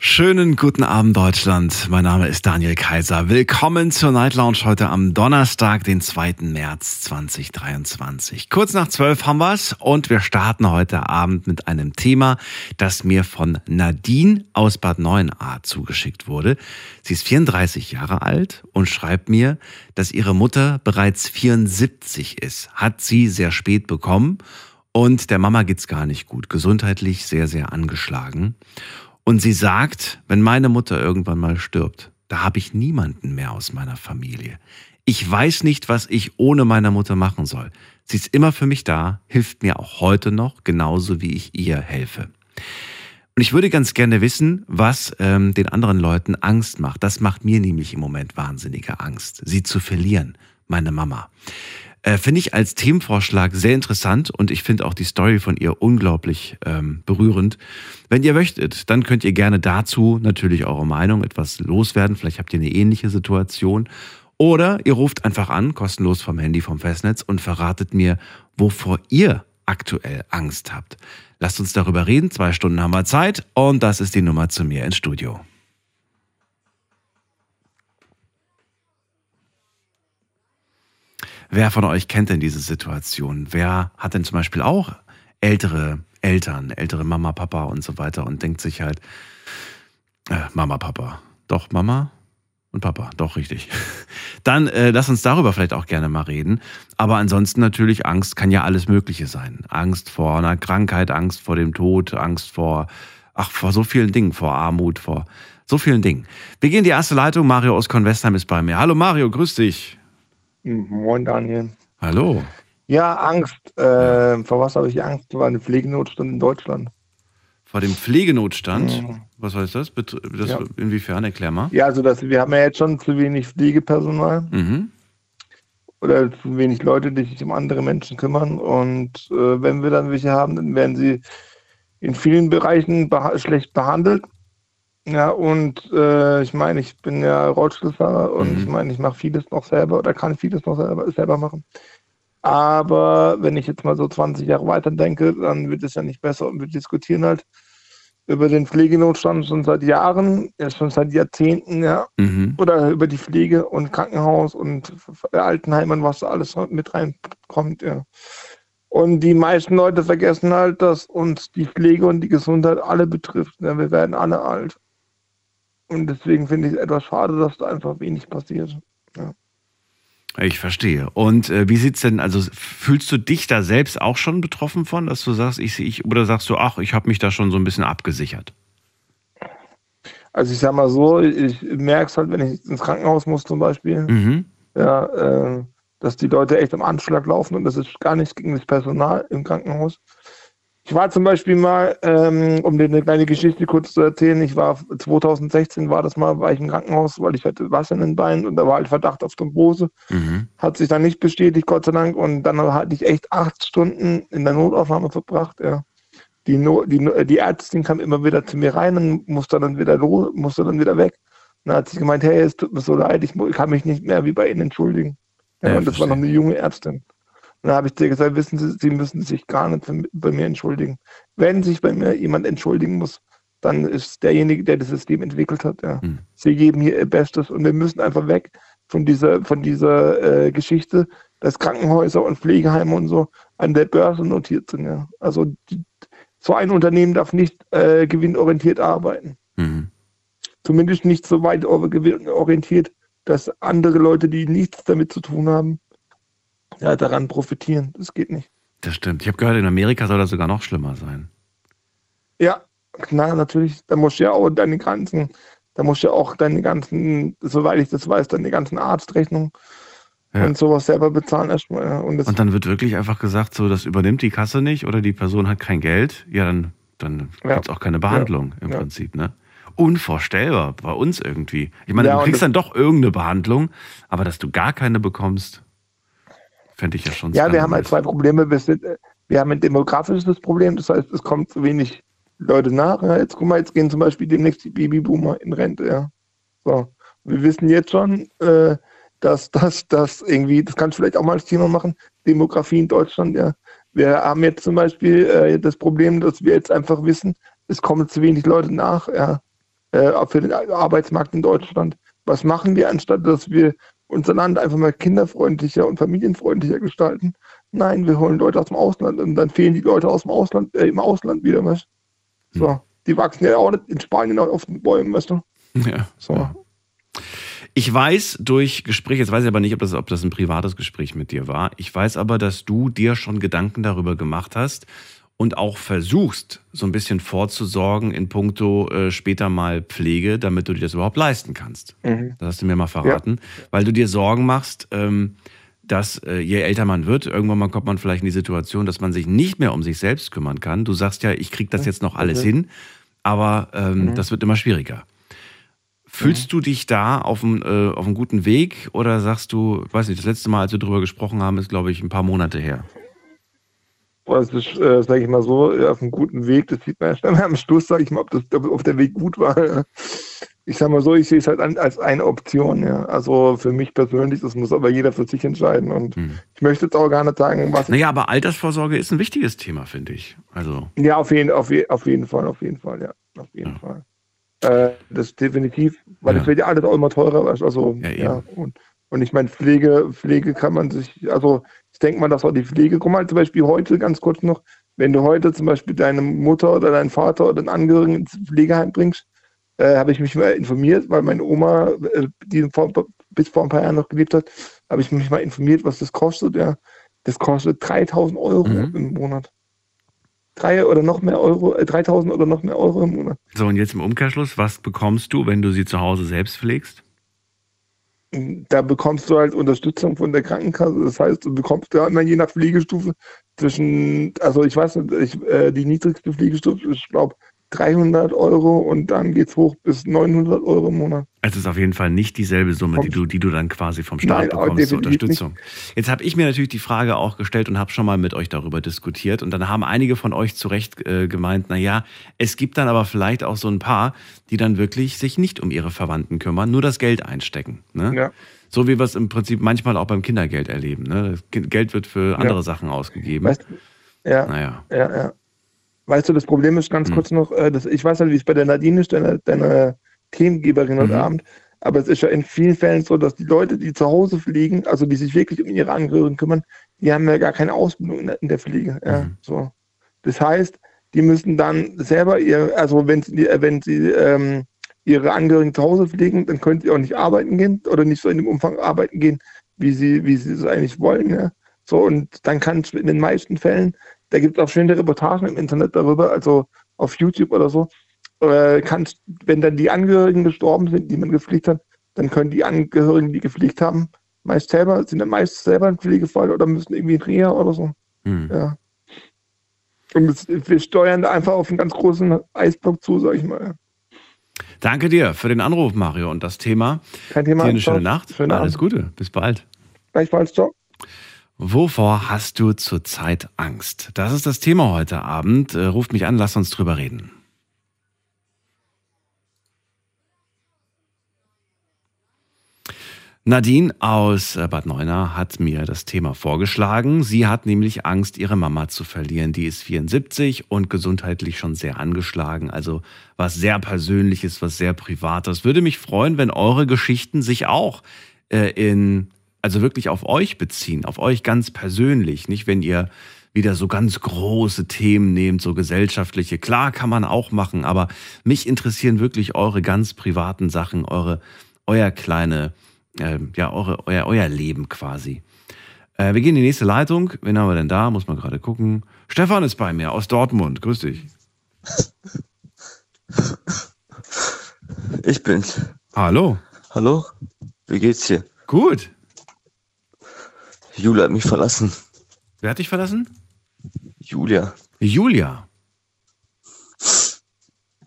Schönen guten Abend, Deutschland. Mein Name ist Daniel Kaiser. Willkommen zur Night Lounge heute am Donnerstag, den 2. März 2023. Kurz nach 12 haben wir's und wir starten heute Abend mit einem Thema, das mir von Nadine aus Bad Neuenahr zugeschickt wurde. Sie ist 34 Jahre alt und schreibt mir, dass ihre Mutter bereits 74 ist. Hat sie sehr spät bekommen und der Mama geht's gar nicht gut. Gesundheitlich sehr, sehr angeschlagen. Und sie sagt, wenn meine Mutter irgendwann mal stirbt, da habe ich niemanden mehr aus meiner Familie. Ich weiß nicht, was ich ohne meine Mutter machen soll. Sie ist immer für mich da, hilft mir auch heute noch, genauso wie ich ihr helfe. Und ich würde ganz gerne wissen, was ähm, den anderen Leuten Angst macht. Das macht mir nämlich im Moment wahnsinnige Angst, sie zu verlieren, meine Mama. Äh, finde ich als Themenvorschlag sehr interessant und ich finde auch die Story von ihr unglaublich ähm, berührend. Wenn ihr möchtet, dann könnt ihr gerne dazu natürlich eure Meinung etwas loswerden. Vielleicht habt ihr eine ähnliche Situation. Oder ihr ruft einfach an, kostenlos vom Handy vom Festnetz und verratet mir, wovor ihr aktuell Angst habt. Lasst uns darüber reden. Zwei Stunden haben wir Zeit und das ist die Nummer zu mir ins Studio. Wer von euch kennt denn diese Situation? Wer hat denn zum Beispiel auch ältere Eltern, ältere Mama, Papa und so weiter und denkt sich halt, äh, Mama, Papa, doch Mama und Papa, doch richtig. Dann äh, lass uns darüber vielleicht auch gerne mal reden. Aber ansonsten natürlich, Angst kann ja alles Mögliche sein. Angst vor einer Krankheit, Angst vor dem Tod, Angst vor, ach, vor so vielen Dingen, vor Armut, vor so vielen Dingen. Wir gehen in die erste Leitung. Mario aus Convestheim ist bei mir. Hallo Mario, grüß dich. Moin Daniel. Hallo. Ja, Angst. Äh, vor was habe ich Angst? War eine Pflegenotstand in Deutschland. Vor dem Pflegenotstand? Mhm. Was heißt das? Das Ja. Inwiefern? Erklär mal. Ja, also das, wir haben ja jetzt schon zu wenig Pflegepersonal Mhm. oder zu wenig Leute, die sich um andere Menschen kümmern. Und äh, wenn wir dann welche haben, dann werden sie in vielen Bereichen beha schlecht behandelt. Ja, und äh, ich meine, ich bin ja Rollstuhlfahrer und Mhm. ich meine, ich mache vieles noch selber oder kann vieles noch selber, selber machen. Aber wenn ich jetzt mal so 20 Jahre weiter denke, dann wird es ja nicht besser und wir diskutieren halt über den Pflegenotstand schon seit Jahren, ja, schon seit Jahrzehnten, ja, Mhm. oder über die Pflege und Krankenhaus und Altenheim und was da alles mit reinkommt, ja. Und die meisten Leute vergessen halt, dass uns die Pflege und die Gesundheit alle betrifft. Ja, wir werden alle alt. Und deswegen finde ich es etwas schade, dass da einfach wenig passiert. Ich verstehe. Und äh, wie sieht's denn, also fühlst du dich da selbst auch schon betroffen von, dass du sagst, ich, ich oder sagst du, ach, ich habe mich da schon so ein bisschen abgesichert? Also ich sag mal so, ich merke es halt, wenn ich ins Krankenhaus muss zum Beispiel, Mhm. ja, äh, dass die Leute echt am Anschlag laufen und das ist gar nicht gegen das Personal im Krankenhaus. Ich war zum Beispiel mal, ähm, um dir eine kleine Geschichte kurz zu erzählen, ich war 2016 war das mal, war ich im Krankenhaus, weil ich hatte Wasser in den Beinen und da war halt Verdacht auf Thrombose. Mhm. Hat sich dann nicht bestätigt, Gott sei Dank. Und dann hatte ich echt acht Stunden in der Notaufnahme verbracht. Ja. Die, no die, No- die Ärztin kam immer wieder zu mir rein und musste dann wieder los, musste dann wieder weg. Und dann hat sie gemeint, hey, es tut mir so leid, ich kann mich nicht mehr wie bei Ihnen entschuldigen. Ja, Ja, und das war noch verstehe. eine junge Ärztin. Und dann habe ich dir gesagt, wissen Sie, Sie müssen sich gar nicht bei mir entschuldigen. Wenn sich bei mir jemand entschuldigen muss, dann ist derjenige, der das System entwickelt hat. Ja. Mhm. Sie geben hier ihr Bestes und wir müssen einfach weg von dieser, von dieser äh, Geschichte, dass Krankenhäuser und Pflegeheime und so an der Börse notiert sind. Ja. Also die, so ein Unternehmen darf nicht äh, gewinnorientiert arbeiten. Mhm. Zumindest nicht so weit or- gewinnorientiert, dass andere Leute, die nichts damit zu tun haben, ja, daran profitieren. Das geht nicht. Das stimmt. Ich habe gehört, in Amerika soll das sogar noch schlimmer sein. Ja, klar, natürlich. Da musst du ja auch deine ganzen, da musst du ja auch deine ganzen, soweit ich das weiß, deine ganzen Arztrechnungen Ja. und sowas selber bezahlen erstmal. Und Und dann wird wirklich einfach gesagt, so, das übernimmt die Kasse nicht oder die Person hat kein Geld. Ja, dann, dann Ja. gibt's auch keine Behandlung im Ja. Prinzip, ne? Unvorstellbar bei uns irgendwie. Ich meine, du kriegst dann doch irgendeine Behandlung, aber dass du gar keine bekommst, fände ich ja schon ja, wir haben halt zwei Probleme. Wir, sind, wir haben ein demografisches Problem, das heißt, es kommt zu wenig Leute nach. Ja, jetzt guck mal, jetzt gehen zum Beispiel demnächst die Babyboomer in Rente, ja. So. Wir wissen jetzt schon, äh, dass das, das irgendwie, das kannst du vielleicht auch mal als Thema machen, Demografie in Deutschland, ja. Wir haben jetzt zum Beispiel äh, das Problem, dass wir jetzt einfach wissen, es kommen zu wenig Leute nach, ja, äh, für den Arbeitsmarkt in Deutschland. Was machen wir, anstatt dass wir unser Land einfach mal kinderfreundlicher und familienfreundlicher gestalten? Nein, wir holen Leute aus dem Ausland und dann fehlen die Leute aus dem Ausland, äh, im Ausland wieder, weißt du? So, die wachsen ja auch nicht in Spanien auf den Bäumen, weißt du? Ja. So. Ich weiß durch Gespräche, jetzt weiß ich aber nicht, ob das, ob das ein privates Gespräch mit dir war. Ich weiß aber, dass du dir schon Gedanken darüber gemacht hast und auch versuchst, so ein bisschen vorzusorgen in puncto äh, später mal Pflege, damit du dir das überhaupt leisten kannst. Mhm. Das hast du mir mal verraten, weil du dir Sorgen machst, ähm, dass äh, je älter man wird, irgendwann mal kommt man vielleicht in die Situation, dass man sich nicht mehr um sich selbst kümmern kann. Du sagst ja, ich krieg das jetzt noch alles Mhm. hin, aber ähm, Mhm. das wird immer schwieriger. Fühlst du dich da auf einem, äh, auf einem guten Weg oder sagst du, weiß nicht, das letzte Mal, als wir darüber gesprochen haben, ist, glaube ich, ein paar Monate her. Das ist, äh, sage ich mal so, ja, auf einem guten Weg. Das sieht man einmal am Schluss, sage ich mal, ob, das, ob, der Weg gut war. Ja. Ich sage mal so, ich sehe es halt an, als eine Option. Ja. Also für mich persönlich, das muss aber jeder für sich entscheiden. Und Hm. ich möchte jetzt auch gar nicht sagen, was. Naja, aber Altersvorsorge ist ein wichtiges Thema, finde ich. Also, Ja, auf jeden, auf, je, auf jeden Fall, auf jeden Fall, ja. Auf jeden Ja. Fall. Äh, das definitiv, weil Ja. es wird ja alles auch immer teurer. Also, Ja, ja, und, und ich meine, Pflege, Pflege kann man sich, also ich denke mal, dass auch die Pflege, guck mal zum Beispiel heute ganz kurz noch, wenn du heute zum Beispiel deine Mutter oder deinen Vater oder einen Angehörigen ins Pflegeheim bringst, äh, habe ich mich mal informiert, weil meine Oma, äh, die vor, bis vor ein paar Jahren noch gelebt hat, habe ich mich mal informiert, was das kostet. Ja. Das kostet 3000 Euro Mhm. im Monat. Drei oder noch mehr Euro, äh, 3000 oder noch mehr Euro im Monat. so und jetzt im Umkehrschluss, was bekommst du, wenn du sie zu Hause selbst pflegst? Da bekommst du halt Unterstützung von der Krankenkasse. Das heißt, du bekommst ja immer je nach Pflegestufe zwischen, also ich weiß nicht, ich, äh, die niedrigste Pflegestufe ich glaube, 300 Euro und dann geht's hoch bis 900 Euro im Monat. Es ist auf jeden Fall nicht dieselbe Summe, die du, die du dann quasi vom Staat Nein, bekommst zur Unterstützung. Jetzt habe ich mir natürlich die Frage auch gestellt und habe schon mal mit euch darüber diskutiert. Und dann haben einige von euch zu Recht äh, gemeint, na ja, es gibt dann aber vielleicht auch so ein paar, die dann wirklich sich nicht um ihre Verwandten kümmern, nur das Geld einstecken. Ne? Ja. So wie wir es im Prinzip manchmal auch beim Kindergeld erleben. Ne? Geld wird für andere Ja. Sachen ausgegeben. Weißt du? Ja, naja. ja, ja. Weißt du, das Problem ist ganz Hm. kurz noch, äh, das, ich weiß nicht, wie es bei der Nadine ist, deine, deine Themengeberin heute Mhm. Abend, aber es ist ja in vielen Fällen so, dass die Leute, die zu Hause fliegen, also die sich wirklich um ihre Angehörigen kümmern, die haben ja gar keine Ausbildung in der, in der Pflege. Ja, Mhm. so. Das heißt, die müssen dann selber ihr, also wenn sie, äh, wenn sie ähm, ihre Angehörigen zu Hause pflegen, dann können sie auch nicht arbeiten gehen oder nicht so in dem Umfang arbeiten gehen, wie sie, wie sie es eigentlich wollen. Ja. So, und dann kann es in den meisten Fällen, da gibt es auch schöne Reportagen im Internet darüber, also auf YouTube oder so, äh, kannst, wenn dann die Angehörigen gestorben sind, die man gepflegt hat, dann können die Angehörigen, die gepflegt haben, meist selber, sind dann meist selber ein Pflegefall oder müssen irgendwie in Reha oder so. Hm. Ja. Und das, wir steuern da einfach auf einen ganz großen Eisblock zu, sag ich mal. Danke dir für den Anruf, Mario, und das Thema. Kein Thema. Dir eine schöne Nacht. Schönen Alles Abend. Gute. Bis bald. Gleichfalls, ciao. Wovor hast du zurzeit Angst? Das ist das Thema heute Abend. Äh, Ruft mich an, lass uns drüber reden. Nadine aus äh, Bad Neuenahr hat mir das Thema vorgeschlagen. Sie hat nämlich Angst, ihre Mama zu verlieren. Die ist 74 und gesundheitlich schon sehr angeschlagen. Also was sehr Persönliches, was sehr Privates. Würde mich freuen, wenn eure Geschichten sich auch äh, in, also wirklich auf euch beziehen, auf euch ganz persönlich. Nicht, wenn ihr wieder so ganz große Themen nehmt, so gesellschaftliche. Klar kann man auch machen, aber mich interessieren wirklich eure ganz privaten Sachen, eure, euer kleine, äh, ja, eure, euer, euer Leben quasi. Äh, wir gehen in die nächste Leitung. Wen haben wir denn da? Muss man gerade gucken. Stefan ist bei mir aus Dortmund. Grüß dich. Ich bin's. Hallo. Hallo? Wie geht's dir? Gut. Julia hat mich verlassen. Wer hat dich verlassen? Julia. Julia.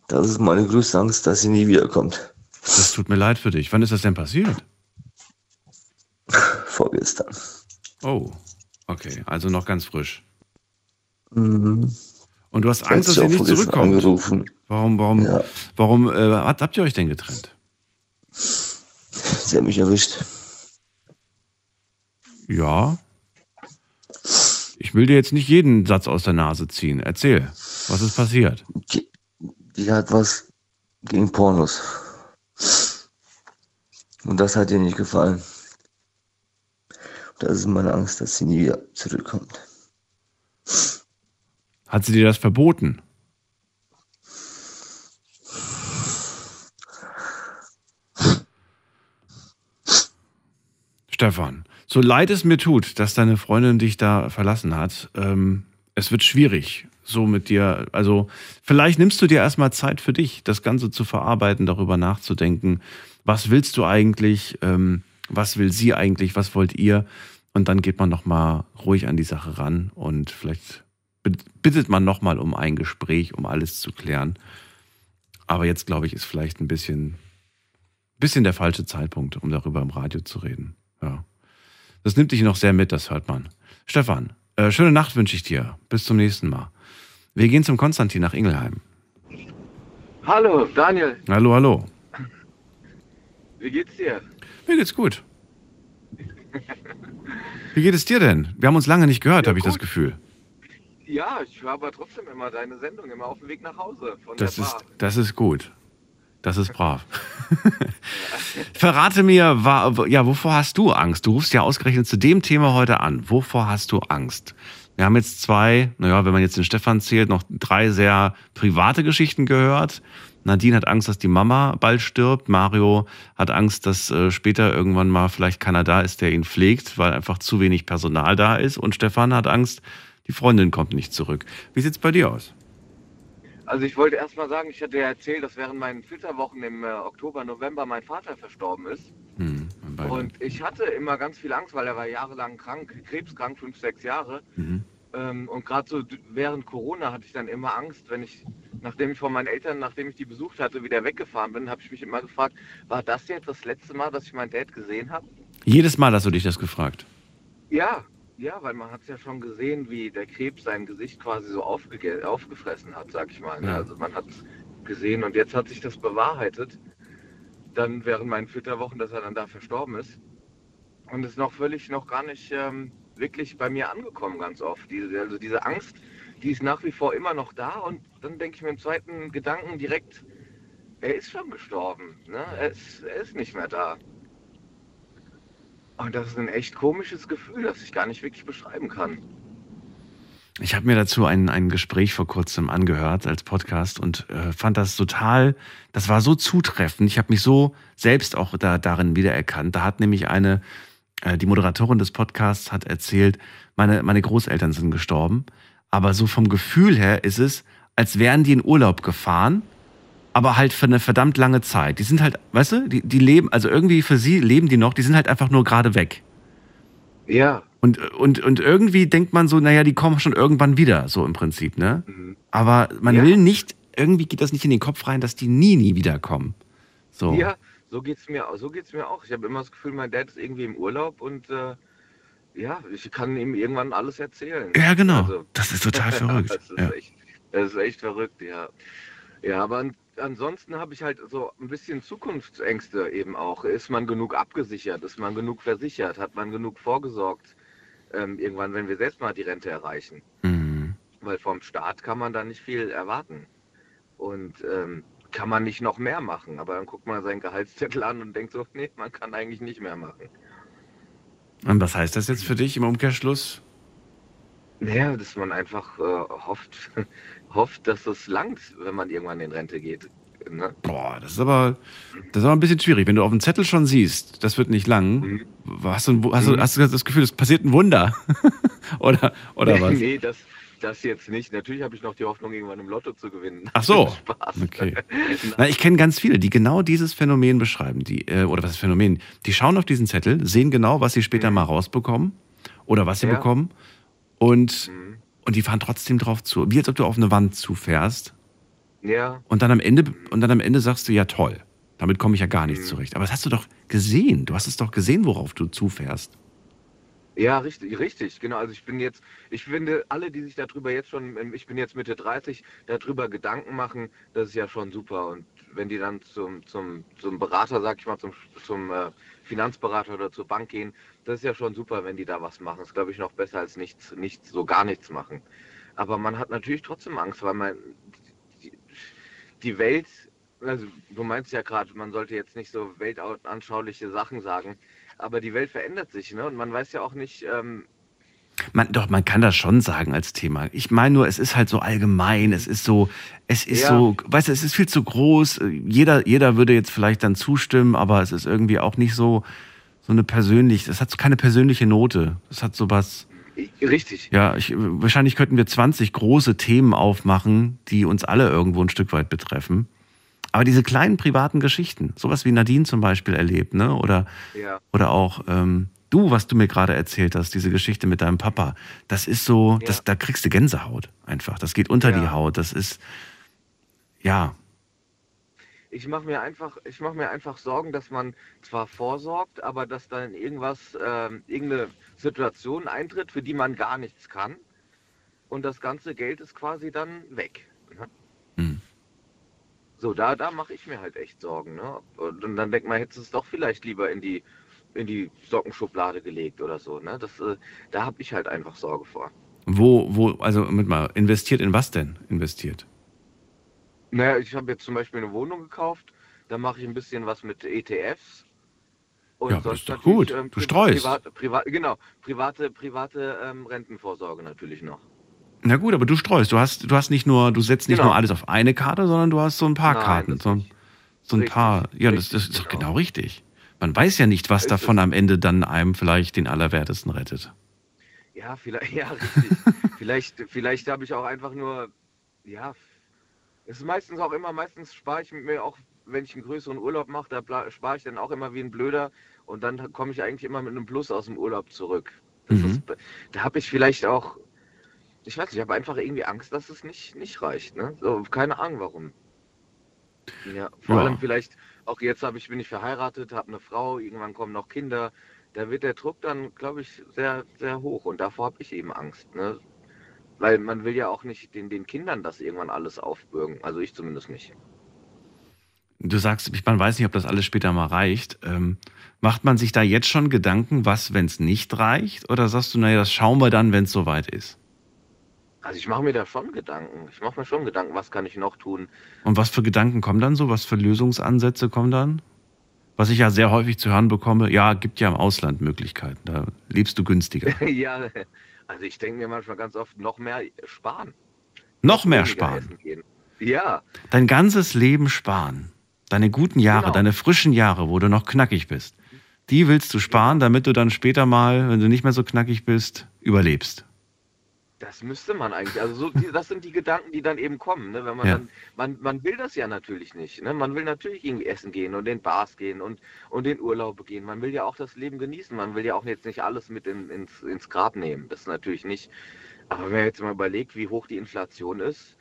Das ist meine größte Angst, dass sie nie wiederkommt. Das tut mir leid für dich. Wann ist das denn passiert? Vorgestern. Oh, okay. Also noch ganz frisch. Mhm. Und du hast Angst, dass sie nicht zurückkommt. angerufen. Warum, warum, Ja. warum äh, habt ihr euch denn getrennt? Sie hat mich erwischt. Ja. Ich will dir jetzt nicht jeden Satz aus der Nase ziehen. Erzähl, was ist passiert? Die, die hat was gegen Pornos. Und das hat ihr nicht gefallen. Das ist meine Angst, dass sie nie wieder zurückkommt. Hat sie dir das verboten? Stefan, so leid es mir tut, dass deine Freundin dich da verlassen hat, ähm, es wird schwierig, so mit dir. Also, vielleicht nimmst du dir erstmal Zeit für dich, das Ganze zu verarbeiten, darüber nachzudenken. Was willst du eigentlich? Ähm, was will sie eigentlich? Was wollt ihr? Und dann geht man nochmal ruhig an die Sache ran und vielleicht bittet man nochmal um ein Gespräch, um alles zu klären. Aber jetzt, glaube ich, ist vielleicht ein bisschen, bisschen der falsche Zeitpunkt, um darüber im Radio zu reden. Ja. Das nimmt dich noch sehr mit, das hört man. Stefan, äh, schöne Nacht wünsche ich dir. Bis zum nächsten Mal. Wir gehen zum Konstantin nach Ingelheim. Hallo, Daniel, Hallo, hallo. wie geht's dir? Mir geht's gut. Wie geht es dir denn? Wir haben uns lange nicht gehört, Ja, habe ich das. Gefühl. Ja, ich höre aber trotzdem immer deine Sendung, immer auf dem Weg nach Hause von Das ist, das ist gut. Das ist brav. Verrate mir, ja, wovor hast du Angst? Du rufst ja ausgerechnet zu dem Thema heute an. Wovor hast du Angst? Wir haben jetzt zwei, naja, wenn man jetzt den Stefan zählt, noch drei sehr private Geschichten gehört. Nadine hat Angst, dass die Mama bald stirbt. Mario hat Angst, dass äh, später irgendwann mal vielleicht keiner da ist, der ihn pflegt, weil einfach zu wenig Personal da ist. Und Stefan hat Angst, die Freundin kommt nicht zurück. Wie sieht's bei dir aus? Also ich wollte erst mal sagen, ich hatte ja erzählt, dass während meinen Flitterwochen im äh, Oktober, November mein Vater verstorben ist. Hm. Und ich hatte immer ganz viel Angst, weil er war jahrelang krank, krebskrank, fünf, sechs Jahre. Mhm. Ähm, und gerade so während Corona hatte ich dann immer Angst, wenn ich, nachdem ich von meinen Eltern, nachdem ich die besucht hatte, wieder weggefahren bin, habe ich mich immer gefragt, war das jetzt das letzte Mal, dass ich meinen Dad gesehen habe? Jedes Mal hast du dich das gefragt. Ja, ja, weil man hat es ja schon gesehen, wie der Krebs sein Gesicht quasi so aufgege aufgefressen hat, sag ich mal. ne? Ja. Also man hat es gesehen und jetzt hat sich das bewahrheitet. Dann während meinen Flitterwochen, dass er dann da verstorben ist. Und ist noch völlig noch gar nicht ähm, wirklich bei mir angekommen ganz oft. Diese, also diese Angst, die ist nach wie vor immer noch da und dann denke ich mir im zweiten Gedanken direkt, er ist schon gestorben. Ne? Er, ist, er ist nicht mehr da. Und das ist ein echt komisches Gefühl, das ich gar nicht wirklich beschreiben kann. Ich habe mir dazu ein, ein Gespräch vor kurzem angehört als Podcast und äh, fand das total, das war so zutreffend. Ich habe mich so selbst auch da, darin wiedererkannt. Da hat nämlich eine, äh, die Moderatorin des Podcasts hat erzählt, meine, meine Großeltern sind gestorben. Aber so vom Gefühl her ist es, als wären die in Urlaub gefahren, aber halt für eine verdammt lange Zeit. Die sind halt, weißt du, die, die leben, also irgendwie für sie leben die noch, die sind halt einfach nur gerade weg. Ja, Und, und, und irgendwie denkt man so, naja, die kommen schon irgendwann wieder, so im Prinzip, ne? Aber man Ja. will nicht, irgendwie geht das nicht in den Kopf rein, dass die nie, nie wiederkommen. So. ja, so geht's mir, so geht's mir auch. Ich habe immer das Gefühl, mein Dad ist irgendwie im Urlaub und äh, ja, ich kann ihm irgendwann alles erzählen. Ja, genau. Also, das ist total verrückt. das, ist Ja. echt, das ist echt verrückt, ja. Ja, aber ansonsten habe ich halt so ein bisschen Zukunftsängste eben auch. Ist man genug abgesichert? Ist man genug versichert? Hat man genug vorgesorgt? Ähm, irgendwann, wenn wir selbst mal die Rente erreichen. Mhm. Weil vom Staat kann man da nicht viel erwarten. Und ähm, kann man nicht noch mehr machen. Aber dann guckt man seinen Gehaltszettel an und denkt so, nee, man kann eigentlich nicht mehr machen. Und was heißt das jetzt für dich im Umkehrschluss? Naja, dass man einfach äh, hofft, hofft, dass es langt, wenn man irgendwann in Rente geht. Ne? Boah, das ist aber, das ist aber ein bisschen schwierig. Wenn du auf dem Zettel schon siehst, das wird nicht lang, Mhm. hast, du, ein- hast, du, hast du das Gefühl, es passiert ein Wunder? oder, oder was? nee, das, das jetzt nicht. Natürlich habe ich noch die Hoffnung, irgendwann im Lotto zu gewinnen. Ach so. Spaß. Okay. Na, ich kenne ganz viele, die genau dieses Phänomen beschreiben. Die, äh, oder was ist Phänomen? Die schauen auf diesen Zettel, sehen genau, was sie später mal rausbekommen oder was sie Ja. bekommen und, Mhm. und die fahren trotzdem drauf zu. Wie als ob du auf eine Wand zufährst Ja, und dann am Ende, und dann am Ende sagst du, ja toll, damit komme ich ja gar Mhm. nicht zurecht. Aber das hast du doch gesehen. Du hast es doch gesehen, worauf du zufährst. Ja, richtig, richtig, genau. Also ich bin jetzt, ich finde, alle, die sich darüber jetzt schon, ähm, ich bin jetzt Mitte 30, darüber Gedanken machen, das ist ja schon super. Und wenn die dann zum, zum, zum Berater, sag ich mal, zum, zum äh, Finanzberater oder zur Bank gehen, das ist ja schon super, wenn die da was machen. Das ist, glaube ich, noch besser als nichts, nichts, so gar nichts machen. Aber man hat natürlich trotzdem Angst, weil man die, die Welt, also du meinst ja gerade, man sollte jetzt nicht so weltanschauliche Sachen sagen, aber die Welt verändert sich, ne? Und man weiß ja auch nicht, ähm, Man, doch, man kann das schon sagen als Thema. Ich meine nur, es ist halt so allgemein, es ist so, es ist Ja. so, weißt du, es ist viel zu groß. Jeder, jeder würde jetzt vielleicht dann zustimmen, aber es ist irgendwie auch nicht so, so eine persönlich, es hat so keine persönliche Note. Es hat sowas, richtig. ja, ich, wahrscheinlich könnten wir 20 große Themen aufmachen, die uns alle irgendwo ein Stück weit betreffen. Aber diese kleinen privaten Geschichten, sowas wie Nadine zum Beispiel erlebt, ne? Oder, Ja. oder auch ähm, du, was du mir gerade erzählt hast, diese Geschichte mit deinem Papa, das ist so, Ja. das, da kriegst du Gänsehaut einfach. Das geht unter Ja. die Haut. Das ist, ja, Ich mache mir einfach, ich mache mir einfach Sorgen, dass man zwar vorsorgt, aber dass dann irgendwas, ähm, irgendeine Situation eintritt, für die man gar nichts kann. Und das ganze Geld ist quasi dann weg. Ne? Hm. So, da, da mache ich mir halt echt Sorgen. Ne? Und, und dann denkt man, hättest du es doch vielleicht lieber in die, in die Sockenschublade gelegt oder so. Ne? Das, äh, da habe ich halt einfach Sorge vor. wo, wo, also mit mal, investiert in was denn? Investiert. Naja, ich habe jetzt zum Beispiel eine Wohnung gekauft, da mache ich ein bisschen was mit ETFs. Und Ja, sonst ist doch gut. ähm, Du streust. Private, privat, genau, private, private ähm, Rentenvorsorge natürlich noch. Na gut, aber du streust. Du hast, du hast nicht nur, du setzt nicht Genau. nur alles auf eine Karte, sondern du hast so ein paar Nein, Karten. So, so ein Richtig, paar. Ja, das, das ist doch genau. genau richtig. Man weiß ja nicht, was davon am Ende dann einem vielleicht den Allerwertesten rettet. Ja, vielleicht, ja, richtig. vielleicht, vielleicht habe ich auch einfach nur, ja, es ist meistens auch immer, meistens spare ich mir auch, wenn ich einen größeren Urlaub mache, da spare ich dann auch immer wie ein Blöder und dann komme ich eigentlich immer mit einem Plus aus dem Urlaub zurück. Mhm. ist, da habe ich vielleicht auch, ich weiß nicht, ich habe einfach irgendwie Angst, dass es nicht, nicht reicht. Ne? So, keine Ahnung warum. Ja, vor Ja. allem vielleicht, auch jetzt ich, bin ich verheiratet, habe eine Frau, irgendwann kommen noch Kinder. Da wird der Druck dann, glaube ich, sehr, sehr hoch. Und davor habe ich eben Angst. Ne? Weil man will ja auch nicht den, den Kindern das irgendwann alles aufbürgen. Also ich zumindest nicht. Du sagst, man weiß nicht, ob das alles später mal reicht. Ähm, macht man sich da jetzt schon Gedanken, was, wenn es nicht reicht? Oder sagst du, naja, das schauen wir dann, wenn es soweit ist? Also ich mache mir da schon Gedanken. Ich mache mir schon Gedanken, was kann ich noch tun. Und was für Gedanken kommen dann so? Was für Lösungsansätze kommen dann? Was ich ja sehr häufig zu hören bekomme, ja, gibt ja im Ausland Möglichkeiten. Da lebst du günstiger. ja, also ich denke mir manchmal ganz oft, noch mehr sparen. Noch mehr sparen. Ja, Dein ganzes Leben sparen. Deine guten Jahre, Genau. deine frischen Jahre, wo du noch knackig bist. Die willst du sparen, damit du dann später mal, wenn du nicht mehr so knackig bist, überlebst. Das müsste man eigentlich. Also so, die, das sind die Gedanken, die dann eben kommen. Ne? Wenn man Ja. dann, man, man will das ja natürlich nicht. Ne? Man will natürlich irgendwie essen gehen und in Bars gehen und, und in Urlaube gehen. Man will ja auch das Leben genießen. Man will ja auch jetzt nicht alles mit in, ins, ins Grab nehmen. Das natürlich nicht. Aber wenn man jetzt mal überlegt, wie hoch die Inflation ist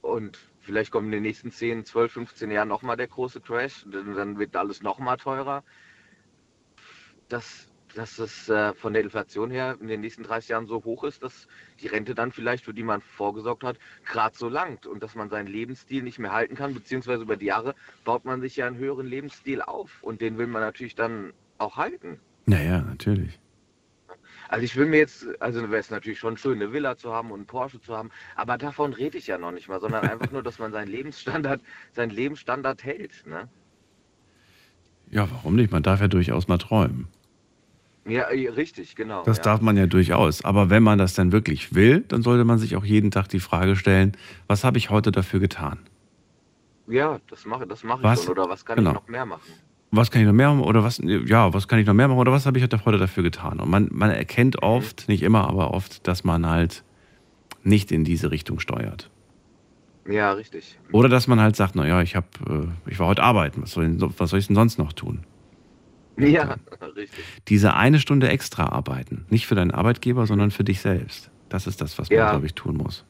und vielleicht kommt in den nächsten 10, 12, 15 Jahren nochmal der große Crash, dann, dann wird alles nochmal teurer. Dass, dass es äh, von der Inflation her in den nächsten 30 Jahren so hoch ist, dass die Rente dann vielleicht, für die man vorgesorgt hat, gerade so langt und dass man seinen Lebensstil nicht mehr halten kann, beziehungsweise über die Jahre baut man sich ja einen höheren Lebensstil auf und den will man natürlich dann auch halten. Naja, natürlich. Also ich will mir jetzt, also wäre es natürlich schon schön, eine Villa zu haben und einen Porsche zu haben, aber davon rede ich ja noch nicht mal, sondern einfach nur, dass man seinen Lebensstandard, seinen Lebensstandard hält. Ne? Ja, warum nicht? Man darf ja durchaus mal träumen. Ja, eh, richtig, genau. Das ja. darf man ja durchaus. Aber wenn man das dann wirklich will, dann sollte man sich auch jeden Tag die Frage stellen, was habe ich heute dafür getan? Ja, das mache das mach ich Was? schon. Oder was kann Genau. ich noch mehr machen? Was kann ich noch mehr machen? Oder was, ja, was kann ich noch mehr machen? Oder was habe ich heute dafür getan? Und man, man erkennt oft, nicht immer, aber oft, dass man halt nicht in diese Richtung steuert. Ja, richtig. Oder dass man halt sagt, naja, ich, hab, äh, ich war heute arbeiten, was soll, ich- was soll ich denn sonst noch tun? Ja, richtig. Diese eine Stunde extra arbeiten, nicht für deinen Arbeitgeber, sondern für dich selbst. Das ist das, was man, Ja. glaube ich, tun muss.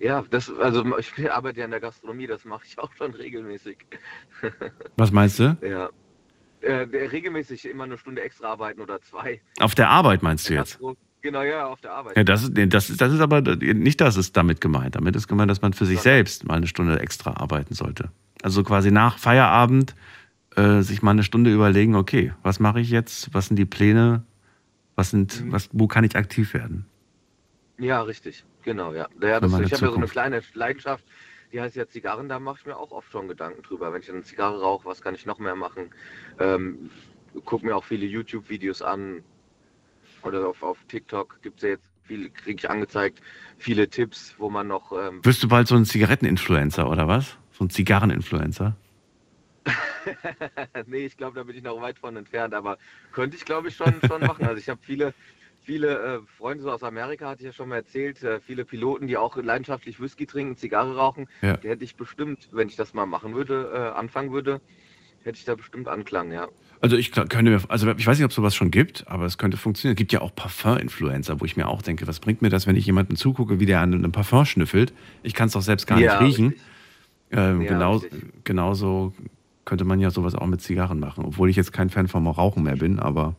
Ja, das, also ich arbeite ja in der Gastronomie, das mache ich auch schon regelmäßig. Was meinst du? Ja. äh, regelmäßig immer eine Stunde extra arbeiten oder zwei. Auf der Arbeit meinst du jetzt? Genau, ja, auf der Arbeit. Ja, das ist, das ist, das ist aber nicht das ist damit gemeint. Damit ist gemeint, dass man für sich selbst mal eine Stunde extra arbeiten sollte. Also quasi nach Feierabend äh, sich mal eine Stunde überlegen, okay, was mache ich jetzt? Was sind die Pläne? Was sind, Mhm. was, wo kann ich aktiv werden? Ja, richtig. Genau, ja. ja das, ich habe ja so eine kleine Leidenschaft, die heißt ja Zigarren, da mache ich mir auch oft schon Gedanken drüber. Wenn ich eine Zigarre rauche, was kann ich noch mehr machen? Ähm, guck mir auch viele YouTube-Videos an. Oder auf, auf TikTok gibt es ja jetzt viele, kriege ich angezeigt, viele Tipps, wo man noch. Ähm, Wirst du bald so ein Zigaretteninfluencer oder was? So ein Zigarreninfluencer? nee, ich glaube, da bin ich noch weit von entfernt, aber könnte ich, glaube ich, schon, schon machen. Also ich habe viele, viele äh, Freunde so aus Amerika, hatte ich ja schon mal erzählt, äh, viele Piloten, die auch leidenschaftlich Whisky trinken, Zigarre rauchen. Ja. Die hätte ich bestimmt, wenn ich das mal machen würde, äh, anfangen würde, hätte ich da bestimmt Anklang, ja. Also ich könnte mir, also ich weiß nicht, ob es sowas schon gibt, aber es könnte funktionieren. Es gibt ja auch Parfum-Influencer, wo ich mir auch denke, was bringt mir das, wenn ich jemanden zugucke, wie der an einem Parfum schnüffelt? Ich kann es doch selbst gar Ja, nicht riechen. Ähm, Ja, genau, genauso könnte man ja sowas auch mit Zigarren machen, obwohl ich jetzt kein Fan vom Rauchen mehr bin, aber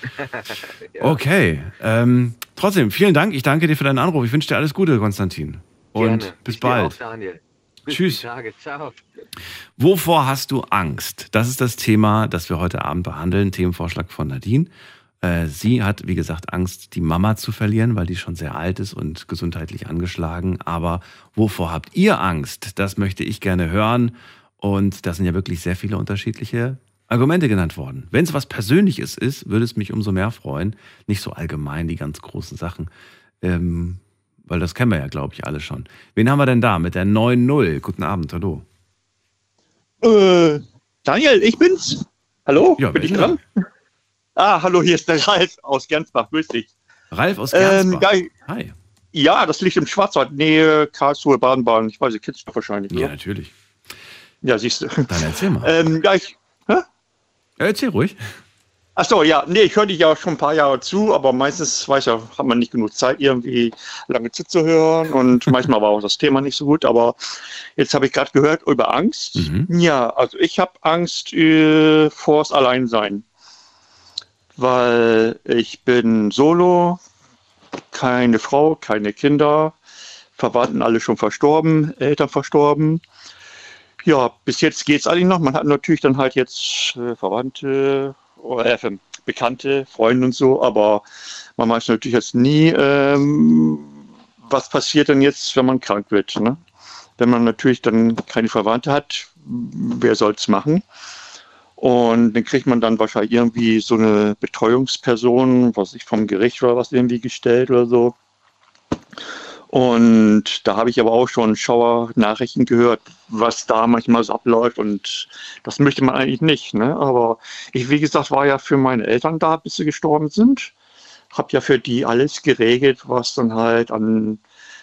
Ja. okay. Ähm, trotzdem, vielen Dank. Ich danke dir für deinen Anruf. Ich wünsche dir alles Gute, Konstantin. Und Gerne. bis Ich bald. Auch, Daniel. Bis Tschüss. Wovor hast du Angst? Das ist das Thema, das wir heute Abend behandeln. Themenvorschlag von Nadine. Äh, Sie hat, wie gesagt, Angst, die Mama zu verlieren, weil die schon sehr alt ist und gesundheitlich angeschlagen. Aber wovor habt ihr Angst? Das möchte ich gerne hören. Und da sind ja wirklich sehr viele unterschiedliche Argumente genannt worden. Wenn es was Persönliches ist, würde es mich umso mehr freuen. Nicht so allgemein die ganz großen Sachen. Ähm, weil das kennen wir ja, glaube ich, alle schon. Wen haben wir denn da mit der 9-0? Guten Abend, hallo. Äh, Daniel, ich bin's. Hallo, Ja, bin ich dran? Ah, hallo, hier ist der Ralf aus Gernsbach. Grüß dich. Ralf aus Ähm, Gernsbach. ja, Hi. ja, das liegt im Schwarzwald, Nähe Karlsruhe, Baden-Baden. Ich weiß, ihr kennt es doch wahrscheinlich. Ja, Ja, natürlich. Ja siehst du. Dann erzähl mal. Ähm, ja, ich, Ja, erzähl ruhig. ach so, ja, nee, ich höre dich ja schon ein paar Jahre zu, aber meistens, weiß ja, hat man nicht genug Zeit, irgendwie lange zuzuhören und manchmal war auch das Thema nicht so gut, aber jetzt habe ich gerade gehört über Angst. Mhm. Ja, also ich habe Angst äh, vors Alleinsein, weil ich bin solo, keine Frau, keine Kinder, Verwandten alle schon verstorben, Eltern verstorben. Ja, bis jetzt geht es eigentlich noch. Man hat natürlich dann halt jetzt äh, Verwandte, oder, äh, Bekannte, Freunde und so, aber man weiß natürlich jetzt nie, ähm, was passiert denn jetzt, wenn man krank wird. Ne? Wenn man natürlich dann keine Verwandte hat, wer soll es machen? Und dann kriegt man dann wahrscheinlich irgendwie so eine Betreuungsperson, was ich vom Gericht oder was irgendwie gestellt oder so. Und da habe ich aber auch schon Schauer-Nachrichten gehört, was da manchmal so abläuft. Und das möchte man eigentlich nicht. Ne? Aber ich, wie gesagt, war ja für meine Eltern da, bis sie gestorben sind. Habe ja für die alles geregelt, was dann halt an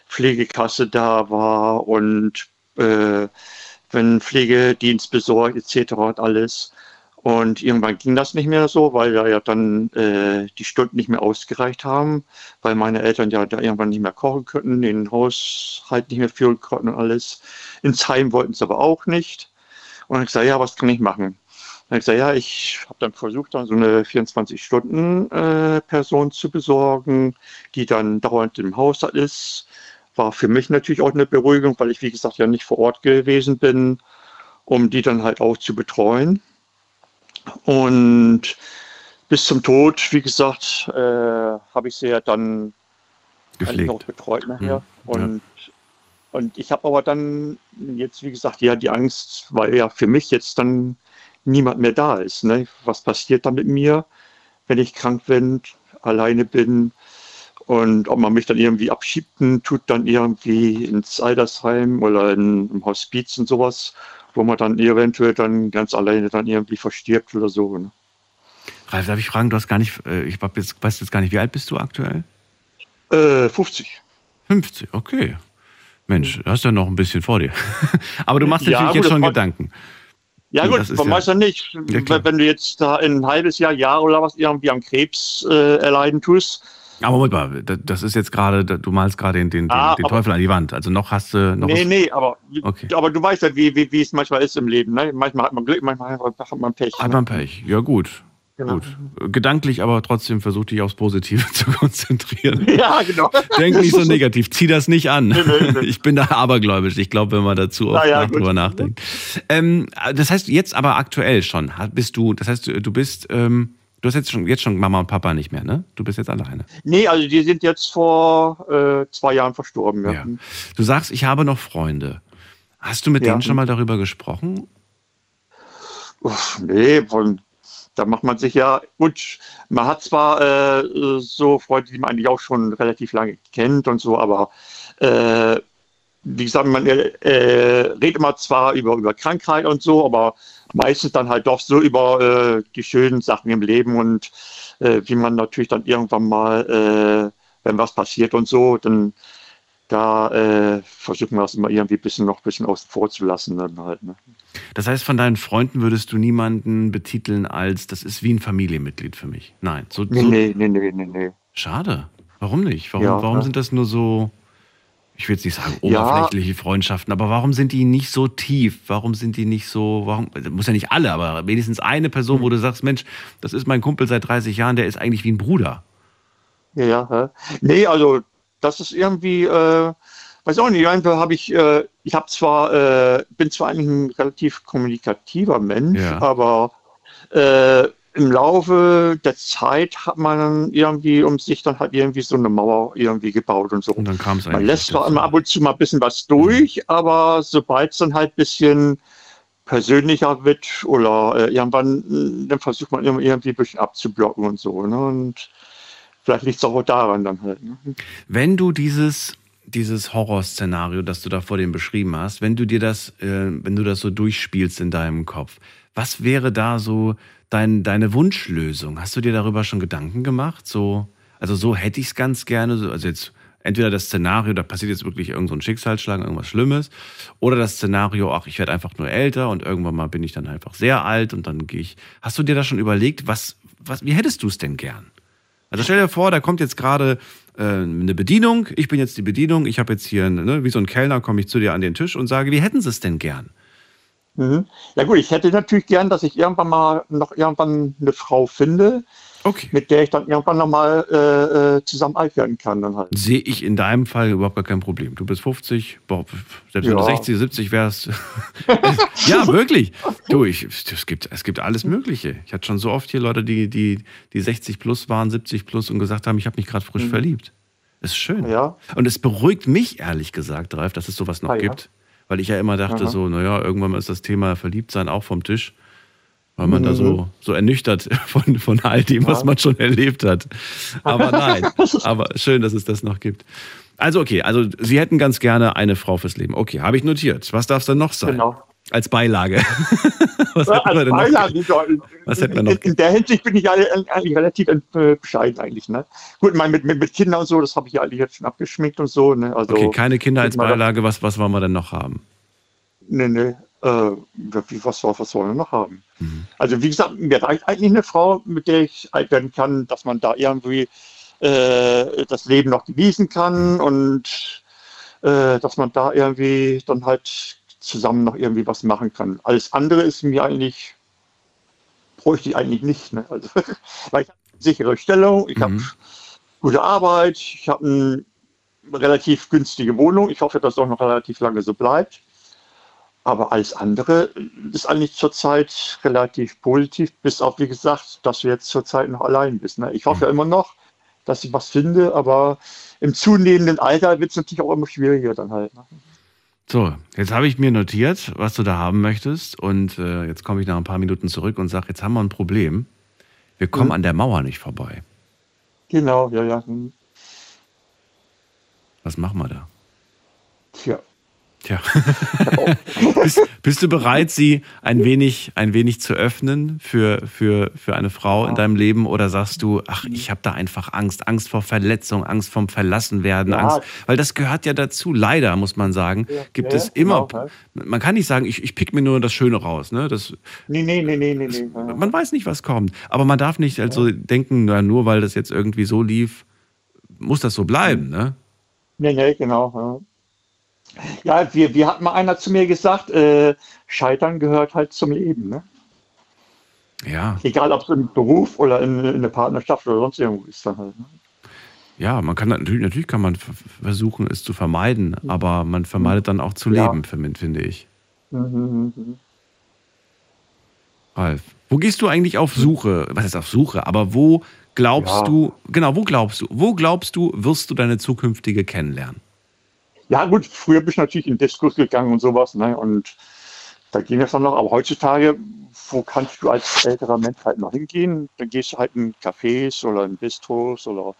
Pflegekasse da war und äh, wenn Pflegedienst besorgt etc. und alles. Und irgendwann ging das nicht mehr so, weil ja, ja dann äh, die Stunden nicht mehr ausgereicht haben, weil meine Eltern ja da irgendwann nicht mehr kochen könnten, den Haushalt nicht mehr führen konnten und alles. Ins Heim wollten sie aber auch nicht. Und dann ich gesagt, ja, was kann ich machen? Dann ich gesagt, ja, ich habe dann versucht, dann so eine 24-Stunden-Person zu besorgen, die dann dauernd im Haushalt ist. War für mich natürlich auch eine Beruhigung, weil ich, wie gesagt, ja nicht vor Ort gewesen bin, um die dann halt auch zu betreuen. Und bis zum Tod, wie gesagt, äh, habe ich sie ja dann Gepflegt. betreut nachher. Mhm, ja. Und, und ich habe aber dann jetzt, wie gesagt, ja die Angst, weil ja für mich jetzt dann niemand mehr da ist. Ne? Was passiert dann mit mir, wenn ich krank bin, alleine bin und ob man mich dann irgendwie abschiebt, tut dann irgendwie ins Altersheim oder in, im Hospiz und sowas, wo man dann eventuell dann ganz alleine dann irgendwie verstirbt oder so. Ne? Ralf, darf ich fragen, du hast gar nicht, äh, ich jetzt, weiß jetzt gar nicht, wie alt bist du aktuell? Äh, 50. 50, okay. Mensch, du hast ja noch ein bisschen vor dir. Aber du machst Ja, natürlich gut, jetzt schon Gedanken. Ja Ja, gut, man ja- weiß ja nicht, Ja, wenn, du jetzt da ein halbes Jahr, Jahr oder was irgendwie am Krebs äh, erleiden tust, Aber Moment mal, da- das ist jetzt gerade, du malst gerade den, den, Ah, den Teufel an die Wand. Also noch hast du noch. Nee, nee, aber, Okay. aber du weißt ja, wie, wie, wie es manchmal ist im Leben. Ne? Manchmal hat man Glück, manchmal hat man Pech. Hat Ne? man Pech. Ja, gut. Genau. Gut. Gedanklich aber trotzdem versuch dich aufs Positive zu konzentrieren. Ja, genau. Denk nicht so negativ, zieh das nicht an. nee, nee. Ich bin da abergläubisch. Ich glaube, wenn man dazu oft ja, nach, drüber nachdenkt. Ähm, das heißt, jetzt aber aktuell schon bist du, das heißt, du bist, ähm, du hast jetzt schon, jetzt schon Mama und Papa nicht mehr, ne? Du bist jetzt alleine. Nee, also die sind jetzt vor äh, zwei Jahren verstorben. Ja. Ja. Du sagst, ich habe noch Freunde. Hast du mit Ja. denen schon mal darüber gesprochen? Uff, nee, von, da macht man sich ja, gut, man hat zwar äh, so Freunde, die man eigentlich auch schon relativ lange kennt und so, aber äh, wie gesagt, man äh, redet immer zwar über, über Krankheit und so, aber meistens dann halt doch so über äh, die schönen Sachen im Leben und äh, wie man natürlich dann irgendwann mal, äh, wenn was passiert und so, dann da äh, versuchen wir es immer irgendwie ein bisschen noch ein bisschen außen vor zu lassen dann halt. Ne? Das heißt, von deinen Freunden würdest du niemanden betiteln als, das ist wie ein Familienmitglied für mich. Nein, so, Nee, so nee, nee, nee, nee, nee. schade. Warum nicht? Warum, Ja, warum ja. sind das nur so, ich will jetzt nicht sagen Ja. oberflächliche Freundschaften, aber warum sind die nicht so tief? Warum sind die nicht so, warum, muss ja nicht alle, aber wenigstens eine Person, wo du sagst, Mensch, das ist mein Kumpel seit 30 Jahren, der ist eigentlich wie ein Bruder. Ja, ja. Nee, also das ist irgendwie, äh, weiß auch nicht, einfach habe ich, äh, ich habe zwar, äh, bin zwar eigentlich ein relativ kommunikativer Mensch, Ja. aber äh, im Laufe der Zeit hat man dann irgendwie um sich dann halt irgendwie so eine Mauer irgendwie gebaut und so. Und dann kam es eigentlich. Man lässt zwar immer ab und zu mal ein bisschen was durch, aber sobald es dann halt ein bisschen persönlicher wird oder äh, irgendwann, äh, dann versucht man immer irgendwie ein bisschen abzublocken und so. Ne? Und vielleicht liegt es auch daran dann halt. Ne? Wenn du dieses, dieses Horrorszenario, das du da vor dem beschrieben hast, wenn du dir das, äh, wenn du das so durchspielst in deinem Kopf, was wäre da so dein, deine Wunschlösung? Hast du dir darüber schon Gedanken gemacht? So, also so hätte ich es ganz gerne. so- Also jetzt entweder das Szenario, da passiert jetzt wirklich irgend so ein Schicksalsschlag, irgendwas Schlimmes, oder das Szenario, ach, ich werde einfach nur älter und irgendwann mal bin ich dann einfach sehr alt und dann gehe ich. Hast du dir da schon überlegt, was, was, wie hättest du es denn gern? Also stell dir vor, da kommt jetzt gerade äh, eine Bedienung, ich bin jetzt die Bedienung, ich habe jetzt hier, ne, wie so ein Kellner, komme ich zu dir an den Tisch und sage, wie hätten sie es denn gern? Mhm. Ja gut, ich hätte natürlich gern, dass ich irgendwann mal noch irgendwann eine Frau finde, Okay. mit der ich dann irgendwann nochmal äh, äh, zusammen alt werden kann dann halt. Sehe ich in deinem Fall überhaupt gar kein Problem. Du bist 50, boah, selbst wenn du Ja. 60, 70 wärst. ja, wirklich. Du, ich, es, gibt, es gibt alles Mögliche. Ich hatte schon so oft hier Leute, die, die, die 60 plus waren, 70 plus und gesagt haben, ich habe mich gerade frisch verliebt. Ist schön. Mhm. Ja. Und es beruhigt mich, ehrlich gesagt, Ralf, dass es sowas noch Ah, ja. gibt. Weil ich ja immer dachte, Aha. so, naja, irgendwann ist das Thema Verliebtsein auch vom Tisch. Weil man da Mhm. so, so ernüchtert von, von all dem, was man schon erlebt hat. Aber nein, aber schön, dass es das noch gibt. Also okay, also Sie hätten ganz gerne eine Frau fürs Leben. Okay, habe ich notiert. Was darf es denn noch sein? Genau. Als Beilage. was Ja, hätten wir als denn noch? Beilage, ja, Was hätten wir noch in, der Hinsicht bin ich eigentlich relativ äh, bescheiden eigentlich. Ne? Gut, ich meine, mit, mit, mit Kindern und so, das habe ich ja eigentlich jetzt schon abgeschminkt und so. Ne? Also, Okay, keine Kinder als Beilage. Was, was wollen wir denn noch haben? Nee, nee. Äh, was, soll- was sollen wir noch haben? Mhm. Also wie gesagt, mir reicht eigentlich eine Frau, mit der ich alt werden kann, dass man da irgendwie äh, das Leben noch genießen kann und äh, dass man da irgendwie dann halt zusammen noch irgendwie was machen kann. Alles andere ist mir eigentlich, bräuchte ich eigentlich nicht. Ne? Also, weil ich habe eine sichere Stellung, ich habe Mhm. gute Arbeit, ich habe eine relativ günstige Wohnung. Ich hoffe, dass es auch noch relativ lange so bleibt. Aber alles andere ist eigentlich zurzeit relativ positiv, bis auf, wie gesagt, dass du jetzt zurzeit noch allein bist. Ne? Ich hoffe immer noch, dass ich was finde, aber im zunehmenden Alter wird es natürlich auch immer schwieriger dann halt. Ne? So, jetzt habe ich mir notiert, was du da haben möchtest. Und äh, jetzt komme ich nach ein paar Minuten zurück und sage, jetzt haben wir ein Problem. Wir kommen Mhm. an der Mauer nicht vorbei. Genau, ja, ja. hm. Was machen wir da? Tja. Tja. bist, bist du bereit, sie ein wenig, ein wenig zu öffnen für, für, für eine Frau in deinem Leben? Oder sagst du, ach, ich habe da einfach Angst, Angst vor Verletzung, Angst vom Verlassenwerden, Ja. Angst, weil das gehört ja dazu. Leider, muss man sagen, Ja, gibt ja, es immer, genau, ja. man kann nicht sagen, ich, ich pick mir nur das Schöne raus. Ne? Das, Nee, nee, nee, nee, nee, nee. man weiß nicht, was kommt. Aber man darf nicht also denken, na, nur weil das jetzt irgendwie so lief, muss das so bleiben, ne? Nee, nee, genau. Ja, ja wie, wie hat mal einer zu mir gesagt, äh, Scheitern gehört halt zum Leben, ne? Ja, Egal, ob es im Beruf oder in, in der Partnerschaft oder sonst irgendwo ist. Dann halt, ne? ja, man kann natürlich, natürlich kann man versuchen, es zu vermeiden, aber man vermeidet dann auch zu leben, finde finde ich. Mhm, mhm. Ralf, wo gehst du eigentlich auf Suche? Was ist auf Suche? Aber wo glaubst Ja. du, genau, wo glaubst du, wo glaubst du, wirst du deine zukünftige kennenlernen? Ja, gut, früher bin ich natürlich in Diskurs gegangen und sowas, ne? Und da ging das dann noch, aber heutzutage, wo kannst du als älterer Mensch halt noch hingehen? Dann gehst du halt in Cafés oder in Bistros oder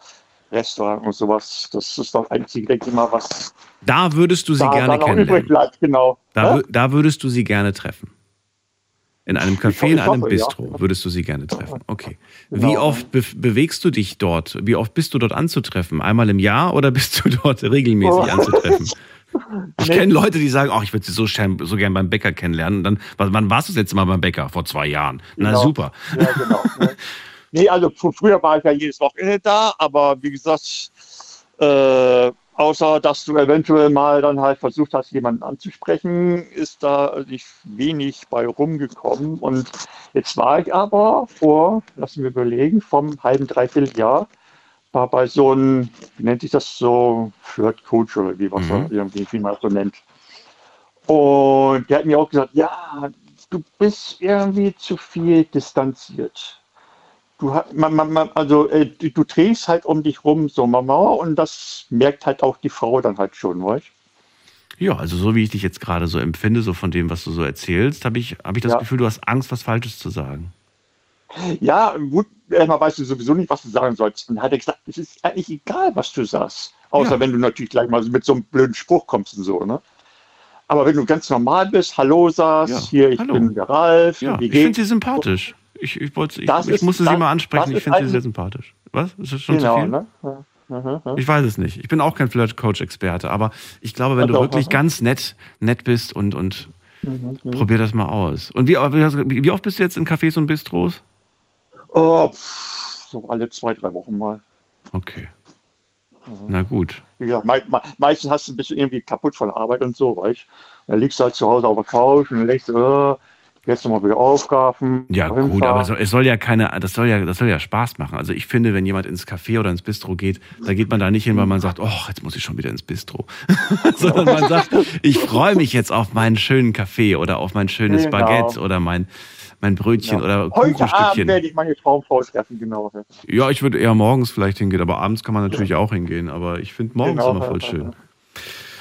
Restaurant und sowas. Das ist das einzige, denke ich mal, was Da würdest du sie da, gerne kennenlernen. bleibt, genau. Da, Ja? da würdest du sie gerne treffen. In einem Café, in einem. Bistro würdest du sie gerne treffen. Okay. Wie Genau. oft be bewegst du dich dort? Wie oft bist du dort anzutreffen? Einmal im Jahr oder bist du dort regelmäßig Oh. anzutreffen? Ich Nee. kenne Leute, die sagen, ach, ich würde sie so, gern- so gern beim Bäcker kennenlernen. Und dann, wann warst du das letzte Mal beim Bäcker? Vor zwei Jahren. Na Genau. super. Ja, genau. ne? Nee, also fr- früher war ich ja jedes Wochenende da, aber wie gesagt, äh, außer dass du eventuell mal dann halt versucht hast, jemanden anzusprechen, ist da nicht wenig bei rumgekommen. Und jetzt war ich aber vor, lassen wir überlegen, vom halben, dreiviertel Jahr, war bei so einem, wie nennt sich das so, Flirt Coach oder wie, was Mhm. irgendwie, wie man das so nennt. Und der hat mir auch gesagt, ja, du bist irgendwie zu viel distanziert. Du, man, man, man, also, äh, du, du drehst halt um dich rum so Mama und das merkt halt auch die Frau dann halt schon, weißt Ja, also so wie ich dich jetzt gerade so empfinde, so von dem, was du so erzählst, habe ich, hab ich das Ja. Gefühl, du hast Angst, was Falsches zu sagen. Ja, gut, erstmal weißt du sowieso nicht, was du sagen sollst. Und dann hat er gesagt, es ist eigentlich egal, was du sagst. Außer Ja. wenn du natürlich gleich mal mit so einem blöden Spruch kommst und so, ne? Aber wenn du ganz normal bist, Hallo sagst, Ja, hier, ich hallo. bin der Ralf, Ja, ich finde sie sympathisch. Ich, ich, wollte, ich, Das ich ist- musste sie mal ansprechen. Ich finde sie sehr sympathisch. Was? Ist das schon Genau, zu viel? ne? Ja, aha, aha. Ich weiß es nicht. Ich bin auch kein Flirt-Coach-Experte, aber ich glaube, wenn Ja, du wirklich aha. ganz nett, nett bist und, und Mhm, mhm. probier das mal aus. Und wie, wie oft bist du jetzt in Cafés und Bistros? Oh, so alle zwei, drei Wochen mal. Okay. Na gut. Gesagt, mei me meistens hast du ein bisschen irgendwie kaputt von der Arbeit und so, weißt du? Dann liegst du halt zu Hause auf der Couch und denkst äh, jetzt nochmal wieder aufgaben. Ja, gut, aber soll, es soll ja keine, das soll ja, das soll ja Spaß machen. Also ich finde, wenn jemand ins Café oder ins Bistro geht, da geht man da nicht hin, weil man sagt, oh, jetzt muss ich schon wieder ins Bistro. Sondern man sagt, ich freue mich jetzt auf meinen schönen Kaffee oder auf mein schönes Genau. Baguette oder mein, mein Brötchen Ja. oder Heute Abend Kuchenstückchen. werde ich meine Traumfrau treffen, genau. Ja, ich würde eher morgens vielleicht hingehen, aber abends kann man natürlich auch hingehen. Aber ich finde morgens Genau. immer voll schön.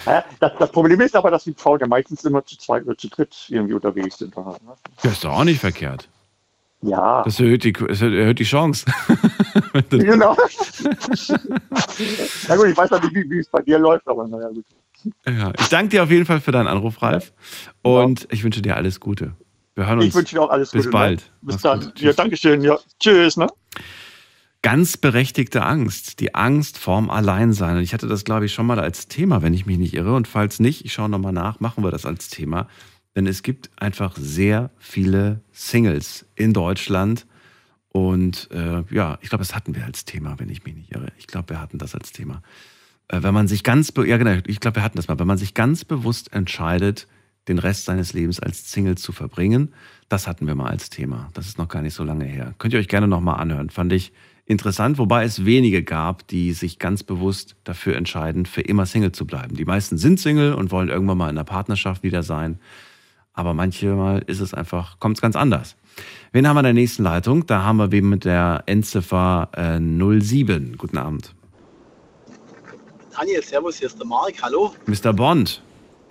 Ja, das, das Problem ist aber, dass die Frauen ja meistens immer zu zweit oder zu dritt irgendwie unterwegs sind. Ne? Das ist doch auch nicht verkehrt. Ja, Das erhöht die, das erhöht die Chance. genau. Na gut, ich weiß ja nicht, wie, wie es bei dir läuft, aber naja, gut. ja, ich danke dir auf jeden Fall für deinen Anruf, Ralf. Und ich wünsche dir alles Gute. Wir hören uns. Ich wünsche dir auch alles bis Gute. bald. Ne? Bis Mach's dann. gut. Ja. Dankeschön. Ja, tschüss. Ne? Ganz berechtigte Angst. Die Angst vorm Alleinsein. Und ich hatte das, glaube ich, schon mal als Thema, wenn ich mich nicht irre. Und falls nicht, ich schaue nochmal nach, machen wir das als Thema. Denn es gibt einfach sehr viele Singles in Deutschland. Und äh, ja, ich glaube, das hatten wir als Thema, wenn ich mich nicht irre. Ich glaube, wir hatten das als Thema. Äh, wenn man sich ganz, ja genau, ich glaube, wir hatten das mal, wenn man sich ganz bewusst entscheidet, den Rest seines Lebens als Single zu verbringen, das hatten wir mal als Thema. Das ist noch gar nicht so lange her. Könnt ihr euch gerne nochmal anhören. Fand ich interessant, wobei es wenige gab, die sich ganz bewusst dafür entscheiden, für immer Single zu bleiben. Die meisten sind Single und wollen irgendwann mal in einer Partnerschaft wieder sein. Aber manchmal ist es einfach, kommt es ganz anders. Wen haben wir in der nächsten Leitung? Da haben wir wen mit der Endziffer äh, 07. Guten Abend. Daniel, servus, hier ist der Mark, hallo. Mr. Bond,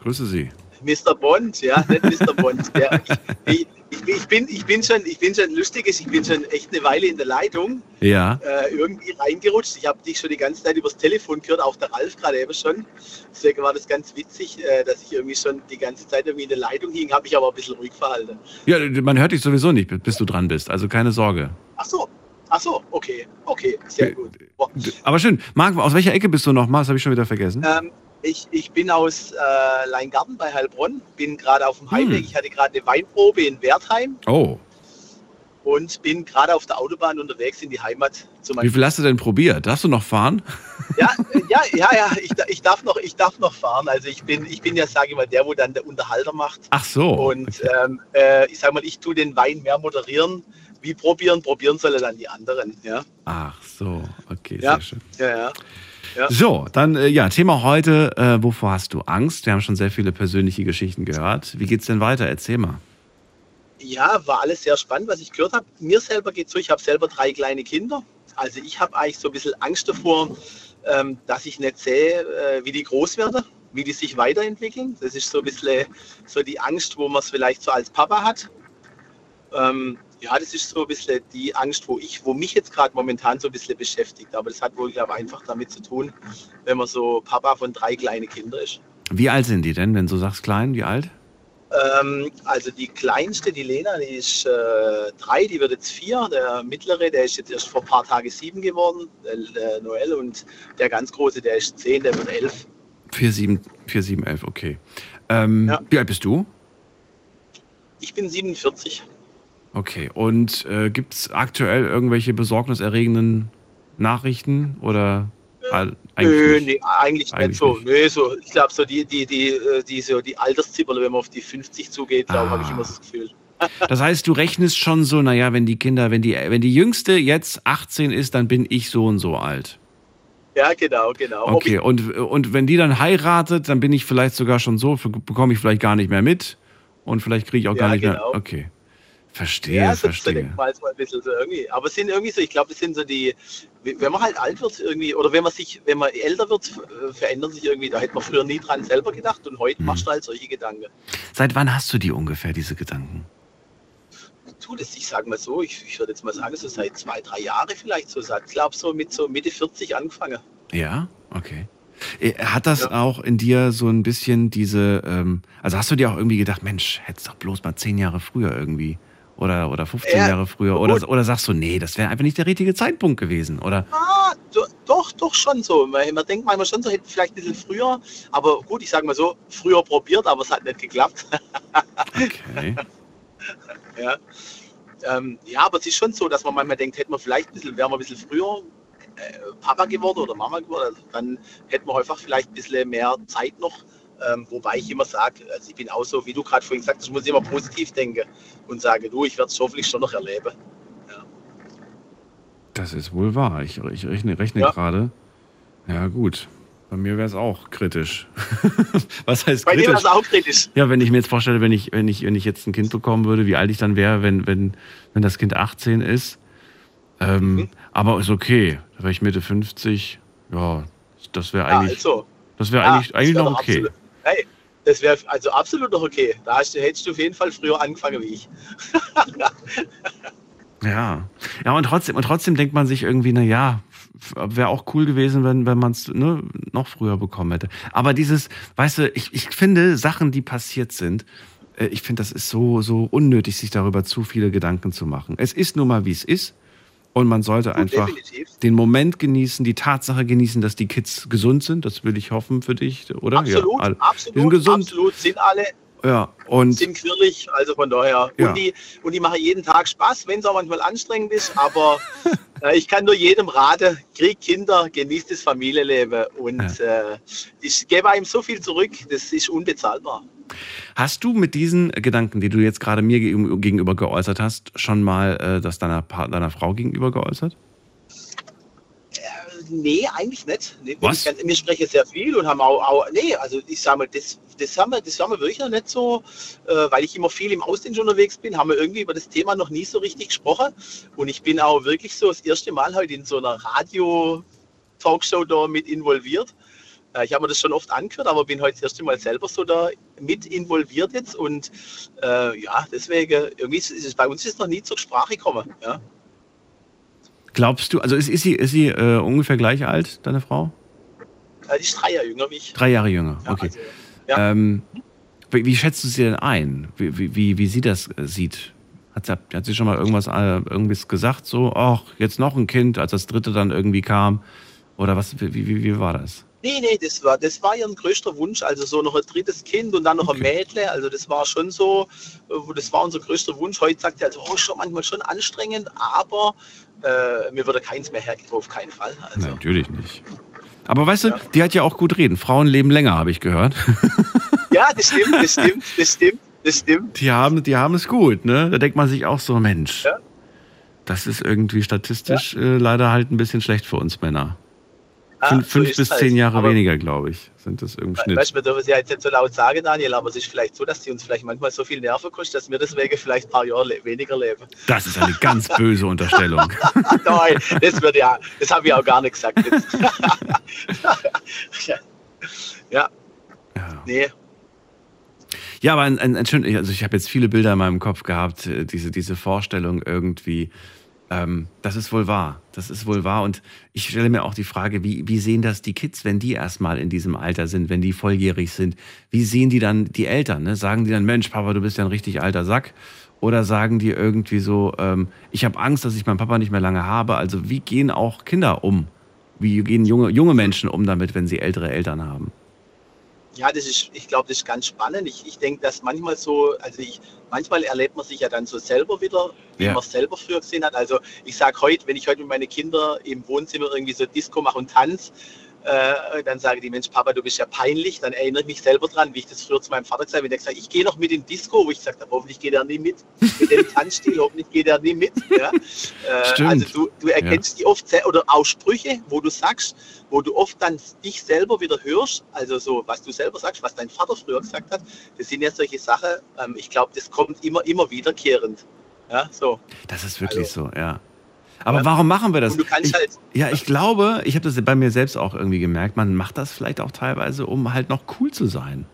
grüße Sie. Mr. Bond, ja, nicht Mr. Bond. Ja, ich, ich, ich, bin, ich, bin schon, ich bin schon lustiges, ich bin schon echt eine Weile in der Leitung Ja, äh, irgendwie reingerutscht. Ich habe dich schon die ganze Zeit übers Telefon gehört, auch der Ralf gerade eben schon. Deswegen war das ganz witzig, äh, dass ich irgendwie schon die ganze Zeit irgendwie in der Leitung hing, habe ich aber ein bisschen ruhig verhalten. ja, man hört dich sowieso nicht, bis du dran bist. Also keine Sorge. Ach so, ach so, okay, okay, sehr gut. Boah. Aber schön. Marc, aus welcher Ecke bist du nochmal? Das habe ich schon wieder vergessen. Ähm, ich, ich bin aus äh, Leingarten bei Heilbronn, bin gerade auf dem Heimweg. Hm. Ich hatte gerade eine Weinprobe in Wertheim. Oh, und bin gerade auf der Autobahn unterwegs in die Heimat zu wie viel hast du denn probiert? Darfst du noch fahren? Ja, ja, ja, ja, ich, ich, darf noch, ich darf noch fahren. Also ich bin, ich bin ja, sage ich mal, der, wo dann der Unterhalter macht. Ach so. Und ähm, äh, ich sag mal, ich tue den Wein mehr moderieren, wie probieren. Probieren sollen dann die anderen. Ja, Ach so, okay, Ja. sehr schön. ja, ja. Ja. So, dann äh, ja, Thema heute, äh, wovor hast du Angst? Wir haben schon sehr viele persönliche Geschichten gehört. Wie geht's denn weiter? Erzähl mal. Ja, war alles sehr spannend, was ich gehört habe. Mir selber geht so, ich habe selber drei kleine Kinder. Also ich habe eigentlich so ein bisschen Angst davor, ähm, dass ich nicht sehe, äh, wie die groß werden, wie die sich weiterentwickeln. Das ist so ein bisschen so die Angst, wo man es vielleicht so als Papa hat. Ähm, ja, das ist so ein bisschen die Angst, wo ich, wo mich jetzt gerade momentan so ein bisschen beschäftigt. Aber das hat wohl, glaube ich, einfach damit zu tun, wenn man so Papa von drei kleinen Kindern ist. Wie alt sind die denn, wenn du sagst klein? Wie alt? Ähm, also die kleinste, die Lena, die ist äh, drei, die wird jetzt vier. Der mittlere, der ist jetzt erst vor ein paar Tagen sieben geworden, der, der Noel. Und der ganz große, der ist zehn, der wird elf. 4, 7, 4, 7, 11, okay. Ähm, Ja. Wie alt bist du? Ich bin 47. Okay, und äh, gibt es aktuell irgendwelche besorgniserregenden Nachrichten oder all, Nö, nee, eigentlich, Eigentlich nicht so. nicht. Nö, so. Ich glaube, so die, die, die, äh, die, so die Alterszipperle, wenn man auf die 50 zugeht, glaube Ah. habe ich immer das Gefühl. Das heißt, du rechnest schon so, naja, wenn die Kinder, wenn die, wenn die jüngste jetzt 18 ist, dann bin ich so und so alt. Ja, genau, genau. Okay, und, und wenn die dann heiratet, dann bin ich vielleicht sogar schon so, bekomme ich vielleicht gar nicht mehr mit und vielleicht kriege ich auch Ja, gar nicht genau. mehr. Okay. Verstehe, Ja, so, verstehe. mal ein bisschen so irgendwie. Aber es sind irgendwie so, ich glaube, das sind so die, wenn man halt alt wird irgendwie, oder wenn man sich, wenn man älter wird, äh, verändern sich irgendwie, da hätte man früher nie dran selber gedacht und heute Mhm. machst du halt solche Gedanken. Seit wann hast du die ungefähr, diese Gedanken? Tu das, ich sage mal so, ich, ich würde jetzt mal sagen, so seit zwei, drei Jahren vielleicht so, ich glaube so mit so Mitte 40 angefangen. Ja, okay. Äh, Hat das Ja. auch in dir so ein bisschen diese, ähm, also hast du dir auch irgendwie gedacht, Mensch, hättest doch bloß mal zehn Jahre früher irgendwie oder, oder 15 Ja, Jahre früher gut. oder, oder sagst du, nee, das wäre einfach nicht der richtige Zeitpunkt gewesen oder? Ah, do, doch, doch schon so. Man, man denkt manchmal schon so, hätte vielleicht ein bisschen früher, aber gut, ich sage mal so, früher probiert, aber es hat nicht geklappt. Okay. Ja. Ähm, ja, aber es ist schon so, dass man manchmal denkt, hätte man vielleicht ein bisschen, wäre man ein bisschen früher äh, Papa geworden oder Mama geworden, also dann hätten wir einfach vielleicht ein bisschen mehr Zeit noch. Ähm, wobei ich immer sage, also ich bin auch so, wie du gerade vorhin gesagt hast, ich muss immer positiv denken und sage, du, ich werde es hoffentlich schon noch erleben. Das ist wohl wahr. Ich, ich rechne, rechne Ja. gerade. Ja, gut. Bei mir wäre es auch kritisch. Was heißt Bei dir kritisch? war es auch kritisch. Ja, wenn ich mir jetzt vorstelle, wenn ich, wenn ich, wenn ich jetzt ein Kind bekommen würde, wie alt ich dann wäre, wenn, wenn, wenn das Kind 18 ist. Ähm, Mhm. Aber ist okay. Da wäre ich Mitte 50. Ja, das wäre Ja, eigentlich, also, das wäre ja, eigentlich, das eigentlich wär noch okay. Absolut, hey, das wäre also absolut noch okay. Da hast du, hättest du auf jeden Fall früher angefangen wie ich. Ja. Ja, und trotzdem, und trotzdem denkt man sich irgendwie, na ja, wäre auch cool gewesen, wenn, wenn man es ne, noch früher bekommen hätte. Aber dieses, weißt du, ich, ich finde Sachen, die passiert sind, äh, ich finde, das ist so, so unnötig, sich darüber zu viele Gedanken zu machen. Es ist nun mal, wie es ist. Und man sollte einfach definitiv. den Moment genießen, die Tatsache genießen, dass die Kids gesund sind. Das will ich hoffen für dich, oder? Absolut, ja, absolut, sind gesund. absolut, sind alle, Ja, und sind quirlig, also von daher. Ja. Und, die, und die machen jeden Tag Spaß, wenn es auch manchmal anstrengend ist, aber äh, ich kann nur jedem raten, krieg Kinder, genießt das Familienleben und äh, ich gebe einem so viel zurück, das ist unbezahlbar. Hast du mit diesen Gedanken, die du jetzt gerade mir geg- gegenüber geäußert hast, schon mal äh, das deiner, Pa- deiner Frau gegenüber geäußert? Nee, eigentlich nicht. Nee, Was? ich Ganz, wir sprechen sehr viel und haben auch, auch nee, also ich sage mal, das, das, haben wir, das haben wir wirklich noch nicht so, äh, weil ich immer viel im Ausland unterwegs bin, haben wir irgendwie über das Thema noch nie so richtig gesprochen. Und ich bin auch wirklich so das erste Mal heute in so einer Radio-Talkshow da mit involviert. Äh, ich habe mir das schon oft angehört, aber bin heute das erste Mal selber so da mit involviert jetzt. Und äh, ja, deswegen, irgendwie ist es bei uns ist noch nie zur Sprache gekommen. Ja. Glaubst du, also ist, ist sie, ist sie äh, ungefähr gleich alt, deine Frau? Die ist drei Jahre jünger wie ich. Drei Jahre jünger, Ja, okay. also, ja. Ähm, wie, wie schätzt du sie denn ein? Wie, wie- wie, wie sie das äh, sieht? Hat sie, hat sie schon mal irgendwas, äh, irgendwas gesagt, so, ach, jetzt noch ein Kind, als das dritte dann irgendwie kam? Oder was, wie, wie, wie war das? Nee, nee, das war, das war ihr größter Wunsch, also so noch ein drittes Kind und dann noch ein Mädle, also das war schon so, äh, das war unser größter Wunsch. Heute sagt sie also, oh, schon manchmal schon anstrengend, aber äh, mir würde keins mehr hergeben, auf keinen Fall. Also, natürlich nicht. Aber weißt du, die hat ja auch gut reden. Frauen leben länger, habe ich gehört. Ja, das stimmt, das stimmt, das stimmt, das stimmt. Die haben, die haben es gut, ne? Da denkt man sich auch so, Mensch, Ja. das ist irgendwie statistisch äh, leider halt ein bisschen schlecht für uns Männer. Ah, fünf so fünf ist bis zehn Jahre Aber- weniger, glaube ich, sind das im Schnitt. Weißt wir dürfen es ja jetzt nicht so laut sagen, Daniel, aber es ist vielleicht so, dass die uns vielleicht manchmal so viel Nerven kostet, dass wir deswegen vielleicht ein paar Jahre le weniger leben. Das ist eine ganz böse Unterstellung. Nein, das wird ja, das habe ich auch gar nicht gesagt. Ja, Ja. nee, Ja, aber ein, ein, ein schön, also ich habe jetzt viele Bilder in meinem Kopf gehabt, äh, diese, diese Vorstellung irgendwie, ähm, das ist wohl wahr. Das ist wohl wahr. Und ich stelle mir auch die Frage, wie, wie sehen das die Kids, wenn die erstmal in diesem Alter sind, wenn die volljährig sind? Wie sehen die dann die Eltern? Ne? Sagen die dann, Mensch, Papa, du bist ja ein richtig alter Sack? Oder sagen die irgendwie so, ähm, ich habe Angst, dass ich meinen Papa nicht mehr lange habe? Also wie gehen auch Kinder um? Wie gehen junge, junge Menschen um damit, wenn sie ältere Eltern haben? Ja, das ist, ich glaube, das ist ganz spannend. Ich, ich denke, dass manchmal so, also ich, manchmal erlebt man sich ja dann so selber wieder, wie Ja. man es selber früher gesehen hat. Also ich sage heute, wenn ich heute mit meinen Kindern im Wohnzimmer irgendwie so Disco mache und tanz, äh, dann sage die Mensch, Papa, du bist ja peinlich. Dann erinnere ich mich selber dran, wie ich das früher zu meinem Vater gesagt habe, wenn der gesagt ich gehe noch mit in Disco, wo ich gesagt habe, hoffentlich geht er nie mit. Mit dem Tanzstil, hoffentlich geht er nie mit. Ja? Äh, Stimmt. Also du, du erkennst die oft oder auch Sprüche, wo du sagst, wo du oft dann dich selber wieder hörst, also so, was du selber sagst, was dein Vater früher gesagt hat, das sind ja solche Sachen, ähm, ich glaube, das kommt immer, immer wiederkehrend. Ja, so. Das ist wirklich Also- so, ja. Aber warum machen wir das? Ich, halt- ja, ich glaube, ich habe das bei mir selbst auch irgendwie gemerkt, man macht das vielleicht auch teilweise, um halt noch cool zu sein.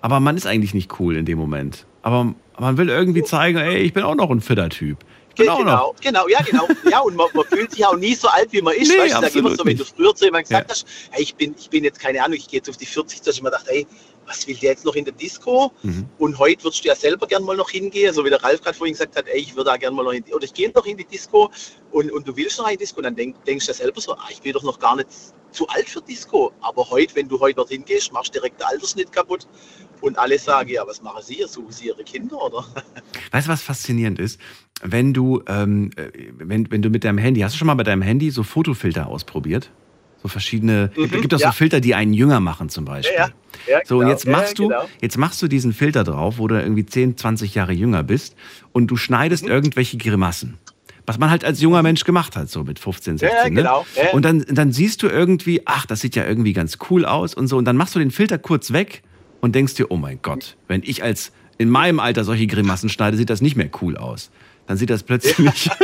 Aber man ist eigentlich nicht cool in dem Moment. Aber man will irgendwie zeigen, ey, ich bin auch noch ein fitter Typ. Ich genau, noch. genau, ja, genau. Ja, und man, man fühlt sich auch nie so alt, wie man ist. Nee, weißt, du, ich sag immer so, wenn du früher zu jemandem gesagt Ja. hast, hey, ich, bin, ich bin jetzt keine Ahnung, ich gehe jetzt auf die 40, da hast du immer gedacht, ey, was will der jetzt noch in der Disco? Mhm. Und heute würdest du ja selber gern mal noch hingehen, so wie der Ralf gerade vorhin gesagt hat, ey, ich würde da gern mal noch in die, oder ich gehe noch in die Disco und, und du willst noch in die Disco, und dann denk, denkst du ja selber so, ah, ich bin doch noch gar nicht zu alt für Disco. Aber heute, wenn du heute dorthin gehst, machst du direkt den Altersschnitt kaputt und alle sagen, ja, was machen sie? Suchen sie ihre Kinder, oder? Weißt du, was faszinierend ist? Wenn du, ähm, äh, wenn, wenn du mit deinem Handy, hast du schon mal bei deinem Handy so Fotofilter ausprobiert? So verschiedene, Mhm, gibt, auch ja. so Filter, die einen jünger machen zum Beispiel. Ja, ja. Ja, So, und genau. jetzt machst du, genau. jetzt machst du diesen Filter drauf, wo du irgendwie 10, 20 Jahre jünger bist und du schneidest Mhm. irgendwelche Grimassen. Was man halt als junger Mensch gemacht hat, so mit 15, 16. Ja, ja, ne? genau. Ja. Und dann, dann siehst du irgendwie, ach, das sieht ja irgendwie ganz cool aus und so. Und dann machst du den Filter kurz weg und denkst dir, oh mein Gott, wenn ich als in meinem Alter solche Grimassen schneide, sieht das nicht mehr cool aus. Dann sieht das plötzlich.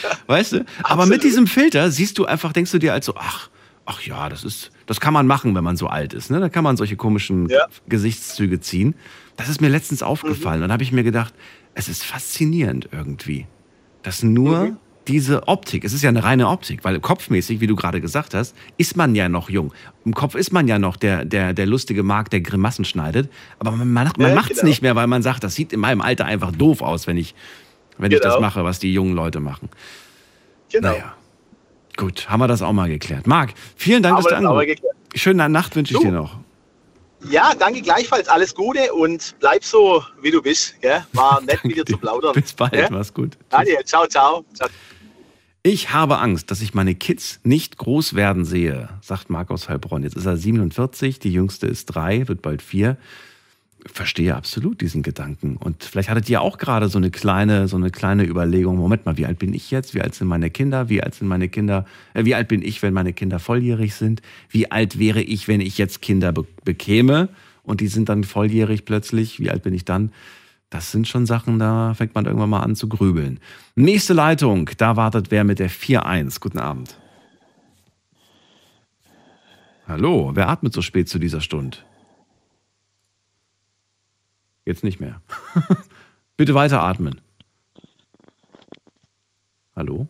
weißt du? Aber mit Absolut. diesem Filter siehst du einfach, denkst du dir also, ach, ach ja, das ist, das kann man machen, wenn man so alt ist. Ne? Da kann man solche komischen Ja. Gesichtszüge ziehen. Das ist mir letztens aufgefallen. Und dann habe ich mir gedacht, es ist faszinierend irgendwie, dass nur Mhm. diese Optik, es ist ja eine reine Optik, weil kopfmäßig, wie du gerade gesagt hast, ist man ja noch jung. Im Kopf ist man ja noch der, der, der lustige Mark, der Grimassen schneidet. Aber man, man, man Ja, macht es genau. nicht mehr, weil man sagt, das sieht in meinem Alter einfach doof aus, wenn ich, wenn ich das Genau. mache, was die jungen Leute machen. Genau. Naja. Gut, haben wir das auch mal geklärt. Marc, vielen Dank, dass du angerufen geklärt. Schöne Nacht wünsche ich Du. dir noch. Ja, danke gleichfalls. Alles Gute und bleib so, wie du bist. Gell? War nett, mit dir zu plaudern. Bis bald, Ja? mach's gut. Daniel, ciao, ciao. ciao. Ich habe Angst, dass ich meine Kids nicht groß werden sehe, sagt Markus Heilbronn. Jetzt ist er 47, die jüngste ist drei, wird bald vier. Verstehe absolut diesen Gedanken. Und vielleicht hattet ihr auch gerade so eine kleine, so eine kleine Überlegung. Moment mal, wie alt bin ich jetzt? Wie alt sind meine Kinder? Wie alt sind meine Kinder? Äh, wie alt bin ich, wenn meine Kinder volljährig sind? Wie alt wäre ich, wenn ich jetzt Kinder be bekäme? Und die sind dann volljährig plötzlich. Wie alt bin ich dann? Das sind schon Sachen, da fängt man irgendwann mal an zu grübeln. Nächste Leitung, da wartet wer mit der 4-1. Guten Abend. Hallo, wer atmet so spät zu dieser Stunde? Jetzt nicht mehr. Bitte weiter atmen. Hallo?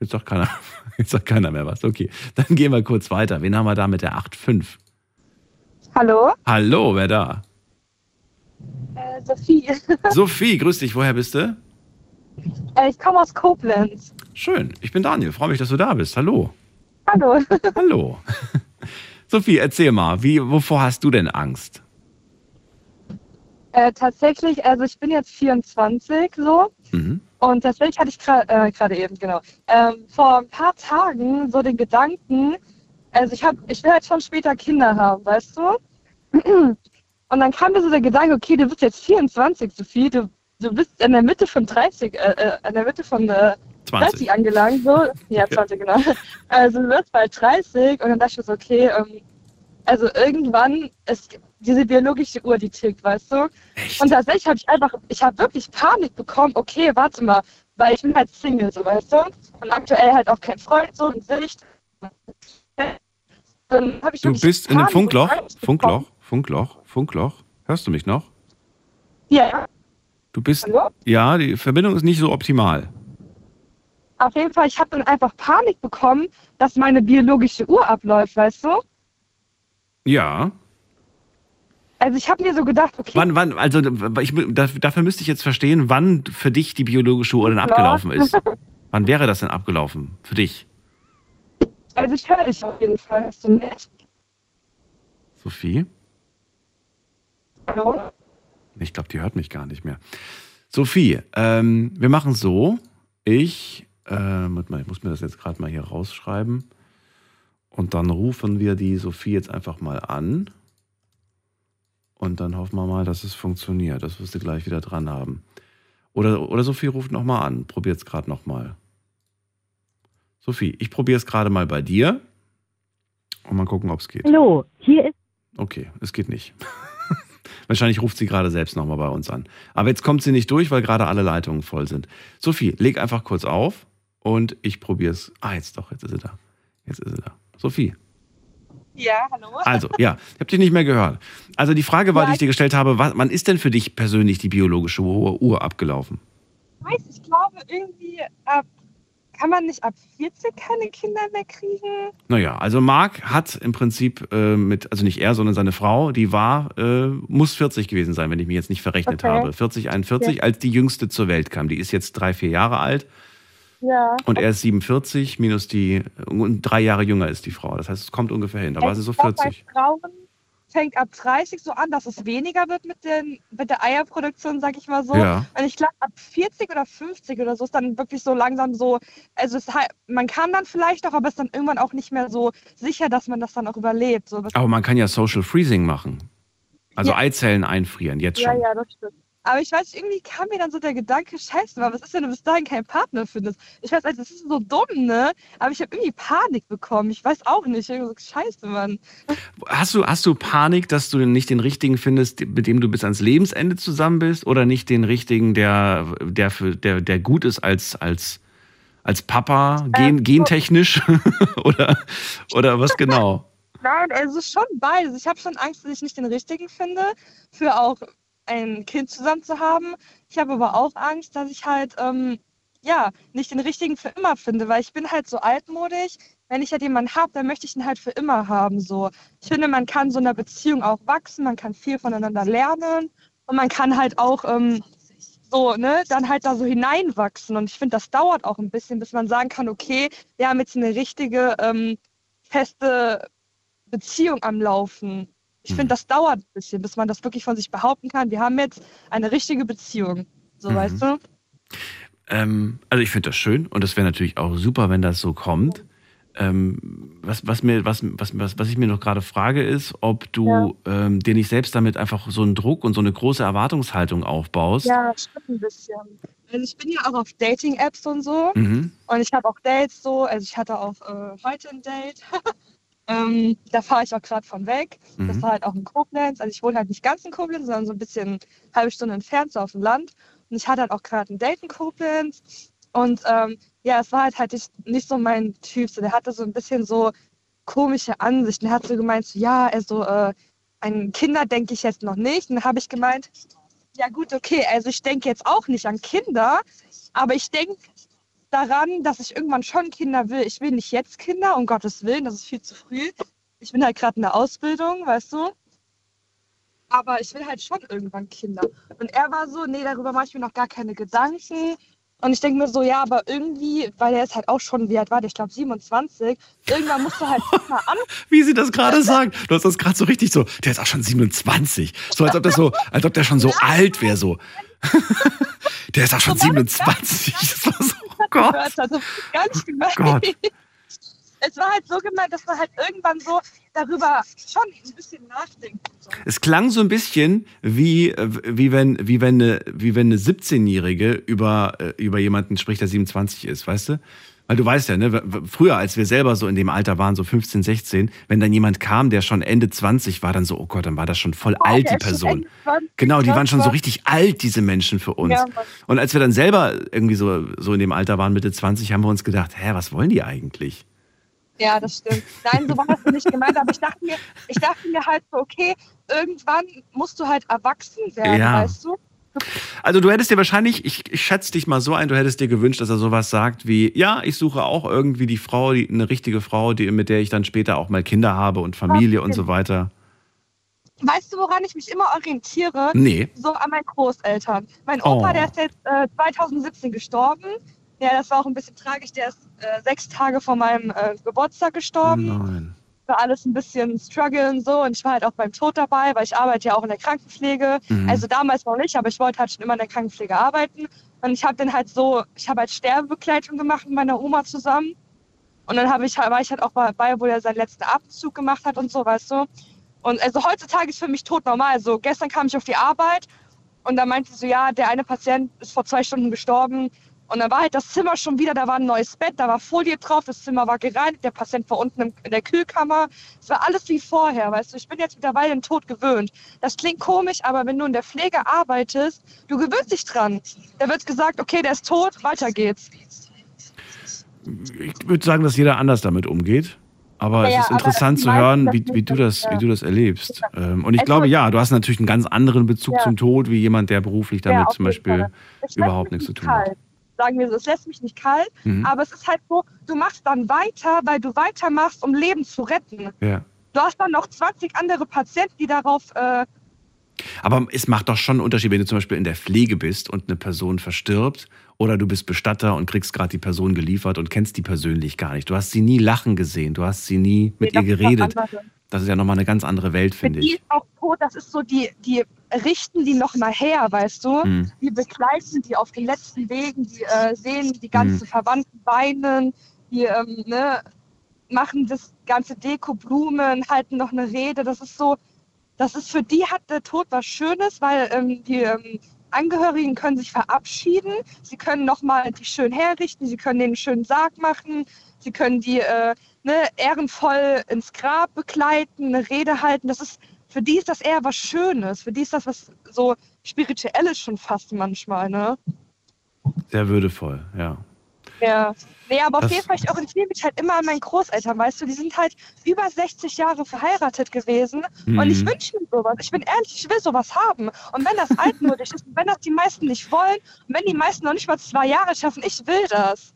Jetzt sagt keiner, jetzt sagt keiner mehr was. Okay, dann gehen wir kurz weiter. Wen haben wir da mit der 8-5? Hallo, Hallo, wer da? äh, Sophie. Sophie, grüß dich. Woher bist du? äh, ich komme aus Koblenz. Schön, ich bin Daniel. Freue mich, dass du da bist. Hallo. Hallo. Hallo. Sophie, erzähl mal, wie, wovor hast du denn Angst? Äh, tatsächlich, also ich bin jetzt 24 so Mhm. Und tatsächlich hatte ich äh, gerade eben, genau, ähm, vor ein paar Tagen so den Gedanken, also ich hab, ich will halt schon später Kinder haben, weißt du? Und dann kam mir so der Gedanke, okay, du bist jetzt 24, Sophie, du, du bist in der Mitte von 30, äh, äh, in der Mitte von äh, 20. 30 angelangt, so. Ja, 20, genau. Also du wirst bald 30 und dann dachte ich mir so, okay, ähm, also irgendwann ist diese biologische Uhr, die tickt, weißt du? Echt? Und tatsächlich habe ich einfach, ich habe wirklich Panik bekommen, okay, warte mal, weil ich bin halt Single, so weißt du? Und aktuell halt auch kein Freund, so in Sicht. Dann hab ich Du bist in einem Funkloch. Funkloch. Funkloch, Funkloch. Hörst du mich noch? Ja, Du bist. hallo? Ja, die Verbindung ist nicht so optimal. Auf jeden Fall, ich habe dann einfach Panik bekommen, dass meine biologische Uhr abläuft, weißt du? Ja. Also ich habe mir so gedacht, okay, Wann, wann, also ich, dafür müsste ich jetzt verstehen, wann für dich die biologische Uhr denn abgelaufen ist. Wann wäre das denn abgelaufen für dich? also ich höre dich auf jeden Fall, hast du nett. Sophie? Hallo? Ich glaube, die hört mich gar nicht mehr. Sophie, ähm, wir machen so. Ich, äh, ich muss mir das jetzt gerade mal hier rausschreiben. Und dann rufen wir die Sophie jetzt einfach mal an. Und dann hoffen wir mal, dass es funktioniert. Das wirst du gleich wieder dran haben. Oder, oder Sophie ruft nochmal an. Probiert es gerade nochmal. Sophie, ich probiere es gerade mal bei dir. Und mal gucken, ob es geht. Hallo, hier ist. Okay, es geht nicht. Wahrscheinlich ruft sie gerade selbst nochmal bei uns an. Aber jetzt kommt sie nicht durch, weil gerade alle Leitungen voll sind. Sophie, leg einfach kurz auf und ich probiere es. Ah, jetzt doch, jetzt ist sie da. Jetzt ist sie da. Sophie. Ja, hallo? Also, ja, ich habe dich nicht mehr gehört. Also die Frage war, Ja, die ich dir gestellt habe, was, wann ist denn für dich persönlich die biologische Uhr, Uhr abgelaufen? Ich weiß, ich glaube irgendwie ab, kann man nicht ab 40 keine Kinder mehr kriegen? Naja, also Marc hat im Prinzip äh, mit, also nicht er, sondern seine Frau, die war, äh, muss 40 gewesen sein, wenn ich mich jetzt nicht verrechnet Okay. habe. 40, 41, als die jüngste zur Welt kam. Die ist jetzt drei, vier Jahre alt Ja. und er ist 47, minus die, und drei Jahre jünger ist die Frau. Das heißt, es kommt ungefähr hin. Da war sie so Ich glaub, 40. Bei Frauen fängt ab 30 so an, dass es weniger wird mit, den, mit der Eierproduktion, sag ich mal so. Ja. Und ich glaube, ab 40 oder 50 oder so ist dann wirklich so langsam so, also es, man kann dann vielleicht auch, aber es ist dann irgendwann auch nicht mehr so sicher, dass man das dann auch überlebt. So, Aber man kann ja Social Freezing machen. Also Ja. Eizellen einfrieren, jetzt ja, schon. ja, das stimmt. Aber ich weiß, irgendwie kam mir dann so der Gedanke, scheiße, was ist, wenn du bis dahin keinen Partner findest? Ich weiß, also, das ist so dumm, ne? Aber ich habe irgendwie Panik bekommen. Ich weiß auch nicht. Irgendwie so, scheiße, Mann. Hast du, hast du Panik, dass du nicht den richtigen findest, mit dem du bis ans Lebensende zusammen bist, oder nicht den richtigen, der, der, für, der, der gut ist als, als, als Papa, gen, Ähm, gentechnisch? oder, oder was genau? Nein, also schon beides. Ich habe schon Angst, dass ich nicht den richtigen finde, für auch ein Kind zusammen zu haben. Ich habe aber auch Angst, dass ich halt, ähm, ja, nicht den richtigen für immer finde, weil ich bin halt so altmodisch. Wenn ich halt jemanden habe, dann möchte ich ihn halt für immer haben. So. Ich finde, man kann so in einer Beziehung auch wachsen, man kann viel voneinander lernen und man kann halt auch ähm, so, ne, dann halt da so hineinwachsen. Und ich finde, das dauert auch ein bisschen, bis man sagen kann, okay, wir haben jetzt eine richtige, ähm, feste Beziehung am Laufen. Ich Mhm. finde, das dauert ein bisschen, bis man das wirklich von sich behaupten kann. Wir haben jetzt eine richtige Beziehung. So, Mhm. weißt du? Ähm, also ich finde das schön und das wäre natürlich auch super, wenn das so kommt. Ähm, was, was, mir, was, was, was, was ich mir noch gerade frage, ist, ob du ähm, dir nicht selbst damit einfach so einen Druck und so eine große Erwartungshaltung aufbaust. Ja, stimmt ein bisschen. Also ich bin ja auch auf Dating-Apps und so. Mhm. Und ich habe auch Dates so. Also ich hatte auch äh, heute ein Date. ähm, da fahre ich auch gerade von weg. Das Mhm. war halt auch in Koblenz. Also ich wohne halt nicht ganz in Koblenz, sondern so ein bisschen eine halbe Stunde entfernt, so auf dem Land. Und ich hatte halt auch gerade ein Date in Koblenz. Und ähm, ja, es war halt halt nicht, nicht so mein Typ. So, der hatte so ein bisschen so komische Ansichten. Er hat so gemeint, so, ja, also äh, an Kinder denke ich jetzt noch nicht. Und dann habe ich gemeint, ja gut, okay, also ich denke jetzt auch nicht an Kinder, aber ich denke daran, dass ich irgendwann schon Kinder will. Ich will nicht jetzt Kinder, um Gottes Willen, das ist viel zu früh. Ich bin halt gerade in der Ausbildung, weißt du. Aber ich will halt schon irgendwann Kinder. Und er war so, nee, darüber mache ich mir noch gar keine Gedanken. Und ich denke mir so, ja, aber irgendwie, weil er ist halt auch schon, wie alt war der? Ich glaube 27. Irgendwann musst du halt mal an. Wie sie das gerade sagt. Du hast das gerade so richtig so, der ist auch schon 27. So als ob das so, als ob der schon so alt wäre, so. Der ist auch schon So war das 27. Das war so, gehört hat. So gar nicht gemeint. Gott. Es war halt so gemeint, dass man halt irgendwann so darüber schon ein bisschen nachdenkt. Es klang so ein bisschen wie, wie wenn, wie wenn eine, wie wenn eine 17-Jährige über, äh, über jemanden spricht, der 27 ist, weißt du? Weil du weißt ja, ne, früher, als wir selber so in dem Alter waren, so 15, 16, wenn dann jemand kam, der schon Ende 20 war, dann so, oh Gott, dann war das schon voll alt, der die Person. Ende 20, Genau, die das waren schon so richtig alt, diese Menschen für uns. Ja. Und als wir dann selber irgendwie so, so in dem Alter waren, Mitte 20, haben wir uns gedacht, hä, was wollen die eigentlich? Ja, das stimmt. Nein, so war das nicht gemeint, aber ich dachte mir, ich dachte mir halt so, okay, irgendwann musst du halt erwachsen werden, Ja. weißt du? Also du hättest dir wahrscheinlich, ich, ich schätze dich mal so ein, du hättest dir gewünscht, dass er sowas sagt wie, ja, ich suche auch irgendwie die Frau, die, eine richtige Frau, die, mit der ich dann später auch mal Kinder habe und Familie und so weiter. Weißt du, woran ich mich immer orientiere? Nee. So an meinen Großeltern. Mein Oh. Opa, der ist jetzt äh, 2017 gestorben. Ja, das war auch ein bisschen tragisch. Der ist äh, sechs Tage vor meinem äh, Geburtstag gestorben. Nein. War alles ein bisschen struggle und so. Und ich war halt auch beim Tod dabei, weil ich arbeite ja auch in der Krankenpflege. Mhm. Also damals noch nicht, aber ich wollte halt schon immer in der Krankenpflege arbeiten. Und ich habe dann halt so, ich habe halt Sterbebegleitung gemacht mit meiner Oma zusammen. Und dann habe ich, war ich halt auch dabei, wo er seinen letzten Abendzug gemacht hat und so, weißt du. Und also heutzutage ist für mich tot normal. Also gestern kam ich auf die Arbeit und da meinte sie so, ja, der eine Patient ist vor zwei Stunden gestorben. Und dann war halt das Zimmer schon wieder, da war ein neues Bett, da war Folie drauf, das Zimmer war gereinigt, der Patient war unten in der Kühlkammer. Es war alles wie vorher, weißt du. Ich bin jetzt mittlerweile den Tod gewöhnt. Das klingt komisch, aber wenn du in der Pflege arbeitest, du gewöhnst dich dran. Da wird gesagt, okay, der ist tot, weiter geht's. Ich würde sagen, dass jeder anders damit umgeht. Aber Ja, es ist interessant zu hören, wie, wie, du das- wie du das erlebst. Ähm, Und ich glaube, ja, du hast natürlich einen ganz anderen Bezug Ja. zum Tod, wie jemand, der beruflich damit auf zum Beispiel überhaupt nichts zu tun hat. Sagen wir so, es lässt mich nicht kalt, Mhm. aber es ist halt so, du machst dann weiter, weil du weitermachst, um Leben zu retten. Ja. Du hast dann noch 20 andere Patienten, die darauf äh, Aber es macht doch schon einen Unterschied, wenn du zum Beispiel in der Pflege bist und eine Person verstirbt oder du bist Bestatter und kriegst gerade die Person geliefert und kennst die persönlich gar nicht. Du hast sie nie lachen gesehen, du hast sie nie mit Nee, ihr geredet. Das ist ja nochmal eine ganz andere Welt, finde die ich. ist auch tot, das ist so, die, die richten die noch mal her, weißt du? Mhm. Die begleiten die auf den letzten Wegen, die äh, sehen die ganzen Mhm. Verwandten weinen, die ähm, ne, machen das ganze Deko, Blumen, halten noch eine Rede. Das ist so, das ist für die hat der Tod was Schönes, weil ähm, die ähm, Angehörigen können sich verabschieden, sie können nochmal die schön herrichten, sie können den einen schönen Sarg machen, sie können die äh, ne, ehrenvoll ins Grab begleiten, eine Rede halten. Das ist, für die ist das eher was Schönes, für die ist das was so Spirituelles schon fast manchmal, ne? Sehr würdevoll, ja. Ja. Nee, aber auf Das- jeden Fall, ich orientiere mich halt immer an meinen Großeltern, weißt du, die sind halt über 60 Jahre verheiratet gewesen und ich Mhm. wünsche mir sowas. Ich bin ehrlich, ich will sowas haben. Und wenn das altmodisch ist, und wenn das die meisten nicht wollen, und wenn die meisten noch nicht mal zwei Jahre schaffen, ich will das.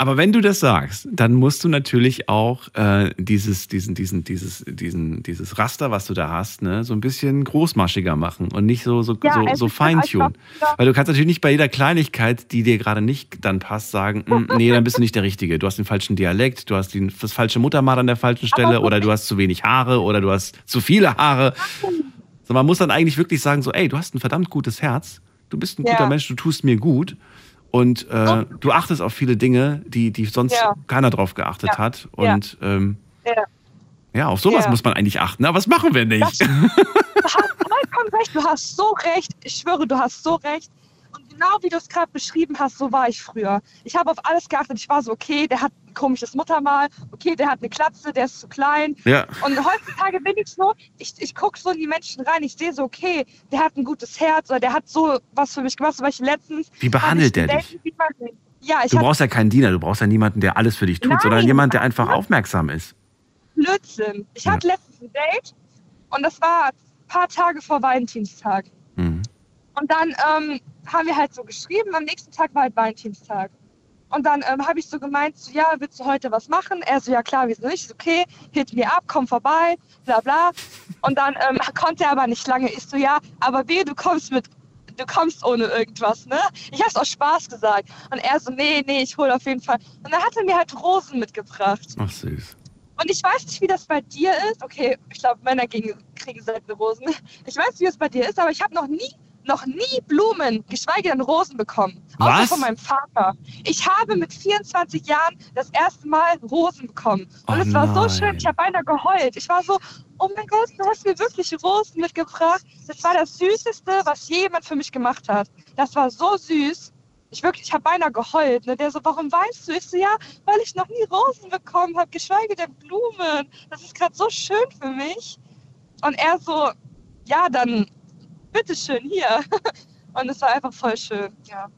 Aber wenn du das sagst, dann musst du natürlich auch äh, dieses, diesen, diesen, dieses, diesen, dieses Raster, was du da hast, ne, so ein bisschen großmaschiger machen und nicht so, so, Ja, so, so halt feintunen. Weil du kannst natürlich nicht bei jeder Kleinigkeit, die dir gerade nicht dann passt, sagen, "Mm, nee, dann bist du nicht der Richtige. Du hast den falschen Dialekt, du hast die, das falsche Muttermal an der falschen Stelle oder du hast zu wenig Haare oder du hast zu viele Haare. So, man muss dann eigentlich wirklich sagen, so, ey, du hast ein verdammt gutes Herz, du bist ein Ja. guter Mensch, du tust mir gut. Und äh, du achtest auf viele Dinge, die, die sonst Ja. keiner drauf geachtet Ja. hat. Ja. Und ähm, Ja. ja, auf sowas muss man eigentlich achten. Aber was machen wir nicht? Du hast vollkommen recht, du hast so recht. Ich schwöre, du hast so recht. Genau wie du es gerade beschrieben hast, so war ich früher. Ich habe auf alles geachtet. Ich war so, okay, der hat ein komisches Muttermal, okay, der hat eine Klatze, der ist zu klein. Ja. Und heutzutage bin ich so, ich, ich gucke so in die Menschen rein, ich sehe so, okay, der hat ein gutes Herz oder der hat so was für mich gemacht. Zum Beispiel letztens. Wie behandelt der dich? Ja, ich Du brauchst ja keinen Diener, du brauchst ja niemanden, der alles für dich tut, Nein. sondern jemand, der einfach aufmerksam ist. Blödsinn. Ich Ja. hatte letztens ein Date und das war ein paar Tage vor Valentinstag. Mhm. Und dann ähm, haben wir halt so geschrieben, am nächsten Tag war halt Valentinstag. Und dann ähm, habe ich so gemeint, so, ja, willst du heute was machen? Er so, ja klar, wieso nicht? Ich so, okay, hit mir ab, komm vorbei, bla bla. Und dann ähm, konnte er aber nicht lange. Ich so, ja, aber wehe, du kommst mit, du kommst ohne irgendwas, ne? Ich hab's aus Spaß gesagt. Und er so, nee, nee, ich hole auf jeden Fall. Und dann hat er mir halt Rosen mitgebracht. Ach süß. Und ich weiß nicht, wie das bei dir ist. Okay, ich glaube, Männer kriegen, kriegen selten Rosen. Ich weiß nicht, wie es bei dir ist, aber ich habe noch nie noch nie Blumen, geschweige denn Rosen bekommen. Was? Außer von meinem Vater. Ich habe mit 24 Jahren das erste Mal Rosen bekommen. Und Oh es war so schön, ich habe beinahe geheult. Ich war so, oh mein Gott, du hast mir wirklich Rosen mitgebracht. Das war das Süßeste, was jemand für mich gemacht hat. Das war so süß. Ich wirklich, ich habe beinahe geheult. Ne? Der so, warum weinst du? Ich so, ja, weil ich noch nie Rosen bekommen habe, geschweige denn Blumen. Das ist gerade so schön für mich. Und er so, ja, dann bitteschön hier. Und es war einfach voll schön, ja.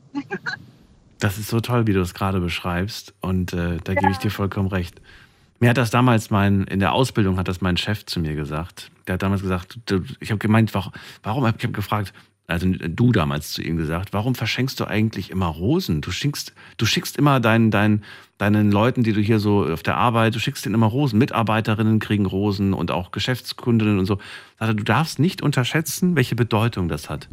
Das ist so toll, wie du es gerade beschreibst. Und äh, da gebe ich dir vollkommen recht. Mir hat das damals mein, in der Ausbildung hat das mein Chef zu mir gesagt. Der hat damals gesagt, ich habe gemeint, warum, warum ich habe gefragt, also du damals zu ihm gesagt, warum verschenkst du eigentlich immer Rosen? Du schickst, du schickst immer deinen, deinen, deinen Leuten, die du hier so auf der Arbeit, du schickst denen immer Rosen. Mitarbeiterinnen kriegen Rosen und auch Geschäftskundinnen und so. Er, du darfst nicht unterschätzen, welche Bedeutung das hat.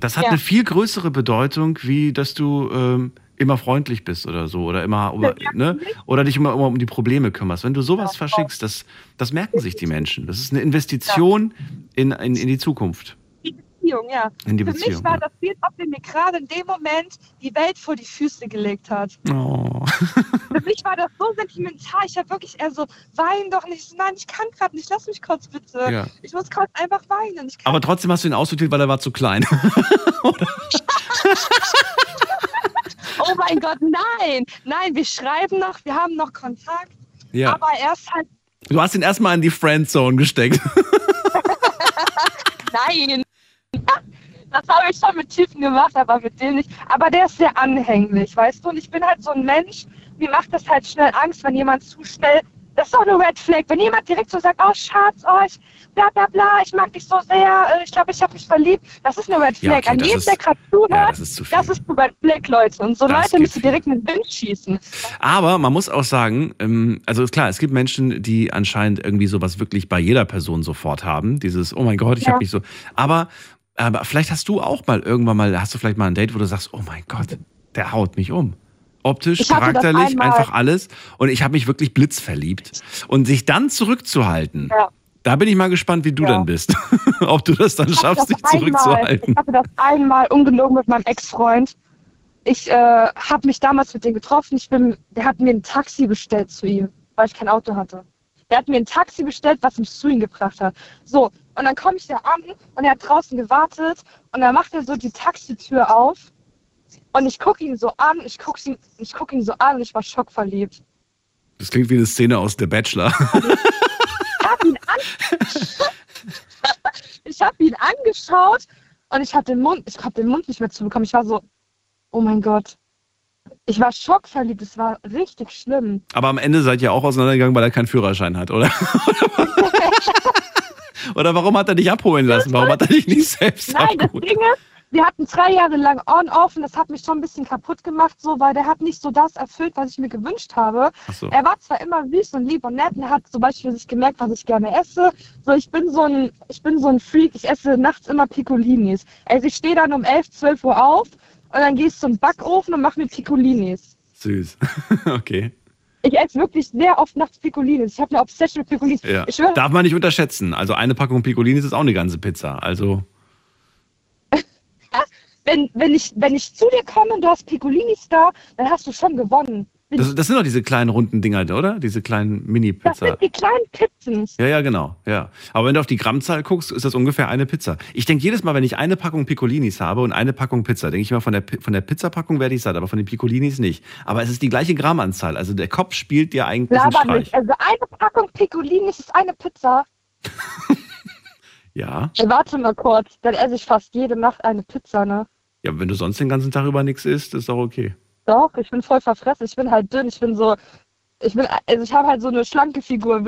Das hat Ja. eine viel größere Bedeutung, wie dass du ähm, immer freundlich bist oder so oder immer oder, ne? oder dich immer, immer um die Probleme kümmerst. Wenn du sowas verschickst, das, das merken sich die Menschen. Das ist eine Investition in, in, in die Zukunft. Beziehung, ja. In die Für Beziehung, mich war ja. das als ob er mir gerade in dem Moment die Welt vor die Füße gelegt hat. Oh. Für mich war das so sentimental. Ich habe wirklich eher so, wein doch nicht. Nein, ich kann gerade nicht. Lass mich kurz bitte. Ja. Ich muss kurz einfach weinen. Aber trotzdem hast du ihn aussortiert, weil er war zu klein. oh mein Gott, nein. Nein, wir schreiben noch, wir haben noch Kontakt. ja. Aber er ist halt, Du hast ihn erstmal in die Friendzone gesteckt. nein. Das habe ich schon mit Typen gemacht, aber mit dem nicht. Aber der ist sehr anhänglich, weißt du? Und ich bin halt so ein Mensch, mir macht das halt schnell Angst, wenn jemand zu schnell. Das ist doch eine Red Flag. Wenn jemand direkt so sagt, oh Schatz, oh, ich, bla bla bla, ich mag dich so sehr, äh, ich glaube, ich habe mich verliebt. Das ist eine Red Ja, Flag. okay, An ist- der gerade zuhört, ja, das ist das ist eine Red Flag, Leute. Und so Das Leute ihr direkt den Wind schießen. Aber man muss auch sagen, ähm, also klar, es gibt Menschen, die anscheinend irgendwie sowas wirklich bei jeder Person sofort haben. Dieses, oh mein Gott, ich Ja. habe mich so. Aber, aber vielleicht hast du auch mal irgendwann mal, hast du vielleicht mal ein Date, wo du sagst, oh mein Gott, der haut mich um. Optisch, charakterlich, einfach alles. Und ich habe mich wirklich blitzverliebt. Und sich dann zurückzuhalten, Ja. da bin ich mal gespannt, wie du Ja. dann bist. Ob du das dann Ich schaffst, dich zurückzuhalten. Ich hatte das einmal ungelogen mit meinem Ex-Freund. Ich äh, habe mich damals mit dem getroffen. Ich bin, der hat mir ein Taxi bestellt zu ihm, weil ich kein Auto hatte. Der hat mir ein Taxi bestellt, was mich zu ihm gebracht hat. So, und dann komme ich da an und er hat draußen gewartet und dann macht er so die Taxitür auf und ich gucke ihn so an, ich gucke ihn, ich guck ihn so an und ich war schockverliebt. Das klingt wie eine Szene aus The Bachelor. Ich habe ihn, an ich hab ihn angeschaut und ich habe den Mund, ich habe den Mund nicht mehr zubekommen. Ich war so, oh mein Gott. Ich war schockverliebt, es war richtig schlimm. Aber am Ende seid ihr auch auseinandergegangen, weil er keinen Führerschein hat, oder? oder warum hat er dich abholen lassen? Warum hat er dich nicht selbst Nein, das abgeholt? Ding ist, wir hatten drei Jahre lang on-off und das hat mich schon ein bisschen kaputt gemacht, so, weil der hat nicht so das erfüllt, was ich mir gewünscht habe. So. Er war zwar immer süß und lieb und nett und er hat zum Beispiel sich gemerkt, was ich gerne esse. So, ich bin so ein, ich bin so ein Freak, ich esse nachts immer Piccolinis. Also ich stehe dann um 11, 12 Uhr auf und dann gehe ich zum Backofen und mache mir Piccolinis. Süß. okay. Ich esse wirklich sehr oft nachts Piccolinis. Ich habe eine Obsession mit Piccolinis. Ja. Ich schwöre, Darf man nicht unterschätzen. Also eine Packung Piccolinis ist auch eine ganze Pizza. Also wenn, wenn, ich, wenn ich zu dir komme und du hast Piccolinis da, dann hast du schon gewonnen. Das, das sind doch diese kleinen runden Dinger, oder? Diese kleinen Das Mini-Pizza. sind die kleinen Pizzen. Ja, ja, genau. Ja. Aber wenn du auf die Grammzahl guckst, ist das ungefähr eine Pizza. Ich denke jedes Mal, wenn ich eine Packung Piccolinis habe und eine Packung Pizza, denke ich immer, von der, von der Pizzapackung werde ich satt, aber von den Piccolinis nicht. Aber es ist die gleiche Grammanzahl. Also der Kopf spielt dir eigentlich einen Laber Streich. nicht. Also eine Packung Piccolinis ist eine Pizza. Ja. Ey, warte mal kurz. Dann esse ich fast jede Nacht eine Pizza, ne? Ja, wenn du sonst den ganzen Tag über nichts isst, ist doch okay. Doch, ich bin voll verfressen. Ich bin halt dünn. Ich bin so. Ich bin, also ich habe halt so eine schlanke Figur.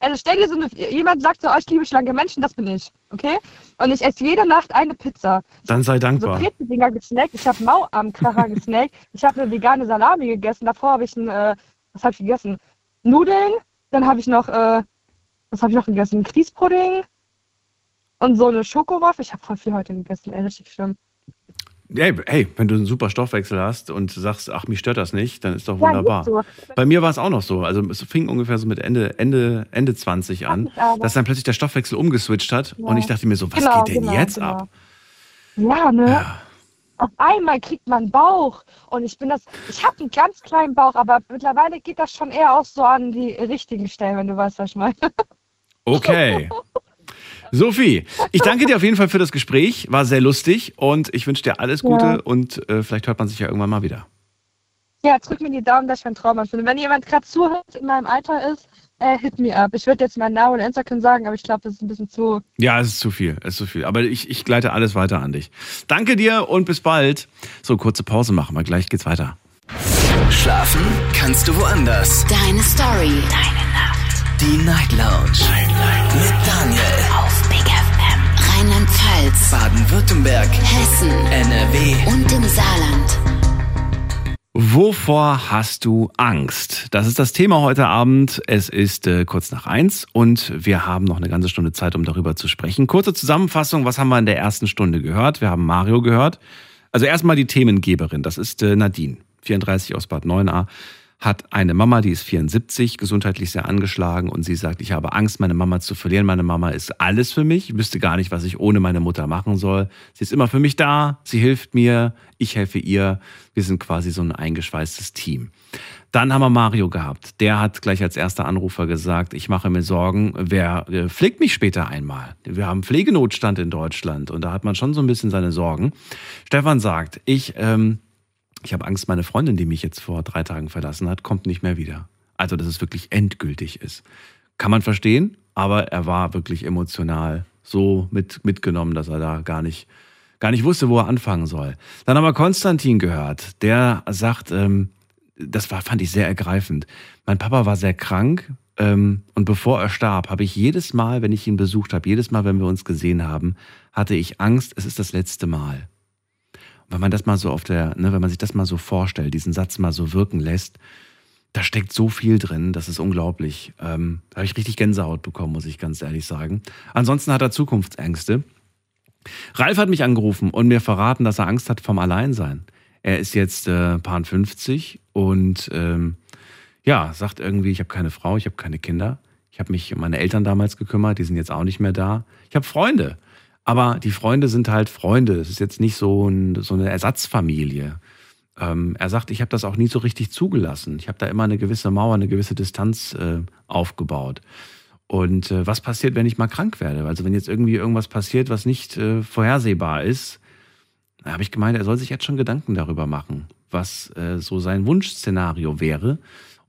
Also stell dir so eine, jemand sagt so, oh, ich liebe schlanke Menschen, das bin ich. Okay? Und ich esse jede Nacht eine Pizza. Dann sei So dankbar. Brezeldinger gesnackt. Ich habe Mauarmkracher gesnackt. Ich habe eine vegane Salami gegessen. Davor habe ich ein, äh, was habe ich gegessen? Nudeln. Dann habe ich noch, äh, was habe ich noch gegessen? Grießpudding. Und so eine Schokowaffe. Ich habe voll viel heute gegessen, ey, richtig schlimm. Hey, hey, wenn du einen super Stoffwechsel hast und sagst, ach, mich stört das nicht, dann ist doch Ja, wunderbar. ist so. Bei mir war es auch noch so. Also es fing ungefähr so mit Ende, Ende, Ende 20 an, dass dann plötzlich der Stoffwechsel umgeswitcht hat Ja. und ich dachte mir so, was Genau, geht denn genau, jetzt genau. ab? Ja, ne? Auf einmal kriegt man Bauch und ich bin das, ich habe einen ganz kleinen Bauch, aber mittlerweile geht das schon eher auch so an die richtigen Stellen, wenn du weißt, was ich meine. Okay. Sophie, ich danke dir auf jeden Fall für das Gespräch. War sehr lustig und ich wünsche dir alles Gute Ja. und äh, vielleicht hört man sich ja irgendwann mal wieder. Ja, drück mir die Daumen, dass ich meinen Traum erfülle. Wenn jemand gerade zuhört, in meinem Alter ist, äh, hit me up. Ich würde jetzt meinen Namen und Instagram sagen, aber ich glaube, das ist ein bisschen zu. Ja, es ist zu viel, es ist zu viel. Aber ich, ich gleite alles weiter an dich. Danke dir und bis bald. So, kurze Pause machen wir. Gleich geht's weiter. Schlafen kannst du woanders. Deine Story. Deine Nacht. Die Night Lounge. Mit Daniel. Rheinland-Pfalz. Baden-Württemberg. Hessen. NRW. Und im Saarland. Wovor hast du Angst? Das ist das Thema heute Abend. Es ist äh, kurz nach eins und wir haben noch eine ganze Stunde Zeit, um darüber zu sprechen. Kurze Zusammenfassung, was haben wir in der ersten Stunde gehört? Wir haben Mario gehört. Also erstmal die Themengeberin, das ist äh, Nadine, 34 aus Bad 9a, hat eine Mama, die ist 74, gesundheitlich sehr angeschlagen und sie sagt, ich habe Angst, meine Mama zu verlieren. Meine Mama ist alles für mich, ich wüsste gar nicht, was ich ohne meine Mutter machen soll. Sie ist immer für mich da, sie hilft mir, ich helfe ihr. Wir sind quasi so ein eingeschweißtes Team. Dann haben wir Mario gehabt. Der hat gleich als erster Anrufer gesagt, ich mache mir Sorgen, wer äh, pflegt mich später einmal? Wir haben Pflegenotstand in Deutschland und da hat man schon so ein bisschen seine Sorgen. Stefan sagt, ich, ähm, ich habe Angst, meine Freundin, die mich jetzt vor drei Tagen verlassen hat, kommt nicht mehr wieder. Also, dass es wirklich endgültig ist. Kann man verstehen, aber er war wirklich emotional so mit, mitgenommen, dass er da gar nicht, gar nicht wusste, wo er anfangen soll. Dann haben wir Konstantin gehört, der sagt, ähm, das war, fand ich sehr ergreifend. Mein Papa war sehr krank ähm, und bevor er starb, habe ich jedes Mal, wenn ich ihn besucht habe, jedes Mal, wenn wir uns gesehen haben, hatte ich Angst, es ist das letzte Mal. Wenn man das mal so auf der, ne, wenn man sich das mal so vorstellt, diesen Satz mal so wirken lässt, da steckt so viel drin, das ist unglaublich. Ähm, da habe ich richtig Gänsehaut bekommen, muss ich ganz ehrlich sagen. Ansonsten hat er Zukunftsängste. Ralf hat mich angerufen und mir verraten, dass er Angst hat vom Alleinsein. Er ist jetzt äh, Paar 50 und ähm, ja, sagt irgendwie, ich habe keine Frau, ich habe keine Kinder. Ich habe mich um meine Eltern damals gekümmert, die sind jetzt auch nicht mehr da. Ich habe Freunde, aber die Freunde sind halt Freunde. Es ist jetzt nicht so, ein, so eine Ersatzfamilie. Ähm, er sagt, ich habe das auch nie so richtig zugelassen. Ich habe da immer eine gewisse Mauer, eine gewisse Distanz äh, aufgebaut. Und äh, was passiert, wenn ich mal krank werde? Also wenn jetzt irgendwie irgendwas passiert, was nicht äh, vorhersehbar ist, habe ich gemeint, er soll sich jetzt schon Gedanken darüber machen, was äh, so sein Wunschszenario wäre.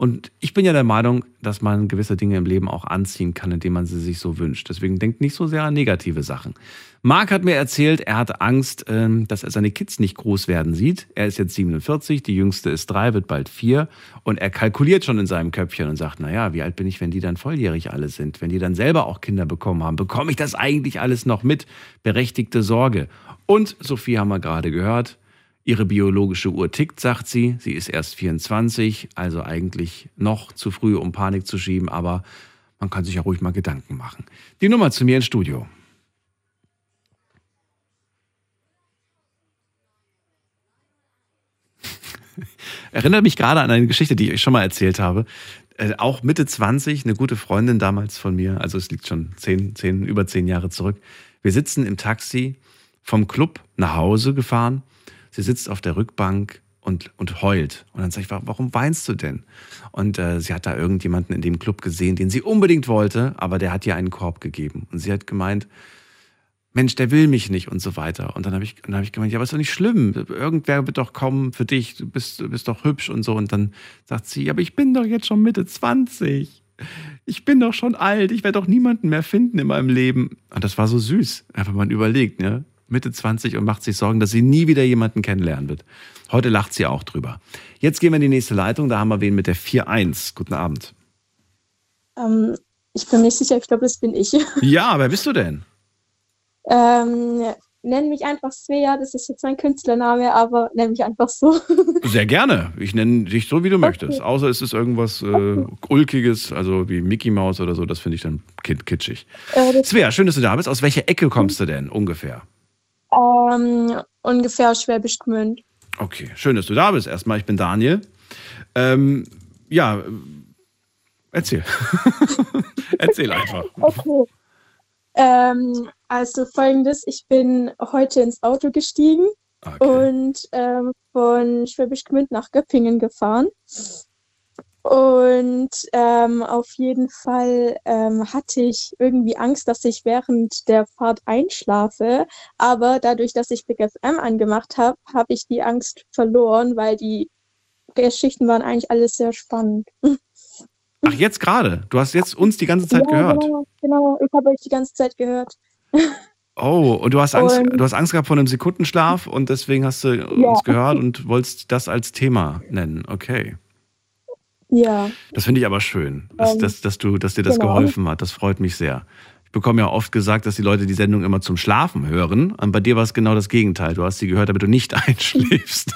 Und ich bin ja der Meinung, dass man gewisse Dinge im Leben auch anziehen kann, indem man sie sich so wünscht. Deswegen denkt nicht so sehr an negative Sachen. Marc hat mir erzählt, er hat Angst, ähm, dass er seine Kids nicht groß werden sieht. Er ist jetzt 47, die jüngste ist drei, wird bald vier. Und er kalkuliert schon in seinem Köpfchen und sagt, naja, wie alt bin ich, wenn die dann volljährig alle sind? Wenn die dann selber auch Kinder bekommen haben, bekomme ich das eigentlich alles noch mit? Berechtigte Sorge. Und Sophie haben wir gerade gehört, ihre biologische Uhr tickt, sagt sie. Sie ist erst 24, also eigentlich noch zu früh, um Panik zu schieben, aber man kann sich ja ruhig mal Gedanken machen. Die Nummer zu mir ins Studio. Erinnert mich gerade an eine Geschichte, die ich euch schon mal erzählt habe. Äh, auch Mitte 20, eine gute Freundin damals von mir, also es liegt schon zehn, zehn, über zehn Jahre zurück. Wir sitzen im Taxi vom Club nach Hause gefahren. Sie sitzt auf der Rückbank und, und heult. Und dann sage ich, warum weinst du denn? Und äh, sie hat da irgendjemanden in dem Club gesehen, den sie unbedingt wollte, aber der hat ihr einen Korb gegeben. Und sie hat gemeint, Mensch, der will mich nicht und so weiter. Und dann habe ich, dann hab ich gemeint, ja, aber ist doch nicht schlimm. Irgendwer wird doch kommen für dich. Du bist, du bist doch hübsch und so. Und dann sagt sie, aber ich bin doch jetzt schon Mitte 20. Ich bin doch schon alt. Ich werde doch niemanden mehr finden in meinem Leben. Und das war so süß. Einfach mal überlegt, ne? Mitte 20 und macht sich Sorgen, dass sie nie wieder jemanden kennenlernen wird. Heute lacht sie auch drüber. Jetzt gehen wir in die nächste Leitung. Da haben wir wen mit der 4-1. Guten Abend. Ähm, ich bin mir nicht sicher, ich glaube, das bin ich. Ja, wer bist du denn? Ähm, nenn mich einfach Svea, das ist jetzt mein Künstlername, aber nenn mich einfach so. Sehr gerne. Ich nenne dich so, wie du möchtest. Außer es ist irgendwas äh, Ulkiges, also wie Mickey Mouse oder so. Das finde ich dann kit kitschig. Äh, Svea, schön, dass du da bist. Aus welcher Ecke kommst du denn ungefähr? ähm, ungefähr Schwäbisch Gmünd. Okay, schön, dass du da bist. Erstmal, ich bin Daniel. Ähm, ja, äh, erzähl. erzähl einfach. Okay. Ähm, also folgendes, ich bin heute ins Auto gestiegen und ähm, von Schwäbisch Gmünd nach Göppingen gefahren. Und ähm, auf jeden Fall ähm, hatte ich irgendwie Angst, dass ich während der Fahrt einschlafe. Aber dadurch, dass ich Big FM angemacht habe, habe ich die Angst verloren, weil die Geschichten waren eigentlich alles sehr spannend. Ach, jetzt gerade? Du hast jetzt uns die ganze Zeit ja, gehört. Genau, genau, ich habe euch die ganze Zeit gehört. Oh, und du hast Angst, Und- du hast Angst gehabt vor einem Sekundenschlaf und deswegen hast du Ja. uns gehört und wolltest das als Thema nennen. Okay. Ja, Das finde ich aber schön, dass, Ähm, dass, dass, du, dass dir das genau. geholfen hat. Das freut mich sehr. Ich bekomme ja oft gesagt, dass die Leute die Sendung immer zum Schlafen hören. Und bei dir war es genau das Gegenteil. Du hast sie gehört, damit du nicht einschläfst.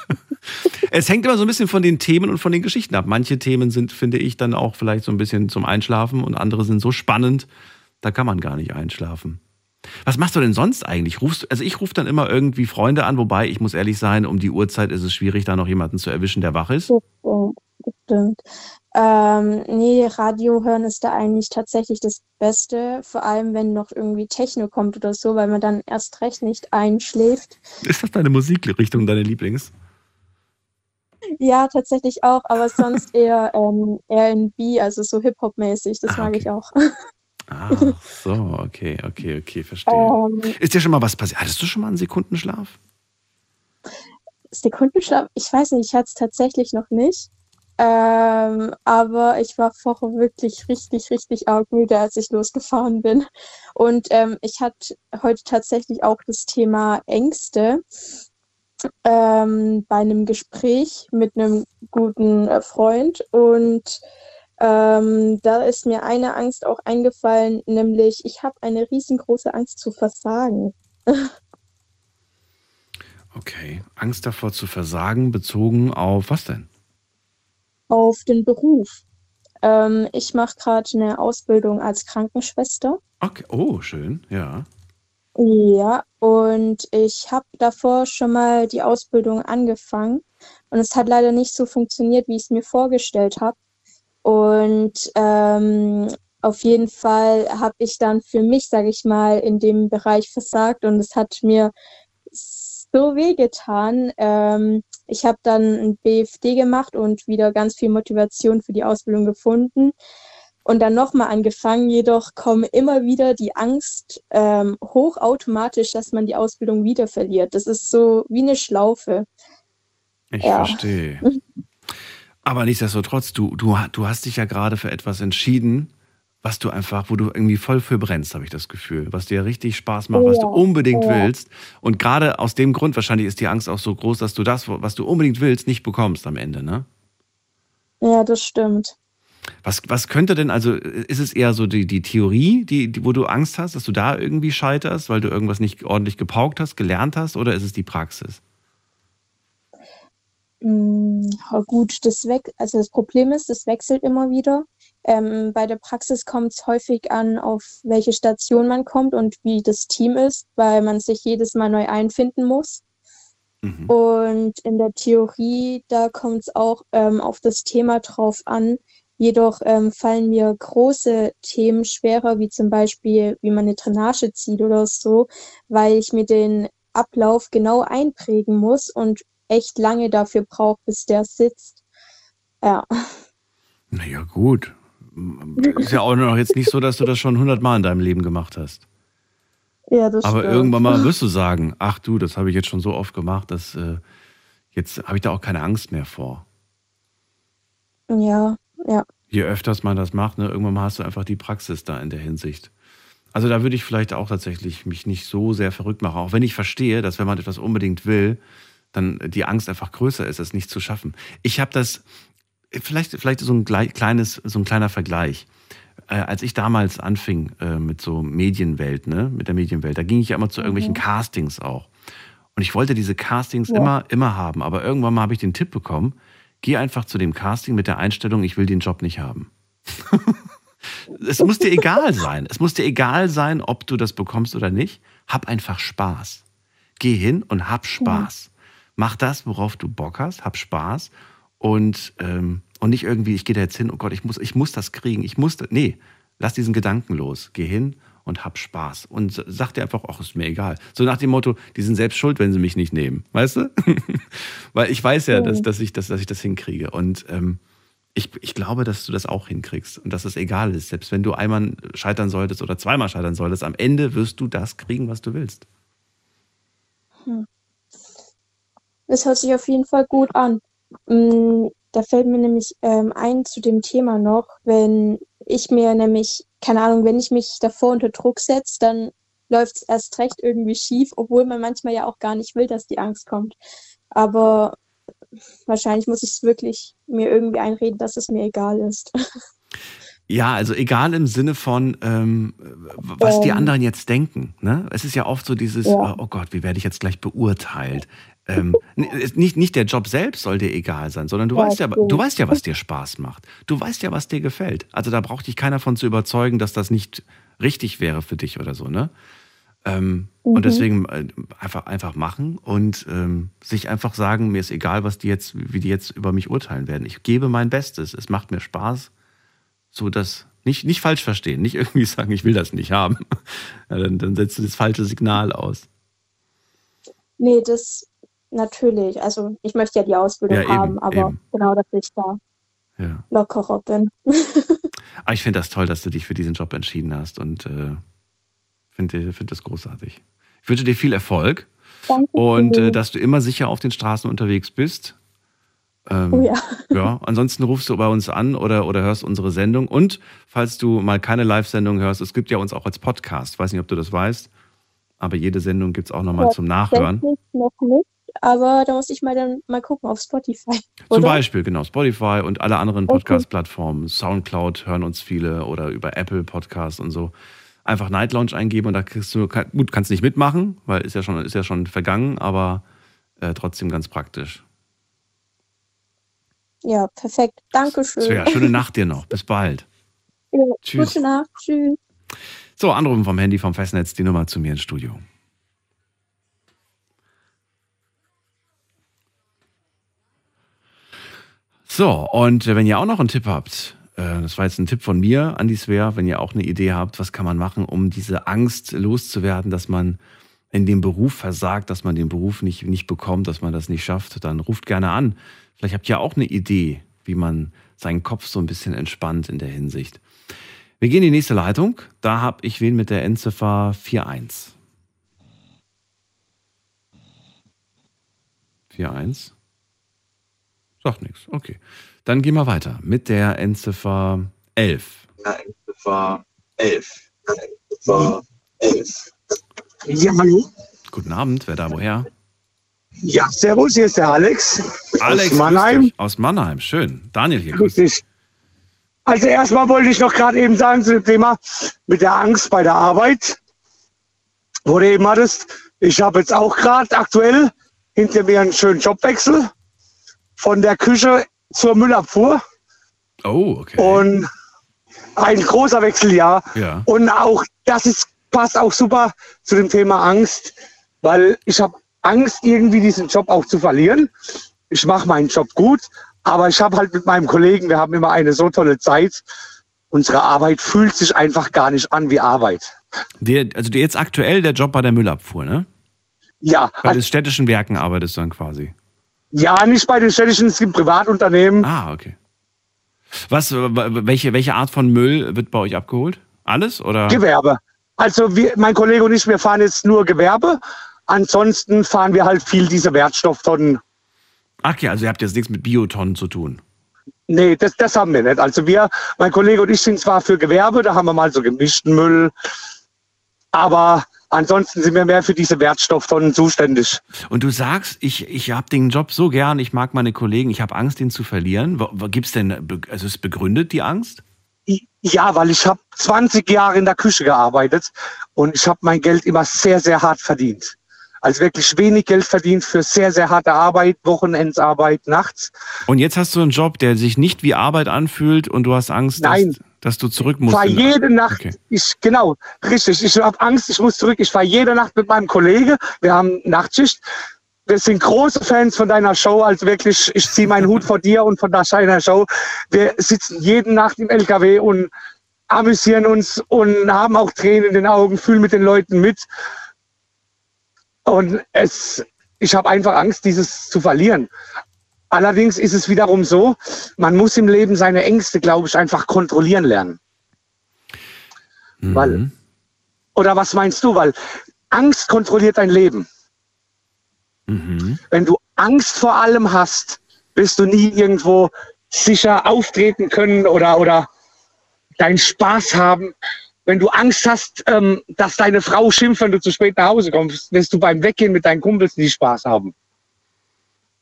es hängt immer so ein bisschen von den Themen und von den Geschichten ab. Manche Themen sind, finde ich, dann auch vielleicht so ein bisschen zum Einschlafen und andere sind so spannend, da kann man gar nicht einschlafen. Was machst du denn sonst eigentlich? Rufst, also ich rufe dann immer irgendwie Freunde an, wobei ich muss ehrlich sein, um die Uhrzeit ist es schwierig, da noch jemanden zu erwischen, der wach ist. das stimmt. Das stimmt. Ähm, nee, Radio hören ist da eigentlich tatsächlich das Beste, vor allem wenn noch irgendwie Techno kommt oder so, weil man dann erst recht nicht einschläft. Ist das deine Musikrichtung, deine Lieblings? Ja, tatsächlich auch, aber sonst eher ähm, R&B, also so Hip-Hop-mäßig, das Ah, mag okay. ich auch. Ach so, okay, okay, okay, verstehe. Ähm, Ist dir schon mal was passiert? Hattest du schon mal einen Sekundenschlaf? Sekundenschlaf, ich weiß nicht, ich hatte es tatsächlich noch nicht. Ähm, aber ich war vorher wirklich richtig, richtig arg müde, als ich losgefahren bin. Und ähm, ich hatte heute tatsächlich auch das Thema Ängste ähm, bei einem Gespräch mit einem guten äh, Freund. Und ähm, da ist mir eine Angst auch eingefallen, nämlich ich habe eine riesengroße Angst zu versagen. Okay. Angst davor zu versagen, bezogen auf was denn? Auf den Beruf. Ähm, ich mache gerade eine Ausbildung als Krankenschwester. Okay. Oh, schön, ja. Ja, und ich habe davor schon mal die Ausbildung angefangen und es hat leider nicht so funktioniert, wie ich es mir vorgestellt habe. Und ähm, auf jeden Fall habe ich dann für mich, sage ich mal, in dem Bereich versagt und es hat mir so wehgetan. Ähm, ich habe dann ein BFD gemacht und wieder ganz viel Motivation für die Ausbildung gefunden und dann nochmal angefangen. Jedoch kommt immer wieder die Angst ähm, hoch automatisch, dass man die Ausbildung wieder verliert. Das ist so wie eine Schlaufe. Ich Ja. verstehe. Aber nichtsdestotrotz, du, du, du hast dich ja gerade für etwas entschieden, was du einfach, wo du irgendwie voll für brennst, habe ich das Gefühl. Was dir richtig Spaß macht, was du Ja, unbedingt ja. willst. Und gerade aus dem Grund wahrscheinlich ist die Angst auch so groß, dass du das, was du unbedingt willst, nicht bekommst am Ende, ne? Ja, das stimmt. Was, was könnte denn, also ist es eher so die, die Theorie, die, die, wo du Angst hast, dass du da irgendwie scheiterst, weil du irgendwas nicht ordentlich gepaukt hast, gelernt hast, oder ist es die Praxis? Ja, gut, das weg, also das Problem ist, das wechselt immer wieder. Ähm, bei der Praxis kommt es häufig an, auf welche Station man kommt und wie das Team ist, weil man sich jedes Mal neu einfinden muss. Mhm. Und in der Theorie, da kommt es auch ähm, auf das Thema drauf an. Jedoch ähm, fallen mir große Themen schwerer, wie zum Beispiel, wie man eine Drainage zieht oder so, weil ich mir den Ablauf genau einprägen muss und echt lange dafür brauche, bis der sitzt. Ja, Naja, gut. Ist ja auch noch jetzt nicht so, dass du das schon hundertmal in deinem Leben gemacht hast. ja, das Aber stimmt. irgendwann mal wirst du sagen, ach du, das habe ich jetzt schon so oft gemacht, dass äh, jetzt habe ich da auch keine Angst mehr vor. Ja, ja. Je öfters man das macht, ne, irgendwann mal hast du einfach die Praxis da in der Hinsicht. Also da würde ich vielleicht auch tatsächlich mich nicht so sehr verrückt machen, auch wenn ich verstehe, dass wenn man etwas unbedingt will, dann die Angst einfach größer ist, es nicht zu schaffen. Ich habe das, vielleicht, vielleicht so ein kleines, so ein kleiner Vergleich. Äh, als ich damals anfing äh, mit so Medienwelt, ne, mit der Medienwelt, da ging ich ja immer zu irgendwelchen Castings auch. Und ich wollte diese Castings Ja. immer, immer haben. Aber irgendwann mal habe ich den Tipp bekommen, geh einfach zu dem Casting mit der Einstellung, ich will den Job nicht haben. es muss dir egal sein. Es muss dir egal sein, ob du das bekommst oder nicht. Hab einfach Spaß. Geh hin und hab Spaß. Mach das, worauf du Bock hast, hab Spaß und, ähm, und nicht irgendwie, ich gehe da jetzt hin, oh Gott, ich muss, ich muss das kriegen, ich muss das. Nee, lass diesen Gedanken los. Geh hin und hab Spaß. Und sag dir einfach, ach, ist mir egal. So nach dem Motto, die sind selbst schuld, wenn sie mich nicht nehmen. Weißt du? Weil ich weiß ja, dass, dass, ich, dass, dass ich das hinkriege. Und ähm, ich, ich glaube, dass du das auch hinkriegst und dass es egal ist. Selbst wenn du einmal scheitern solltest oder zweimal scheitern solltest, am Ende wirst du das kriegen, was du willst. Hm. Das hört sich auf jeden Fall gut an. Da fällt mir nämlich ähm, ein zu dem Thema noch, wenn ich mir nämlich, keine Ahnung, wenn ich mich davor unter Druck setze, dann läuft es erst recht irgendwie schief, obwohl man manchmal ja auch gar nicht will, dass die Angst kommt. Aber wahrscheinlich muss ich es wirklich mir irgendwie einreden, dass es mir egal ist. Ja, also egal im Sinne von, ähm, was die Ähm. anderen jetzt denken. Ne? Es ist ja oft so dieses, Ja. oh Gott, wie werde ich jetzt gleich beurteilt? Ähm, nicht, nicht der Job selbst soll dir egal sein, sondern du Ja, weißt ja, du weißt ja, was dir Spaß macht. Du weißt ja, was dir gefällt. Also da braucht dich keiner von zu überzeugen, dass das nicht richtig wäre für dich oder so, ne? Ähm, Mhm. Und deswegen äh, einfach, einfach machen und ähm, sich einfach sagen, mir ist egal, was die jetzt, wie die jetzt über mich urteilen werden. Ich gebe mein Bestes. Es macht mir Spaß so dass nicht, nicht falsch verstehen, nicht irgendwie sagen, ich will das nicht haben. Ja, dann, dann setzt du das falsche Signal aus. Nee, das natürlich. Also ich möchte ja die Ausbildung Ja, eben, haben, aber eben. genau, dass ich da Ja. lockerer bin. Aber ich finde das toll, dass du dich für diesen Job entschieden hast und äh, finde find das großartig. Ich wünsche dir viel Erfolg Danke. und äh, dass du immer sicher auf den Straßen unterwegs bist. Ähm, Oh ja. ja, ansonsten rufst du bei uns an oder, oder hörst unsere Sendung. Und falls du mal keine Live-Sendung hörst, es gibt ja uns auch als Podcast. Weiß nicht, ob du das weißt, aber jede Sendung gibt es auch nochmal zum Nachhören. Noch nicht, aber da muss ich mal dann mal gucken auf Spotify. Zum oder? Beispiel, genau, Spotify und alle anderen Okay. Podcast-Plattformen. Soundcloud hören uns viele oder über Apple Podcasts und so. Einfach Night Lounge eingeben und da kriegst du, gut, kannst nicht mitmachen, weil ist ja schon, ist ja schon vergangen, aber äh, trotzdem ganz praktisch. Ja, perfekt. Dankeschön. Svea, schöne Nacht dir noch. Bis bald. Ja, Tschüss. Gute Nacht. Tschüss. So, anrufen vom Handy vom Festnetz, die Nummer zu mir ins Studio. So, und äh, wenn ihr auch noch einen Tipp habt, äh, das war jetzt ein Tipp von mir an die Svea, wenn ihr auch eine Idee habt, was kann man machen, um diese Angst loszuwerden, dass man in dem Beruf versagt, dass man den Beruf nicht, nicht bekommt, dass man das nicht schafft, dann ruft gerne an. Vielleicht habt ihr auch eine Idee, wie man seinen Kopf so ein bisschen entspannt in der Hinsicht. Wir gehen in die nächste Leitung. Da habe ich wen mit der Endziffer 41. 41. Sagt nichts. Okay. Dann gehen wir weiter mit der Endziffer 11. war elf. War elf. Ja, hallo? Guten Abend. Wer da woher? Ja, servus, hier ist der Alex. Alex aus Mannheim. grüß dich. Aus Mannheim. Schön. Daniel hier. Grüß dich. Also erstmal wollte ich noch gerade eben sagen zu dem Thema mit der Angst bei der Arbeit, wo du eben hattest. Ich habe jetzt auch gerade aktuell hinter mir einen schönen Jobwechsel von der Küche zur Müllabfuhr. Oh, okay. Und ein großer Wechsel, ja. Ja. Und auch das ist, passt auch super zu dem Thema Angst, weil ich habe Angst, irgendwie diesen Job auch zu verlieren. Ich mache meinen Job gut, aber ich habe halt mit meinem Kollegen, wir haben immer eine so tolle Zeit. Unsere Arbeit fühlt sich einfach gar nicht an wie Arbeit. Der, also der jetzt aktuell der Job bei der Müllabfuhr, ne? Ja, Bei den städtischen Werken arbeitest du dann quasi. Ja, nicht bei den städtischen, es gibt Privatunternehmen. Ah, okay. Was, äh, welche, welche Art von Müll wird bei euch abgeholt? Alles oder? Gewerbe. Also wir, mein Kollege und ich, wir fahren jetzt nur Gewerbe. Ansonsten fahren wir halt viel diese Wertstofftonnen. Ach ja, also ihr habt jetzt nichts mit Biotonnen zu tun. Nee, das, das haben wir nicht. Also wir, mein Kollege und ich sind zwar für Gewerbe, da haben wir mal so gemischten Müll, aber ansonsten sind wir mehr für diese Wertstofftonnen zuständig. Und du sagst, ich, ich habe den Job so gern, ich mag meine Kollegen, ich habe Angst, ihn zu verlieren. Gibt es denn, also ist begründet die Angst? Ja, weil ich habe 20 Jahre in der Küche gearbeitet und ich habe mein Geld immer sehr, sehr hart verdient. Also wirklich wenig Geld verdient für sehr, sehr harte Arbeit, Wochenendsarbeit, nachts. Und jetzt hast du einen Job, der sich nicht wie Arbeit anfühlt und du hast Angst, Nein. dass du zurück musst. fahre in- jede Nacht, Okay. ich genau, richtig, ich habe Angst, ich muss zurück. Ich fahre jede Nacht mit meinem Kollege, wir haben Nachtschicht. Wir sind große Fans von deiner Show, also wirklich, ich ziehe meinen Hut vor dir und von deiner Show. Wir sitzen jede Nacht im LKW und amüsieren uns und haben auch Tränen in den Augen, fühlen mit den Leuten mit. Und es, ich habe einfach Angst, dieses zu verlieren. Allerdings ist es wiederum so, man muss im Leben seine Ängste, glaube ich, einfach kontrollieren lernen. Mhm. Weil, oder was meinst du? Weil Angst kontrolliert dein Leben. Mhm. Wenn du Angst vor allem hast, wirst du nie irgendwo sicher auftreten können oder, oder deinen Spaß haben. Wenn du Angst hast, ähm, dass deine Frau schimpft, wenn du zu spät nach Hause kommst, wirst du beim Weggehen mit deinen Kumpels nie Spaß haben.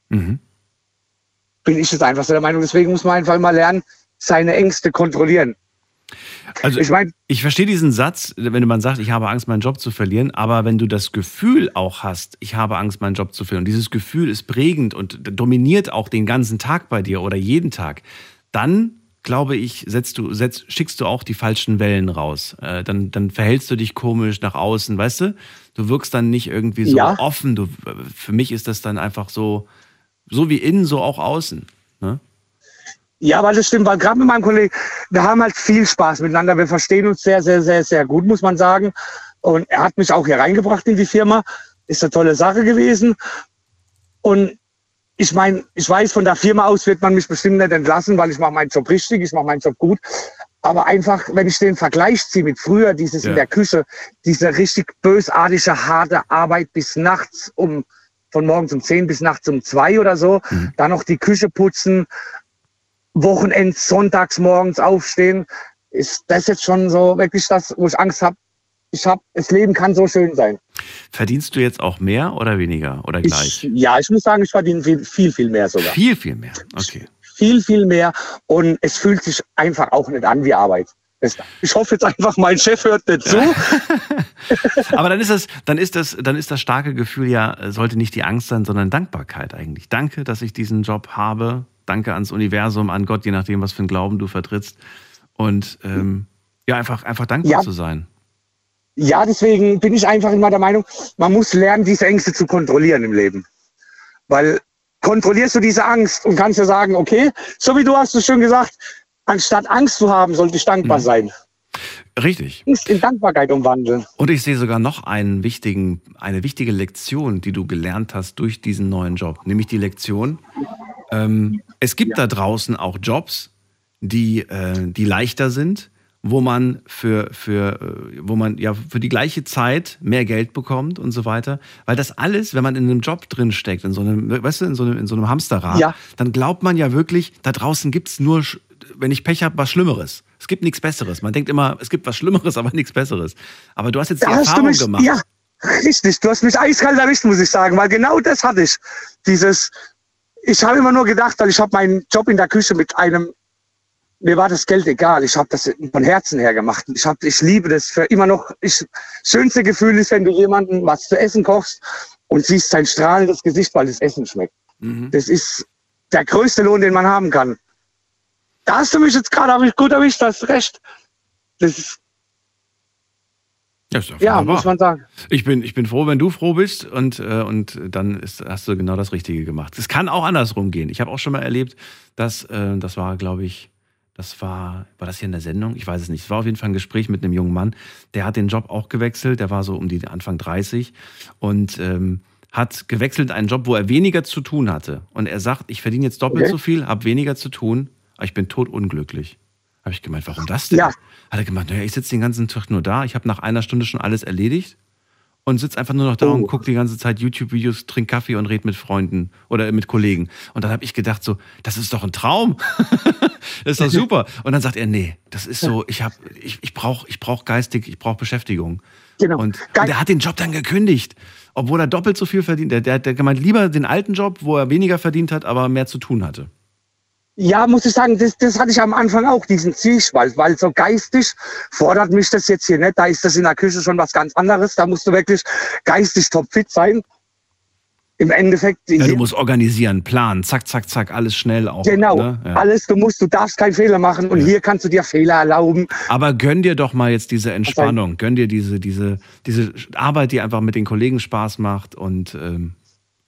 Mhm. Bin ich jetzt einfach so der Meinung. Deswegen muss man einfach mal lernen, seine Ängste kontrollieren. Also Ich meine, Ich verstehe diesen Satz, wenn man sagt, ich habe Angst, meinen Job zu verlieren, aber wenn du das Gefühl auch hast, ich habe Angst, meinen Job zu verlieren, und dieses Gefühl ist prägend und dominiert auch den ganzen Tag bei dir oder jeden Tag, dann glaube ich, setzt du, setzt, schickst du auch die falschen Wellen raus. Äh, dann, dann verhältst du dich komisch nach außen, weißt du? Du wirkst dann nicht irgendwie so Ja. offen. Du, für mich ist das dann einfach so, so wie innen, so auch außen. Ne? Ja, weil das stimmt, weil gerade mit meinem Kollegen, wir haben halt viel Spaß miteinander. Wir verstehen uns sehr, sehr, sehr, sehr gut, muss man sagen. Und er hat mich auch hier reingebracht in die Firma. Ist eine tolle Sache gewesen. Und ich meine, ich weiß, von der Firma aus wird man mich bestimmt nicht entlassen, weil ich mache meinen Job richtig, ich mache meinen Job gut. Aber einfach, wenn ich den Vergleich ziehe mit früher, dieses Ja. in der Küche, diese richtig bösartige, harte Arbeit bis nachts um, von morgens um 10 bis nachts um 2 oder so, dann noch die Küche putzen, Wochenends, sonntags morgens aufstehen, ist das jetzt schon so wirklich das, wo ich Angst habe. Ich habe, das Leben kann so schön sein. Verdienst du jetzt auch mehr oder weniger oder gleich? Ich, ja, ich muss sagen, ich verdiene viel, viel, viel mehr sogar. Viel, viel mehr. Okay. Viel, viel mehr. Und es fühlt sich einfach auch nicht an wie Arbeit. Ich hoffe jetzt einfach, mein Chef hört nicht zu. Aber dann ist das, dann ist das, dann ist das starke Gefühl ja, sollte nicht die Angst sein, sondern Dankbarkeit eigentlich. Danke, dass ich diesen Job habe. Danke ans Universum, an Gott, je nachdem, was für einen Glauben du vertrittst. Und ähm, ja, einfach, einfach dankbar Ja. zu sein. Ja, deswegen bin ich einfach immer der Meinung, man muss lernen, diese Ängste zu kontrollieren im Leben. Weil kontrollierst du diese Angst und kannst ja sagen, okay, so wie du hast es schon gesagt, anstatt Angst zu haben, sollte ich dankbar sein. Richtig. Angst in Dankbarkeit umwandeln. Und ich sehe sogar noch einen wichtigen, eine wichtige Lektion, die du gelernt hast durch diesen neuen Job, nämlich die Lektion, ähm, es gibt da draußen auch Jobs, die, äh, die leichter sind, wo man für, für, äh, wo man ja für die gleiche Zeit mehr Geld bekommt und so weiter. Weil das alles, wenn man in einem Job drin steckt, in so einem, weißt du, in so einem, in so einem Hamsterrad, Ja. dann glaubt man ja wirklich, da draußen gibt's nur, sch- wenn ich Pech habe, was Schlimmeres. Es gibt nichts Besseres. Man denkt immer, es gibt was Schlimmeres, aber nichts Besseres. Aber du hast jetzt die Da du Erfahrung mich, gemacht. ja, richtig. Du hast mich eiskalt erwischt, muss ich sagen, weil genau das hatte ich. Dieses, ich habe immer nur gedacht, weil ich habe meinen Job in der Küche mit einem, mir war das Geld egal. Ich habe das von Herzen her gemacht. Ich habe, ich liebe das für immer noch. Ich, schönste Gefühl ist, wenn du jemandem was zu essen kochst und siehst sein strahlendes Gesicht, weil das Essen schmeckt. Mhm. Das ist der größte Lohn, den man haben kann. Da hast du mich jetzt gerade hab ich gut erwischt, hast recht. Das ist, Ja, ist ja, muss man sagen. Ich bin, ich bin froh, wenn du froh bist und, äh, und dann ist, hast du genau das Richtige gemacht. Es kann auch andersrum gehen. Ich habe auch schon mal erlebt, dass, äh, das war, glaube ich, das war, war das hier in der Sendung? Ich weiß es nicht. Es war auf jeden Fall ein Gespräch mit einem jungen Mann, der hat den Job auch gewechselt, der war so um die Anfang 30 und ähm, hat gewechselt in einen Job, wo er weniger zu tun hatte. Und er sagt, ich verdiene jetzt doppelt Okay. so viel, habe weniger zu tun, aber ich bin totunglücklich. Habe ich gemeint, warum das denn? Ja. Hat er gemeint, naja, ich sitze den ganzen Tag nur da, ich habe nach einer Stunde schon alles erledigt und sitze einfach nur noch da Oh. und gucke die ganze Zeit YouTube-Videos, trink Kaffee und red mit Freunden oder mit Kollegen. Und dann habe ich gedacht so, das ist doch ein Traum. das ist doch super. Und dann sagt er, nee, das ist so, ich habe, ich, ich brauche ich brauch geistig, ich brauche Beschäftigung. Genau. Und, und er hat den Job dann gekündigt, obwohl er doppelt so viel verdient. Der, der hat gemeint, lieber den alten Job, wo er weniger verdient hat, aber mehr zu tun hatte. Ja, muss ich sagen, das, das hatte ich am Anfang auch, diesen Zwiespalt, weil so geistig fordert mich das jetzt hier nicht. Da ist das in der Küche schon was ganz anderes. Da musst du wirklich geistig topfit sein. Im Endeffekt. Ja, du musst organisieren, planen, zack, zack, zack, alles schnell auch. genau, Ne? Ja. alles, du musst, du darfst keinen Fehler machen und hier kannst du dir Fehler erlauben. Aber gönn dir doch mal jetzt diese Entspannung, gönn dir diese, diese, diese Arbeit, die einfach mit den Kollegen Spaß macht und ähm,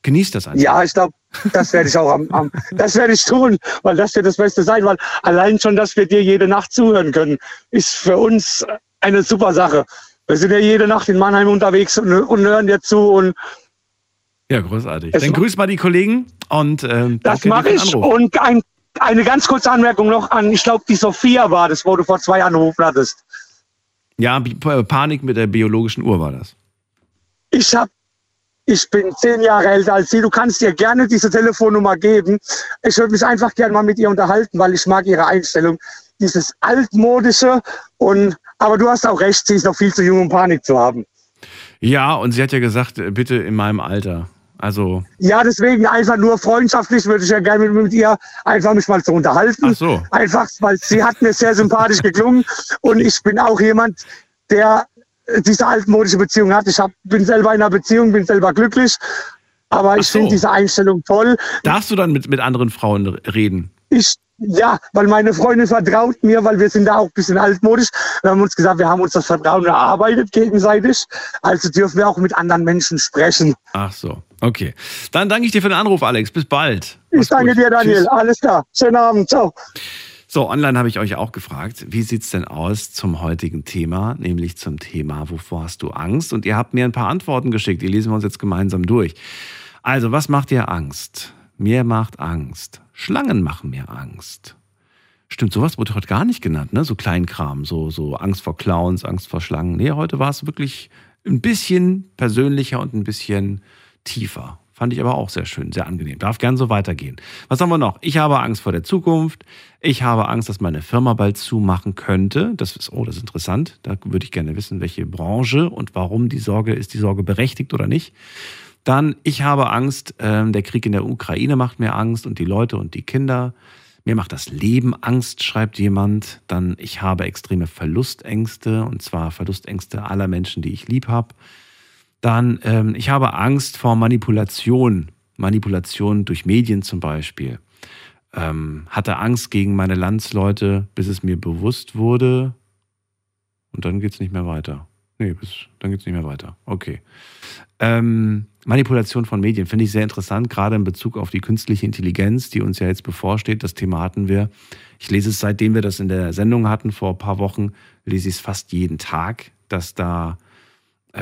Genießt das einfach. Ja, ich glaube, das werde ich auch am, am das werde ich tun, weil das wird das Beste sein, weil allein schon, dass wir dir jede Nacht zuhören können, ist für uns eine super Sache. Wir sind ja jede Nacht in Mannheim unterwegs und, und hören dir zu und Ja, großartig. Dann grüß mal die Kollegen und ähm, das mache ich. Und ein, eine ganz kurze Anmerkung noch an, ich glaube, die Sophia war das, wo du vor zwei Jahren angerufen hattest. Ja, Panik mit der biologischen Uhr war das. Ich hab, ich bin zehn Jahre älter als sie. Du kannst ihr gerne diese Telefonnummer geben. Ich würde mich einfach gerne mal mit ihr unterhalten, weil ich mag ihre Einstellung. Dieses altmodische und, aber du hast auch recht, sie ist noch viel zu jung, um Panik zu haben. Ja, und sie hat ja gesagt, äh, bitte in meinem Alter. Also, Ja, deswegen einfach nur freundschaftlich würde ich ja gerne mit, mit ihr einfach mich mal zu unterhalten. ach so. Einfach, weil sie hat mir sehr sympathisch geklungen und ich bin auch jemand, der diese altmodische Beziehung hat. Ich hab, bin selber in einer Beziehung, bin selber glücklich, aber ich so. finde diese Einstellung toll. Darfst du dann mit, mit anderen Frauen reden? Ich, ja, weil meine Freundin vertraut mir, weil wir sind da auch ein bisschen altmodisch. Wir haben uns gesagt, wir haben uns das Vertrauen erarbeitet gegenseitig. Also dürfen wir auch mit anderen Menschen sprechen. Ach so, okay. Dann danke ich dir für den Anruf, Alex. Bis bald. Ich Mach's danke gut. dir, Daniel. Tschüss. Alles klar. Schönen Abend. Ciao. So, online habe ich euch auch gefragt, wie sieht's denn aus zum heutigen Thema, nämlich zum Thema, wovor hast du Angst? Und ihr habt mir ein paar Antworten geschickt, die lesen wir uns jetzt gemeinsam durch. Also, was macht dir Angst? Mir macht Angst. Schlangen machen mir Angst. Stimmt, sowas wurde heute gar nicht genannt, ne? So Kleinkram, so, so Angst vor Clowns, Angst vor Schlangen. Nee, heute war es wirklich ein bisschen persönlicher und ein bisschen tiefer. Fand ich aber auch sehr schön, sehr angenehm. Darf gern so weitergehen. Was haben wir noch? Ich habe Angst vor der Zukunft. Ich habe Angst, dass meine Firma bald zumachen könnte. Das ist, oh, das ist interessant. Da würde ich gerne wissen, welche Branche und warum die Sorge, ist die Sorge berechtigt oder nicht. Dann, ich habe Angst, ähm, der Krieg in der Ukraine macht mir Angst und die Leute und die Kinder. Mir macht das Leben Angst, schreibt jemand. Dann, ich habe extreme Verlustängste und zwar Verlustängste aller Menschen, die ich lieb habe. Dann, ähm, ich habe Angst vor Manipulation, Manipulation durch Medien zum Beispiel. Ähm, hatte Angst gegen meine Landsleute, bis es mir bewusst wurde. Und dann geht es nicht mehr weiter. Nee, bis, dann geht es nicht mehr weiter. Okay. Ähm, Manipulation von Medien finde ich sehr interessant, gerade in Bezug auf die künstliche Intelligenz, die uns ja jetzt bevorsteht. Das Thema hatten wir. Ich lese es, seitdem wir das in der Sendung hatten, vor ein paar Wochen, lese ich es fast jeden Tag, dass da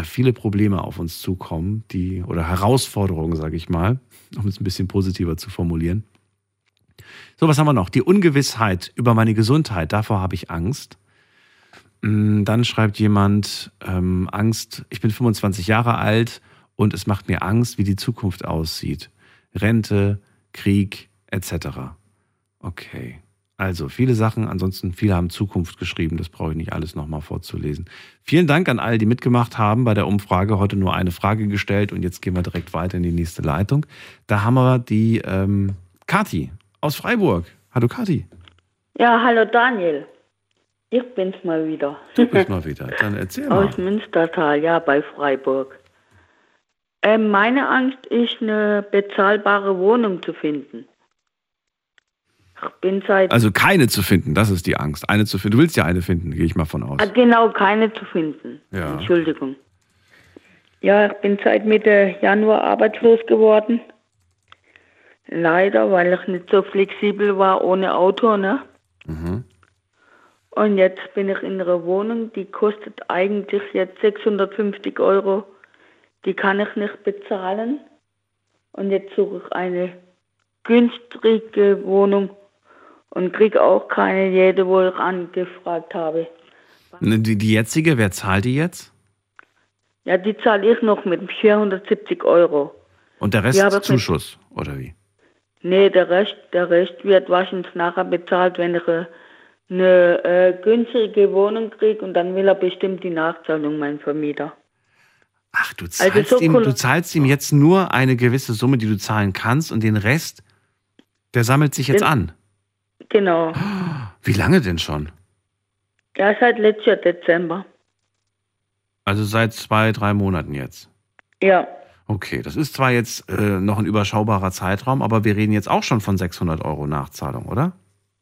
viele Probleme auf uns zukommen, die, oder Herausforderungen, sage ich mal, um es ein bisschen positiver zu formulieren. So, was haben wir noch? Die Ungewissheit über meine Gesundheit, davor habe ich Angst. Mm, Dann schreibt jemand, ähm, Angst, ich bin 25 Jahre alt und es macht mir Angst, wie die Zukunft aussieht. Rente, Krieg, etc. Okay. Also viele Sachen, ansonsten viele haben Zukunft geschrieben, das brauche ich nicht alles nochmal vorzulesen. Vielen Dank an alle, die mitgemacht haben bei der Umfrage. Heute nur eine Frage gestellt und jetzt gehen wir direkt weiter in die nächste Leitung. Da haben wir die ähm, Kathi aus Freiburg. Hallo Kathi. Ja, hallo Daniel. Ich bin's mal wieder. Du bist mal wieder. Dann erzähl mal. Aus Münstertal, ja, bei Freiburg. Ähm, meine Angst ist, eine bezahlbare Wohnung zu finden. Bin seit. Also keine zu finden, das ist die Angst. Eine zu finden. Du willst ja eine finden, gehe ich mal von aus. Ah, genau, keine zu finden. Ja. Entschuldigung. Ja, ich bin seit Mitte Januar arbeitslos geworden. Leider, weil ich nicht so flexibel war ohne Auto, ne? Mhm. Und jetzt bin ich in einer Wohnung, die kostet eigentlich jetzt 650 Euro. Die kann ich nicht bezahlen. Und jetzt suche ich eine günstige Wohnung und kriege auch keine jede, wo ich angefragt habe. Ne, Die, die jetzige, wer zahlt die jetzt? Ja, die zahle ich noch mit 470 Euro. Und der Rest für- Zuschuss, oder wie? Nee, der Rest, der Rest wird wahrscheinlich nachher bezahlt, wenn ich äh, eine äh, günstige Wohnung kriege und dann will er bestimmt die Nachzahlung, mein Vermieter. Ach, du Also zahlst, so ihm, cool. du zahlst ihm jetzt nur eine gewisse Summe, die du zahlen kannst und den Rest, der sammelt sich jetzt Den- an. Genau. Wie lange denn schon? Ja, seit letztes Jahr Dezember. Also seit zwei, drei Monaten jetzt. Ja, Okay, das ist zwar jetzt äh, noch ein überschaubarer Zeitraum, aber wir reden jetzt auch schon von 600 Euro Nachzahlung, oder?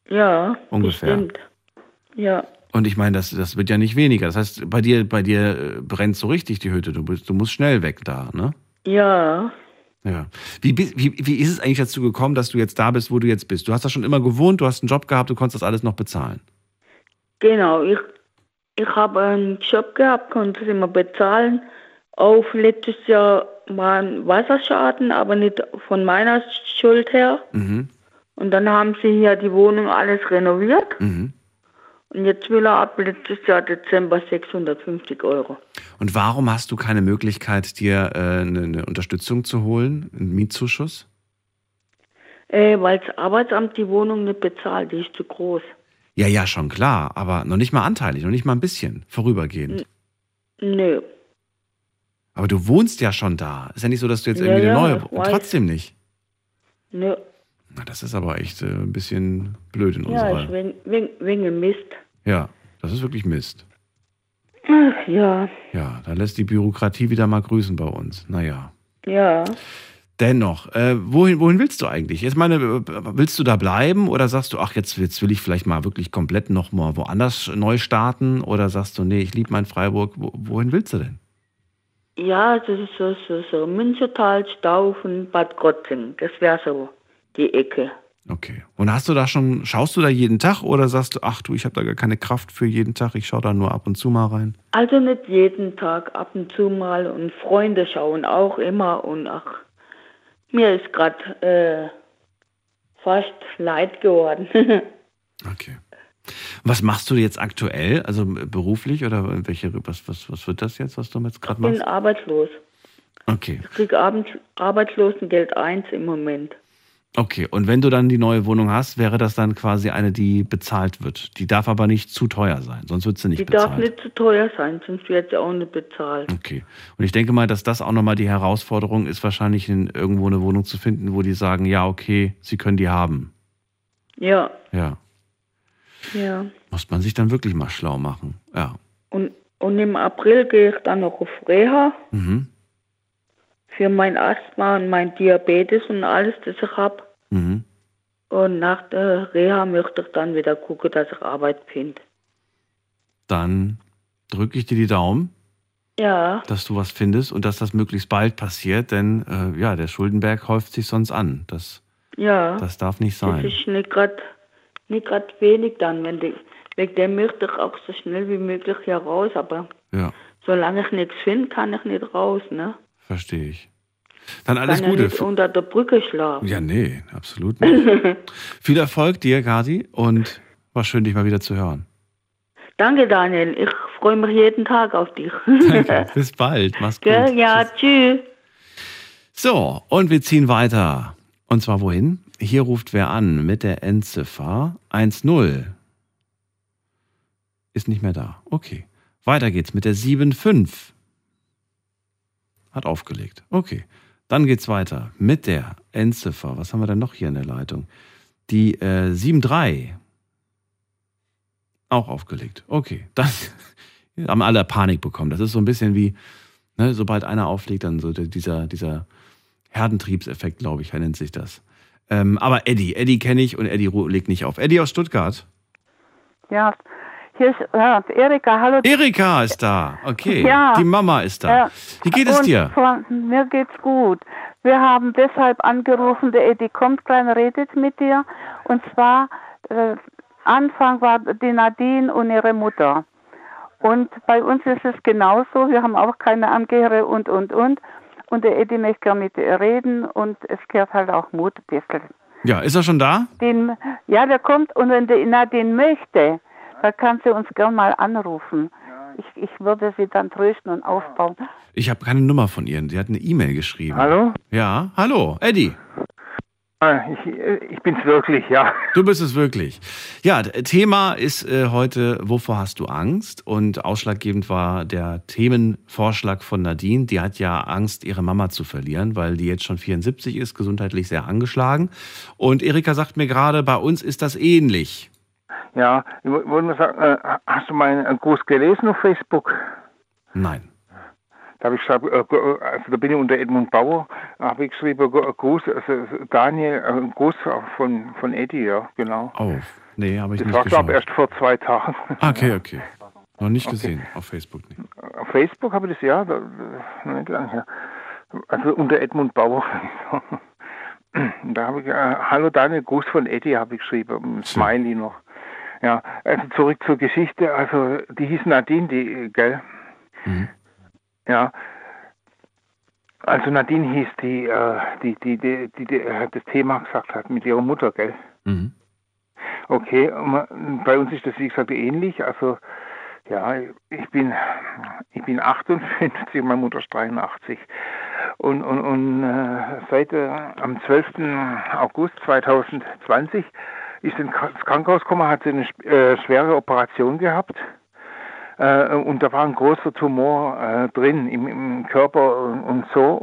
ja. Ungefähr. Bestimmt. Ja. Und ich meine, das, das wird ja nicht weniger. Das heißt, bei dir, bei dir äh, brennt so richtig die Hütte. Du, bist, du musst schnell weg da, ne? Ja. Ja. Wie, wie, wie ist es eigentlich dazu gekommen, dass du jetzt da bist, wo du jetzt bist? Du hast da schon immer gewohnt, du hast einen Job gehabt, du konntest das alles noch bezahlen. Genau, ich, ich habe einen Job gehabt, konnte es immer bezahlen. Auf letztes Jahr war ein Wasserschaden, aber nicht von meiner Schuld her. Mhm. Und dann haben sie hier die Wohnung alles renoviert. Mhm. Und jetzt will er ab letztes Jahr Dezember 650 Euro. Und warum hast du keine Möglichkeit, dir äh, eine, eine Unterstützung zu holen, einen Mietzuschuss? Äh, weil das Arbeitsamt die Wohnung nicht bezahlt, die ist zu groß. Ja, ja, schon klar, aber noch nicht mal anteilig, noch nicht mal ein bisschen, vorübergehend. Nö. Aber du wohnst ja schon da. Ist ja nicht so, dass du jetzt Ja, irgendwie eine ja, neue. ich Und trotzdem nicht. Nö. Na, das ist aber echt äh, ein bisschen blöd in Ja, unserer. ist wegen, wegen, wegen Mist. Ja, das ist wirklich Mist. Ach, ja, Ja, da lässt die Bürokratie wieder mal grüßen bei uns. Naja. ja. Dennoch, äh, wohin, wohin willst du eigentlich? Jetzt meine, willst du da bleiben oder sagst du, ach, jetzt, jetzt will ich vielleicht mal wirklich komplett noch mal woanders neu starten? Oder sagst du, nee, ich liebe mein Freiburg. Wo, wohin willst du denn? Ja, das ist so, so, so Münchertal, Staufen, Bad Krotzing. Das wäre so die Ecke. Okay. Und hast du da schon, schaust du da jeden Tag oder sagst du, ach du, ich habe da gar keine Kraft für jeden Tag, ich schaue da nur ab und zu mal rein? Also nicht jeden Tag, ab und zu mal. Und Freunde schauen auch immer. Und ach, mir ist gerade äh, fast leid geworden. Okay. Was machst du jetzt aktuell? Also äh, beruflich oder welche, was, was, was wird das jetzt, was du jetzt gerade Ich bin machst? arbeitslos. Okay. Ich kriege Arbeitslosengeld 1 im Moment. Okay. Und wenn du dann die neue Wohnung hast, wäre das dann quasi eine, die bezahlt wird. Die darf aber nicht zu teuer sein, sonst wird sie nicht Die bezahlt. darf nicht zu teuer sein, sonst wird sie auch nicht bezahlt. Okay. Und ich denke mal, dass das auch nochmal die Herausforderung ist, wahrscheinlich in, irgendwo eine Wohnung zu finden, wo die sagen, ja, okay, sie können die haben. Ja, Ja. ja. Muss man sich dann wirklich mal schlau machen. Ja. Und, und im April gehe ich dann noch auf Reha Mhm. Für mein Asthma und mein Diabetes und alles, das ich habe. Mhm. Und nach der Reha möchte ich dann wieder gucken, dass ich Arbeit finde. Dann drücke ich dir die Daumen, Ja, dass du was findest und dass das möglichst bald passiert, denn äh, ja, der Schuldenberg häuft sich sonst an. Das, ja. das darf nicht Das sein. ist nicht gerade nicht grad wenig dann, wenn die, wegen dem möchte ich auch so schnell wie möglich hier raus, aber Ja, solange ich nichts finde, kann ich nicht raus, ne? Verstehe ich. Dann alles kann Gute. Ja nicht unter der Brücke schlafen. Ja, nee, absolut nicht. Viel Erfolg dir, Gadi, und war schön, dich mal wieder zu hören. Danke, Daniel. Ich freue mich jeden Tag auf dich. Danke. Bis bald. Mach's gut. Gell? Ja, tschüss. So, und wir ziehen weiter. Und zwar wohin? Hier ruft wer an mit der Endziffer 1-0. Ist nicht mehr da. Okay. Weiter geht's mit der 7-5. Hat aufgelegt. Okay. Dann geht's weiter mit der Endziffer. Was haben wir denn noch hier in der Leitung? Die äh, 7-3. Auch aufgelegt. Okay. Dann haben alle Panik bekommen. Das ist so ein bisschen wie, ne, sobald einer auflegt, dann so dieser, dieser Herdentriebseffekt, glaube ich, nennt sich das. Ähm, aber Eddie, Eddie kenne ich und Eddie legt nicht auf. Eddie aus Stuttgart. Ja, hier ist ja, Erika, hallo. Erika ist da. Okay. Ja. Die Mama ist da. Ja. Wie geht es Und dir? Von, mir geht's gut. Wir haben deshalb angerufen, der Eddie kommt und redet mit dir. Und zwar, äh, Anfang war die Nadine und ihre Mutter. Und bei uns ist es genauso. Wir haben auch keine Angehörige und, und, und. Und der Eddie möchte gerne mit ihr reden und es gehört halt auch Mut ein bisschen. Ja, ist er schon da? Den, ja, der kommt und wenn der Nadine möchte, dann kann sie uns gern mal anrufen. Ich, ich würde sie dann trösten und aufbauen. Ich habe keine Nummer von ihr. Sie hat eine E-Mail geschrieben. Hallo? Ja, hallo, Eddie. Ah, Ich, ich bin's wirklich, ja. Du bist es wirklich. Ja, Thema ist äh, heute, wovor hast du Angst? Und ausschlaggebend war der Themenvorschlag von Nadine. Die hat ja Angst, ihre Mama zu verlieren, weil die jetzt schon 74 ist, gesundheitlich sehr angeschlagen. Und Erika sagt mir gerade, bei uns ist das ähnlich. Ja, ich wo- wollte nur sagen, äh, hast du meinen Gruß gelesen auf Facebook? Nein. Da habe ich geschrieben, äh, also da bin ich unter Edmund Bauer, habe ich geschrieben, Gruß, also Daniel, äh, Gruß von, von Eddie, ja, genau. Oh, nee, habe ich Das nicht war, glaube geschaut. erst vor zwei Tagen. Okay, okay. Noch nicht Okay. gesehen, auf Facebook nicht. Auf Facebook habe ich das ja, da, da, noch nicht lange her. also unter Edmund Bauer. da habe ich, äh, hallo Daniel, Gruß von Eddie habe ich geschrieben, ein Smiley noch. Ja, also zurück zur Geschichte, also die hieß Nadine, die, gell? Ja, also Nadine hieß die, äh, die, die, die, die, die äh, das Thema gesagt hat mit ihrer Mutter, gell? Mhm. Okay, bei uns ist das wie gesagt ähnlich. Also ja, ich bin ich bin 58, meine Mutter ist 83 und und, und äh, seit äh, am 12. August 2020 ist ins Krankenhaus gekommen, hat sie eine äh, schwere Operation gehabt. Äh, und da war ein großer Tumor äh, drin im, im Körper und, und so.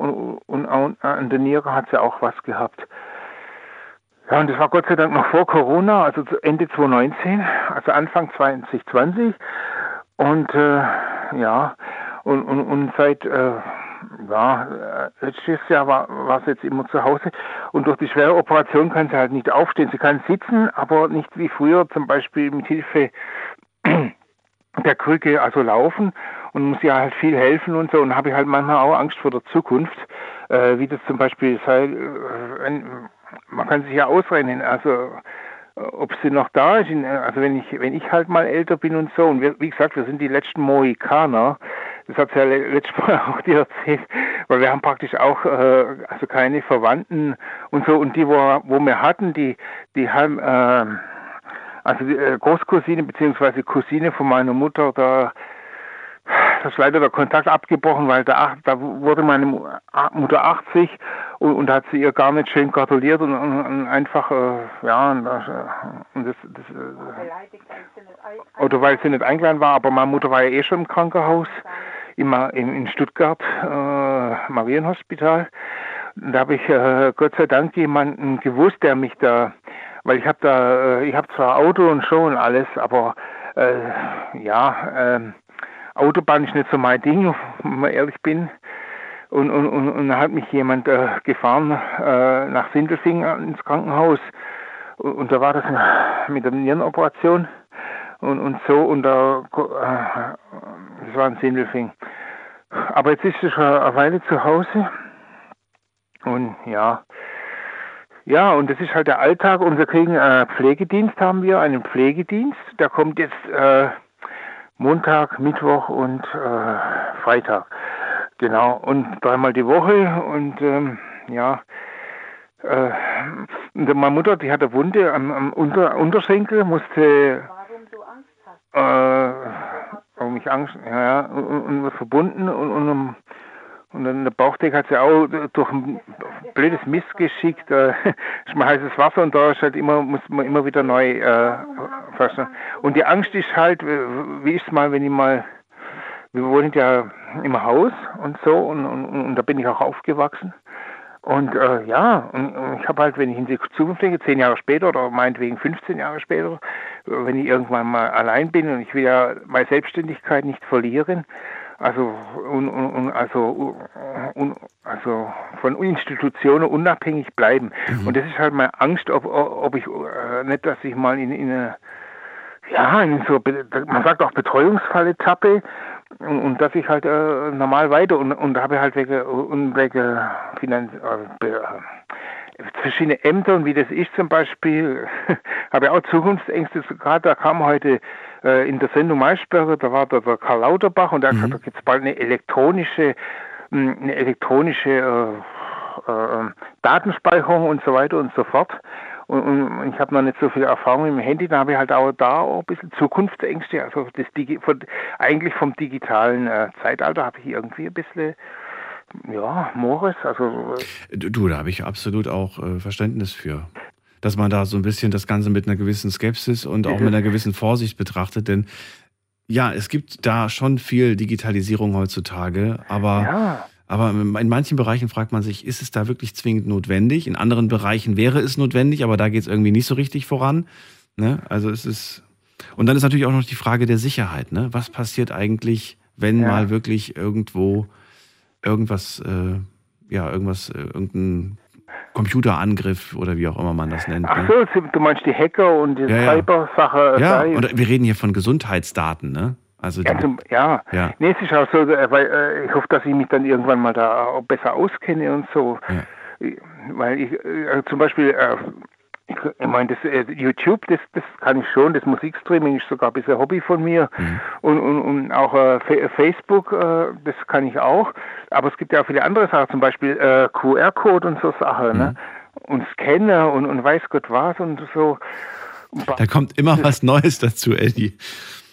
Und, und, an der Niere hat sie auch was gehabt. Ja, und das war Gott sei Dank noch vor Corona, also Ende 2019, also Anfang 2020. Und äh, ja, und, und, und seit äh, ja, äh, letztes Jahr war, war sie jetzt immer zu Hause. Und durch die schwere Operation kann sie halt nicht aufstehen. Sie kann sitzen, aber nicht wie früher, zum Beispiel mit Hilfe der Krücke, also laufen und muss ja halt viel helfen und so. Und habe ich halt manchmal auch Angst vor der Zukunft, äh, wie das zum Beispiel sei, äh, wenn, man kann sich ja ausrennen, also äh, ob sie noch da ist, äh, also wenn ich, wenn ich halt mal älter bin und so, und wir, wie gesagt, wir sind die letzten Mohikaner, das hat sie ja le- letztes Mal auch dir erzählt, weil wir haben praktisch auch, äh, also keine Verwandten und so, und die, wo, wo wir hatten, die, die haben, äh, also die äh, Großcousine bzw. Cousine von meiner Mutter, da da ist leider der Kontakt abgebrochen, weil da, da wurde meine Mutter 80 und, und hat sie ihr gar nicht schön gratuliert und, und, und einfach, äh, ja, und das, äh, und das, das äh, oder weil sie nicht eingeladen war, aber meine Mutter war ja eh schon im Krankenhaus, immer in, Stuttgart, äh, Marienhospital. Und da habe ich äh, Gott sei Dank jemanden gewusst, der mich da, weil ich habe da, äh, ich habe zwar Auto und schon und alles, aber äh, ja, ähm, Autobahn ist nicht so mein Ding, wenn ich ehrlich bin. Und, und, und, und da hat mich jemand äh, gefahren äh, nach Sindelfingen ins Krankenhaus. Und, und da war das mit der Nierenoperation und, und so. Und da, äh, das war in Sindelfingen. Aber jetzt ist sie schon eine Weile zu Hause. Und ja, ja, und das ist halt der Alltag. Und wir kriegen äh, Pflegedienst, haben wir, einen Pflegedienst. Der kommt jetzt äh, Montag, Mittwoch und äh, Freitag. Genau, und dreimal die Woche. Und ähm, ja, äh, meine Mutter, die hatte Wunde am, am Unter Unterschenkel, musste. Äh, warum ich Angst, ja, ja, und, und verbunden und, und, um- und dann der Bauchdecke hat sie auch durch ein blödes Missgeschick, da ist mal heißes Wasser und da ist halt immer, muss man immer wieder neu äh, fassen. Und die Angst ist halt, wie ist es mal, wenn ich mal, wir wohnen ja im Haus und so und, und, und da bin ich auch aufgewachsen. Und äh, ja, und, und ich habe halt, wenn ich in die Zukunft denke, zehn Jahre später oder meinetwegen 15 Jahre später, äh, wenn ich irgendwann mal allein bin und ich will ja meine Selbstständigkeit nicht verlieren, also und, und, also und, also von Institutionen unabhängig bleiben. Und das ist halt meine Angst, ob, ob ich äh, nicht, dass ich mal in, in eine ja, in so, man sagt auch Betreuungsfalle tappe und, und dass ich halt äh, normal weiter und, und habe halt wegen, und wegen Finanz, äh, äh, verschiedene Ämter und wie das ist zum Beispiel, habe ich auch Zukunftsängste. Gerade da kam heute äh, in der Sendung Maischberger, da war da der Karl Lauterbach und der hat gesagt, da gibt es bald eine elektronische, mh, eine elektronische äh, äh, Datenspeicherung und so weiter und so fort. Und, und ich habe noch nicht so viel Erfahrung im Handy, da habe ich halt auch da auch ein bisschen Zukunftsängste. Also das Digi von, eigentlich vom digitalen äh, Zeitalter habe ich irgendwie ein bisschen, ja, Morris, also äh, Du, du, da habe ich absolut auch äh, Verständnis für. Dass man da so ein bisschen das Ganze mit einer gewissen Skepsis und auch mit einer gewissen Vorsicht betrachtet, denn ja, es gibt da schon viel Digitalisierung heutzutage, aber, Ja. Aber in manchen Bereichen fragt man sich, ist es da wirklich zwingend notwendig? In anderen Bereichen wäre es notwendig, aber da geht es irgendwie nicht so richtig voran. Ne? Also es ist. Und dann ist natürlich auch noch die Frage der Sicherheit. Ne? Was passiert eigentlich, wenn Ja. mal wirklich irgendwo irgendwas, äh, ja, irgendwas, äh, irgendein Computerangriff oder wie auch immer man das nennt. ach ne? so, du meinst die Hacker und die Ja, ja. Cyber-Sache. Ja, sei- und wir reden hier von Gesundheitsdaten, ne? Also Ja, zum, ja. ja. Nee, es ist auch so, äh, weil äh, ich hoffe, dass ich mich dann irgendwann mal da auch besser auskenne und so. Ich- Weil ich äh, zum Beispiel, äh, ich, meine, das äh, YouTube, das, das kann ich schon, das Musikstreaming ist sogar ein bisschen Hobby von mir. Und, und, und auch äh, Fa- Facebook, das kann ich auch. Aber es gibt ja auch viele andere Sachen, zum Beispiel QR-Code und so Sachen, ne? Und Scanner und, und weiß Gott was und so. da kommt immer was Neues dazu, Eddie.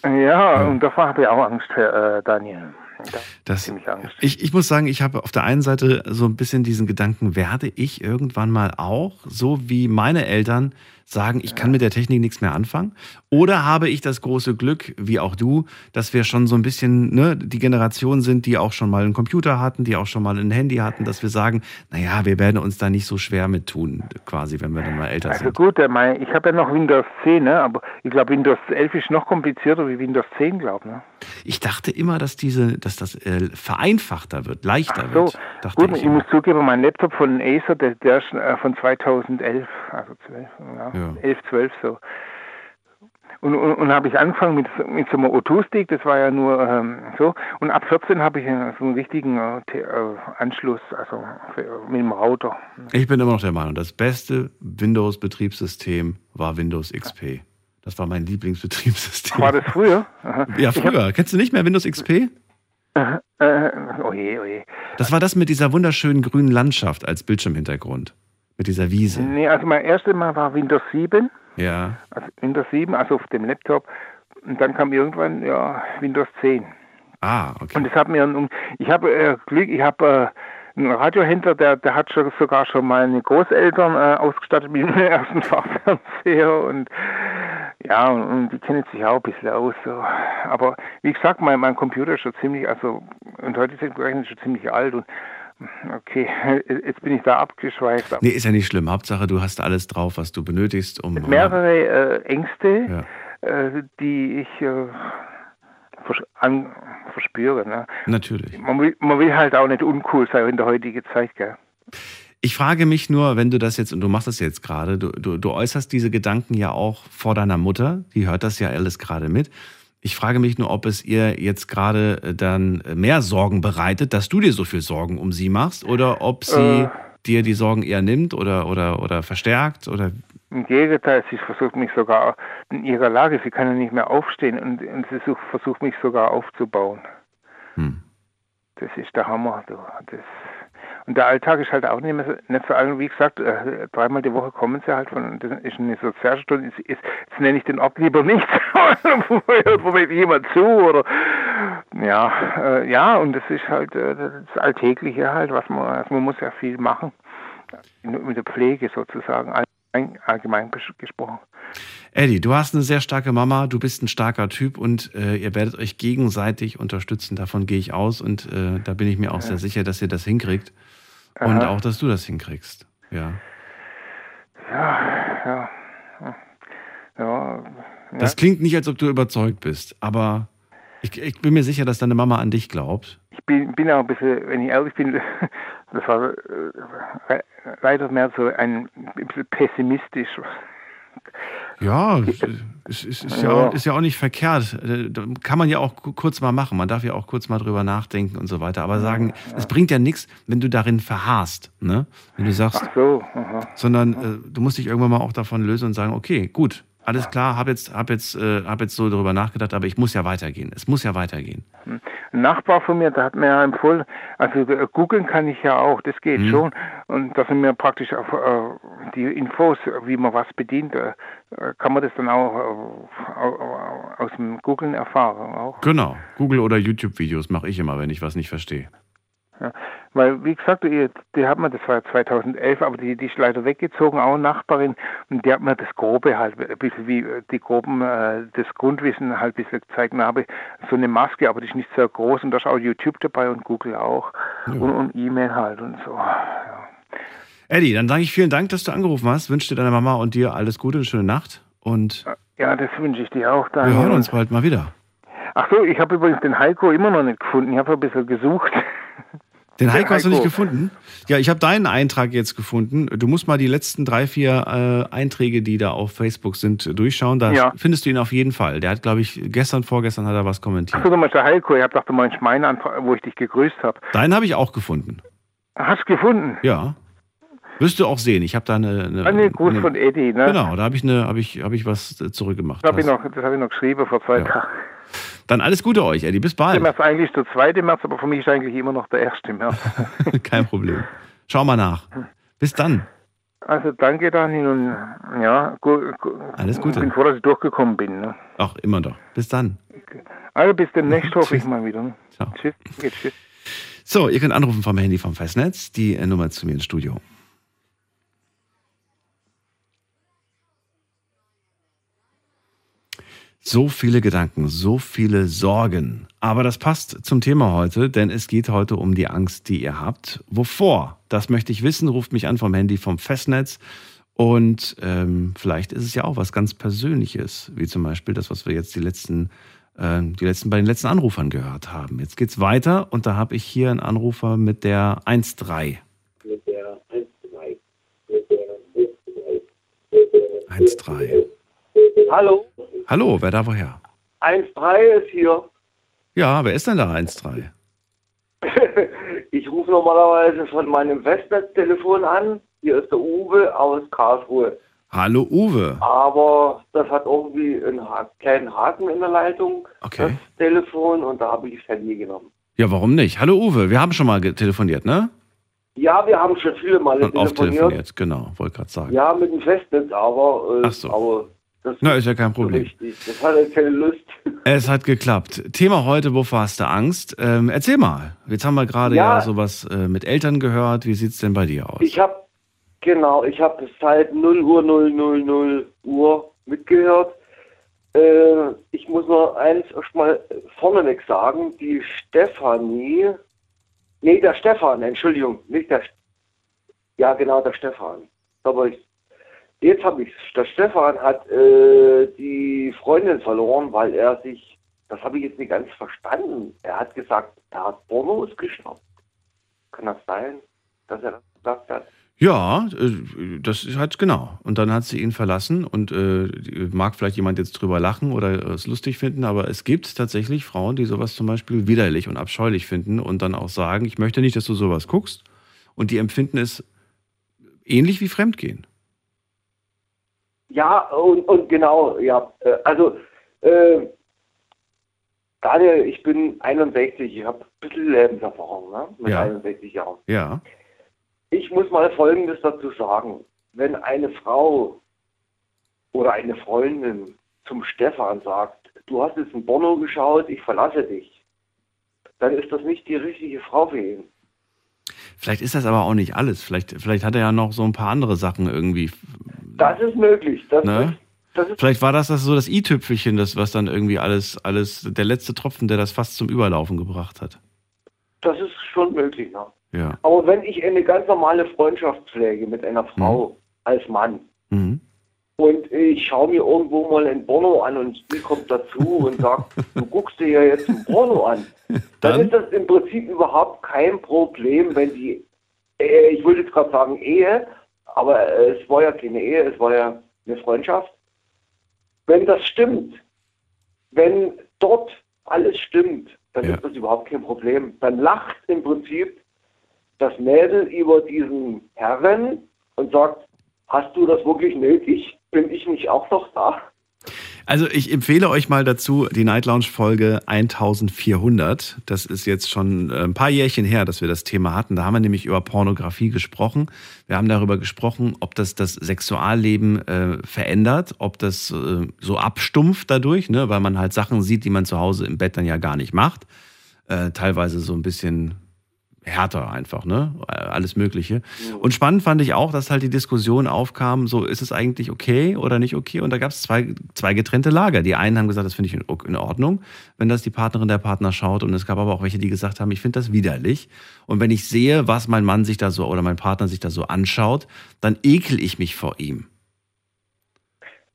Ja, und davor habe ich auch Angst, Herr äh, Daniel. Da Das, ich, ich muss sagen, ich habe auf der einen Seite so ein bisschen diesen Gedanken, werde ich irgendwann mal auch, so wie meine Eltern, sagen, ich kann mit der Technik nichts mehr anfangen? Oder habe ich das große Glück, wie auch du, dass wir schon so ein bisschen ne, die Generation sind, die auch schon mal einen Computer hatten, die auch schon mal ein Handy hatten, dass wir sagen, naja, wir werden uns da nicht so schwer mit tun, quasi, wenn wir dann mal älter Also sind. gut, der mein, ich habe ja noch Windows 10, ne? aber ich glaube Windows 11 ist noch komplizierter wie Windows 10, glaube ne? Ich dachte immer, dass diese, dass das äh, vereinfachter wird, leichter So, wird. Dachte gut, ich. ich, muss zugeben, mein Laptop von Acer, der, der ist äh, von 2011, also 12, ja, Ja. 11, 12 so. Und, und, und habe ich angefangen mit, mit so einem O2-Stick, das war ja nur ähm, so. Und ab 14 habe ich so einen richtigen äh, äh, Anschluss, also für, mit dem Router. Ich bin immer noch der Meinung, das beste Windows-Betriebssystem war Windows XP. Das war mein Lieblingsbetriebssystem. War das früher? Aha. Ja, Ich hab- früher. Kennst du nicht mehr Windows XP? Äh, äh, oh je, oh je. Das war das mit dieser wunderschönen grünen Landschaft als Bildschirmhintergrund. Mit dieser Wiese. Nee, also mein erstes Mal war Windows 7. Ja. Also Windows 7, also auf dem Laptop. Und dann kam irgendwann ja, Windows 10. Ah, okay. Und das hat mir, ich habe äh, Glück, ich habe äh, einen Radiohändler, der, der hat schon, sogar schon meine Großeltern äh, ausgestattet mit dem ersten Farbfernseher und ja, und, und die kennen sich auch ein bisschen aus. So. Aber wie gesagt, mein, mein Computer ist schon ziemlich, also und heute ist er schon ziemlich alt und okay, jetzt bin ich da abgeschweift. Nee, ist ja nicht schlimm. Hauptsache, du hast alles drauf, was du benötigst, um. mehrere äh, Ängste, äh, die ich äh, vers an, verspüre. Ne? Natürlich. Man will, man will halt auch nicht uncool sein in der heutigen Zeit, gell? Ich frage mich nur, wenn du das jetzt, und du machst das jetzt gerade, du, du, du äußerst diese Gedanken ja auch vor deiner Mutter, die hört das ja alles gerade mit. Ich frage mich nur, ob es ihr jetzt gerade äh, dann mehr Sorgen bereitet, dass du dir so viel Sorgen um sie machst, oder ob sie Äh. dir die Sorgen eher nimmt oder, oder, oder verstärkt, oder Im Gegenteil, sie versucht mich sogar in ihrer Lage, sie kann ja nicht mehr aufstehen und, und sie such, versucht mich sogar aufzubauen. Hm. Das ist der Hammer. Du. Das, und der Alltag ist halt auch nicht, mehr, so- nicht so alt. Wie gesagt, äh, dreimal die Woche kommen sie halt von, das ist eine Sozialstunde. Ist, ist, jetzt nenne ich den Ort lieber nicht, wo wo mir jemand zu oder ja, äh, ja, und das ist halt äh, das Alltägliche halt, was man, also man muss ja viel machen. Mit der Pflege sozusagen, allgemein, allgemein gesprochen. Eddie, du hast eine sehr starke Mama, du bist ein starker Typ und äh, ihr werdet euch gegenseitig unterstützen. Davon gehe ich aus und äh, da bin ich mir auch sehr sicher, dass ihr das hinkriegt und Aha. auch, dass du das hinkriegst. Ja. Ja, ja. Ja, Das klingt nicht, als ob du überzeugt bist, aber ich, ich bin mir sicher, dass deine Mama an dich glaubt. ich bin, bin auch ein bisschen, wenn ich ehrlich bin, das war äh, leider mehr so ein bisschen pessimistisch. Ja, es ist, ist, ja. Ja. auch, ist ja auch nicht verkehrt. Kann man ja auch ku- kurz mal machen. Man darf ja auch kurz mal drüber nachdenken und so weiter. Aber sagen, es bringt ja nichts, wenn du darin verharrst. Ne? Wenn du sagst, Ach so, aha. sondern äh, du musst dich irgendwann mal auch davon lösen und sagen, okay, gut, alles klar, hab jetzt, hab jetzt, äh, hab jetzt so darüber nachgedacht, aber ich muss ja weitergehen. Es muss ja weitergehen. Ein Nachbar von mir, der hat mir ja empfohlen, also äh, googeln kann ich ja auch, das geht Mhm. schon. Und dass er mir praktisch auf äh, die Infos, wie man was bedient, äh, kann man das dann auch äh, au- au- aus dem Googeln erfahren auch. Genau. Google oder YouTube-Videos mache ich immer, wenn ich was nicht verstehe. Ja, weil, wie gesagt, die, die hat mir, das war 2011, aber die, die ist leider weggezogen, auch eine Nachbarin, und die hat mir das Grobe halt, ein bisschen wie äh, die Groben, äh, das Grundwissen halt ein bisschen gezeigt. Und habe so eine Maske, aber die ist nicht sehr groß, und da ist auch YouTube dabei und Google auch. Und, und E-Mail halt und so. Eddie, dann sage ich vielen Dank, dass du angerufen hast. Wünsche dir deiner Mama und dir alles Gute, eine schöne Nacht. Und Ja, das wünsche ich dir auch, wir Daniel. hören uns bald mal wieder. Ach so, ich habe übrigens den Heiko immer noch nicht gefunden. Ich habe ein bisschen gesucht. Den Der Heiko hast du nicht Heiko. gefunden? Ja, ich habe deinen Eintrag jetzt gefunden. Du musst mal die letzten drei, vier äh, Einträge, die da auf Facebook sind, durchschauen. Da Ja. findest du ihn auf jeden Fall. Der hat, glaube ich, gestern, vorgestern hat er was kommentiert. Achso, du meinst der Heiko. Ich habe gedacht, du meinst meinen Antrag, wo ich dich gegrüßt habe. Deinen habe ich auch gefunden. Hast du gefunden? Ja. Wirst du auch sehen. Ich habe da eine. eine, Ah, nee, Gruß eine von Eddie, ne? Genau, da habe ich, eine, hab ich, hab ich was äh, zurückgemacht. Das habe ich, noch- das hab ich noch geschrieben vor zwei Ja. Tagen. Dann alles Gute euch, Eddie. Bis Der bald. März eigentlich der 2. März, aber für mich ist eigentlich immer noch der 1. März. Kein Problem. Schau mal nach. Bis dann. Also danke, Daniel. Und ja, gu, gu, Alles Gute. Ich bin froh, dass ich durchgekommen bin. Ne? Ach, immer doch. Bis dann. Also bis demnächst hoffe ich mal wieder. Ne? Ciao. Tschüss. Geht, tschüss. So, ihr könnt anrufen vom Handy vom Festnetz. Die äh, Nummer zu mir ins Studio. So viele Gedanken, so viele Sorgen. Aber das passt zum Thema heute, denn es geht heute um die Angst, die ihr habt. Wovor? Das möchte ich wissen. Ruft mich an vom Handy vom Festnetz. Und ähm, vielleicht ist es ja auch was ganz Persönliches, wie zum Beispiel das, was wir jetzt die letzten, äh, die letzten bei den letzten Anrufern gehört haben. Jetzt geht's weiter und da habe ich hier einen Anrufer mit der 1.3. mit der 1-3. 1.3. Hallo, Hallo, wer da woher? 1-3 ist hier. Ja, wer ist denn da 1.3? Ich rufe normalerweise von meinem Festnetztelefon an. Hier ist der Uwe aus Karlsruhe. Hallo Uwe. Aber das hat irgendwie einen ha kleinen Haken in der Leitung, Okay. das Telefon, und da habe ich das Handy genommen. Ja, warum nicht? Hallo Uwe, wir haben schon mal telefoniert, ne? Ja, wir haben schon viele Male Und oft telefoniert. telefoniert, genau, wollte gerade sagen. Ja, mit dem Festnetz, aber, äh, Ach so. aber das Na, ist ja kein Problem. richtig. Das hat jetzt keine Lust. Es hat geklappt. Thema heute, wovor hast du Angst? Ähm, erzähl mal. Jetzt haben wir gerade ja, Ja. sowas äh, mit Eltern gehört. Wie sieht's denn bei dir aus? Ich habe genau, ich habe seit 0 Uhr 000 Uhr mitgehört. Äh, ich muss nur eins erstmal vorneweg sagen, die Stefanie, nee, der Stefan, Entschuldigung, nicht der, ja genau, der Stefan. Aber ich, jetzt habe ich Der Stefan hat äh, die Freundin verloren, weil er sich, das habe ich jetzt nicht ganz verstanden. Er hat gesagt, er hat Pornos geschaut. Kann das sein, dass er das gesagt hat? Ja, äh, das ist halt genau. Und dann hat sie ihn verlassen und äh, mag vielleicht jemand jetzt drüber lachen oder es lustig finden, aber es gibt tatsächlich Frauen, die sowas zum Beispiel widerlich und abscheulich finden und dann auch sagen, ich möchte nicht, dass du sowas guckst. Und die empfinden es ähnlich wie Fremdgehen. Ja, und, und genau, ja. Äh, Also, äh, Daniel, ich bin 61, ich habe ein bisschen Lebenserfahrung, ne? Mit Ja. 61 Jahren. Ja. Ich muss mal Folgendes dazu sagen. Wenn eine Frau oder eine Freundin zum Stefan sagt, du hast jetzt ein Porno geschaut, ich verlasse dich, dann ist das nicht die richtige Frau für ihn. Vielleicht ist das aber auch nicht alles. Vielleicht, vielleicht hat er ja noch so ein paar andere Sachen irgendwie. Das ist möglich. Das Ne? das ist, Vielleicht war das, das so das i-Tüpfelchen, das, was dann irgendwie alles, alles, der letzte Tropfen, der das fast zum Überlaufen gebracht hat. das ist schon möglich, ne? Ja. Aber wenn ich eine ganz normale Freundschaft pflege mit einer Frau als Mann Mhm. Und ich schaue mir irgendwo mal ein Porno an und die kommt dazu und sagt, du guckst dir ja jetzt ein Porno an, dann, ist das im Prinzip überhaupt kein Problem, wenn die, äh, ich würde jetzt gerade sagen Ehe, aber äh, es war ja keine Ehe, es war ja eine Freundschaft. Wenn das stimmt, wenn dort alles stimmt, dann ist das überhaupt kein Problem. Dann lacht im Prinzip das Mädel über diesen Herren und sagt, hast du das wirklich nötig? Bin ich nicht auch noch da? Also ich empfehle euch mal dazu die Night Lounge Folge 1400. Das ist jetzt schon äh, ein paar Jährchen her, dass wir das Thema hatten. Da haben wir nämlich über Pornografie gesprochen. Wir haben darüber gesprochen, ob das das Sexualleben äh, verändert, ob das äh, so abstumpft dadurch, ne? weil man halt Sachen sieht, die man zu Hause im Bett dann ja gar nicht macht. Äh, teilweise so ein bisschen härter einfach, ne? Alles Mögliche. Und spannend fand ich auch, dass halt die Diskussion aufkam, so ist es eigentlich okay oder nicht okay? Und da gab es zwei, zwei getrennte Lager. Die einen haben gesagt, das finde ich in, in Ordnung, wenn das die Partnerin der Partner schaut. Und es gab aber auch welche, die gesagt haben, ich finde das widerlich. Und wenn ich sehe, was mein Mann sich da so oder mein Partner sich da so anschaut, dann ekel ich mich vor ihm.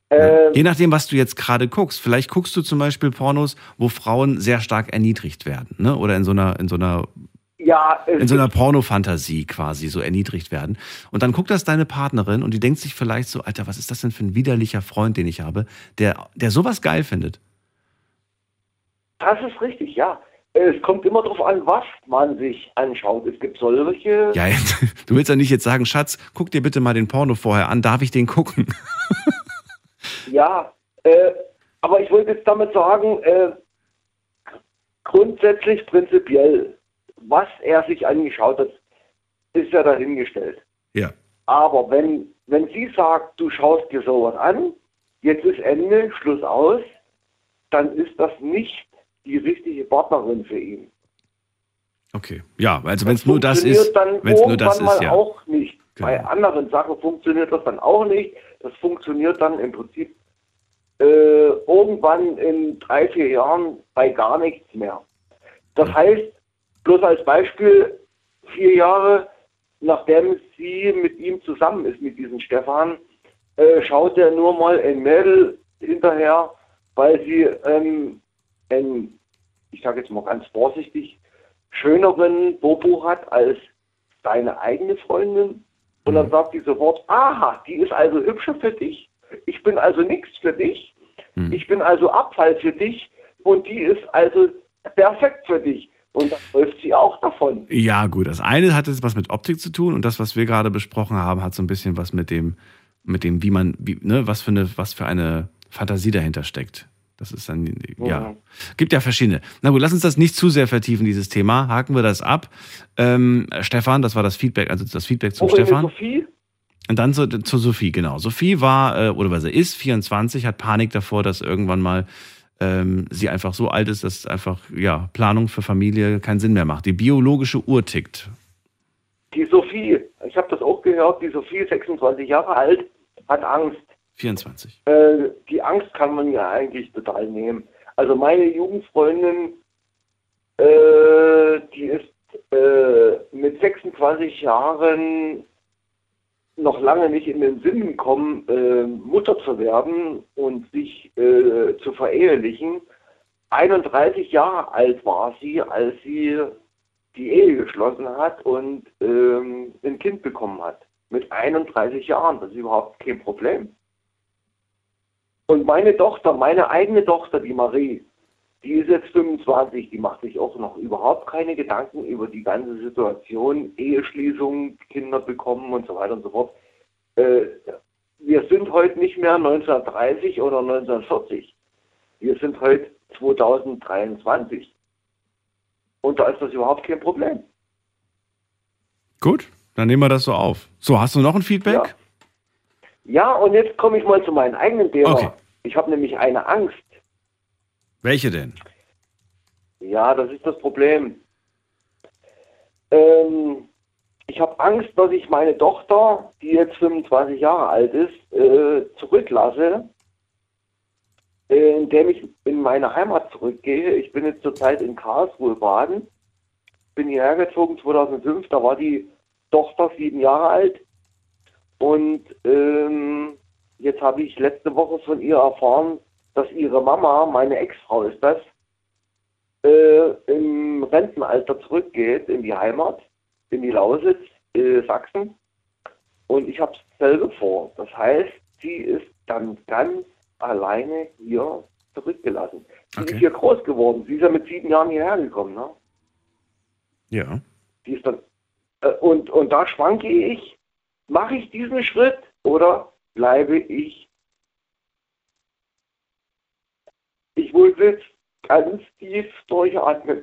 Ähm, Je nachdem, was du jetzt gerade guckst. Vielleicht guckst du zum Beispiel Pornos, wo Frauen sehr stark erniedrigt werden, ne? Oder in so einer, in so einer Ja, es in so einer Pornofantasie quasi so erniedrigt werden. Und dann guckt das deine Partnerin und die denkt sich vielleicht so, Alter, was ist das denn für ein widerlicher Freund, den ich habe, der, der sowas geil findet. Das ist richtig, ja. Es kommt immer darauf an, was man sich anschaut. Es gibt solche. Ja, du willst ja nicht jetzt sagen, Schatz, guck dir bitte mal den Porno vorher an, darf ich den gucken? Ja, äh, aber ich wollte jetzt damit sagen, äh, grundsätzlich, prinzipiell, was er sich angeschaut hat, ist ja dahingestellt. Ja. Aber wenn, wenn sie sagt, du schaust dir sowas an, jetzt ist Ende, Schluss aus, dann ist das nicht die richtige Partnerin für ihn. Okay. Ja, also wenn es nur das ist, dann wenn es nur das ist, ja. auch nicht. Bei anderen Sachen funktioniert das dann auch nicht. Das funktioniert dann im Prinzip äh, irgendwann in drei, vier Jahren bei gar nichts mehr. Das heißt, bloß als Beispiel, vier Jahre nachdem sie mit ihm zusammen ist, mit diesem Stefan, äh, schaut er nur mal ein Mädel hinterher, weil sie ähm, einen, ich sage jetzt mal ganz vorsichtig, schöneren Bobo hat als seine eigene Freundin. Und dann sagt sie sofort, aha, die ist also hübscher für dich. Ich bin also nichts für dich. Ich bin also Abfall für dich. Und die ist also perfekt für dich. Und dann läuft sie auch davon. Ja, gut. Das eine hat jetzt was mit Optik zu tun und das, was wir gerade besprochen haben, hat so ein bisschen was mit dem, mit dem, wie man, wie, ne, was für eine, was für eine Fantasie dahinter steckt. Das ist dann, ja. Mhm. Gibt ja verschiedene. Na gut, lass uns das nicht zu sehr vertiefen, dieses Thema. Haken wir das ab. Ähm, Stefan, das war das Feedback, also das Feedback Worin ist Stefan. Sophie? Und dann zu, zu Sophie, genau. Sophie war, äh, oder was er ist, 24, hat Panik davor, dass irgendwann mal ähm, sie einfach so alt ist, dass einfach, ja, Planung für Familie keinen Sinn mehr macht. Die biologische Uhr tickt. Die Sophie, ich habe das auch gehört, die Sophie, 26 Jahre alt, hat Angst. 24. Äh, die Angst kann man ja eigentlich total nehmen. Also meine Jugendfreundin, äh, die ist äh, mit 26 Jahren noch lange nicht in den Sinn gekommen, äh, Mutter zu werden und sich äh, zu verehelichen. 31 Jahre alt war sie, als sie die Ehe geschlossen hat und ähm, ein Kind bekommen hat. Mit 31 Jahren, das ist überhaupt kein Problem. Und meine Tochter, meine eigene Tochter, die Marie, die ist jetzt 25, die macht sich auch noch überhaupt keine Gedanken über die ganze Situation, Eheschließung, Kinder bekommen und so weiter und so fort. Äh, wir sind heute nicht mehr 1930 oder 1940. Wir sind heute 2023. Und da ist das überhaupt kein Problem. Gut, dann nehmen wir das so auf. So, hast du noch ein Feedback? Ja, und jetzt komme ich mal zu meinem eigenen Thema. Ich habe nämlich eine Angst. Welche denn? Ja, das ist das Problem. Ähm, ich habe Angst, dass ich meine Tochter, die jetzt 25 Jahre alt ist, äh, zurücklasse, äh, indem ich in meine Heimat zurückgehe. Ich bin jetzt zurzeit in Karlsruhe, Baden. Bin hierher gezogen 2005, da war die Tochter sieben Jahre alt. Und ähm, jetzt habe ich letzte Woche von ihr erfahren, dass ihre Mama, meine Ex-Frau ist das, äh, im Rentenalter zurückgeht in die Heimat, in die Lausitz, äh, Sachsen. Und ich habe dasselbe vor. Das heißt, sie ist dann ganz alleine hier zurückgelassen. Sie ist hier groß geworden. Sie ist ja mit sieben Jahren hierher gekommen. Ne? Ja. Die ist dann, äh, und, und da schwanke ich, mache ich diesen Schritt oder bleibe ich? Ich wurde jetzt ganz tief durchatmen.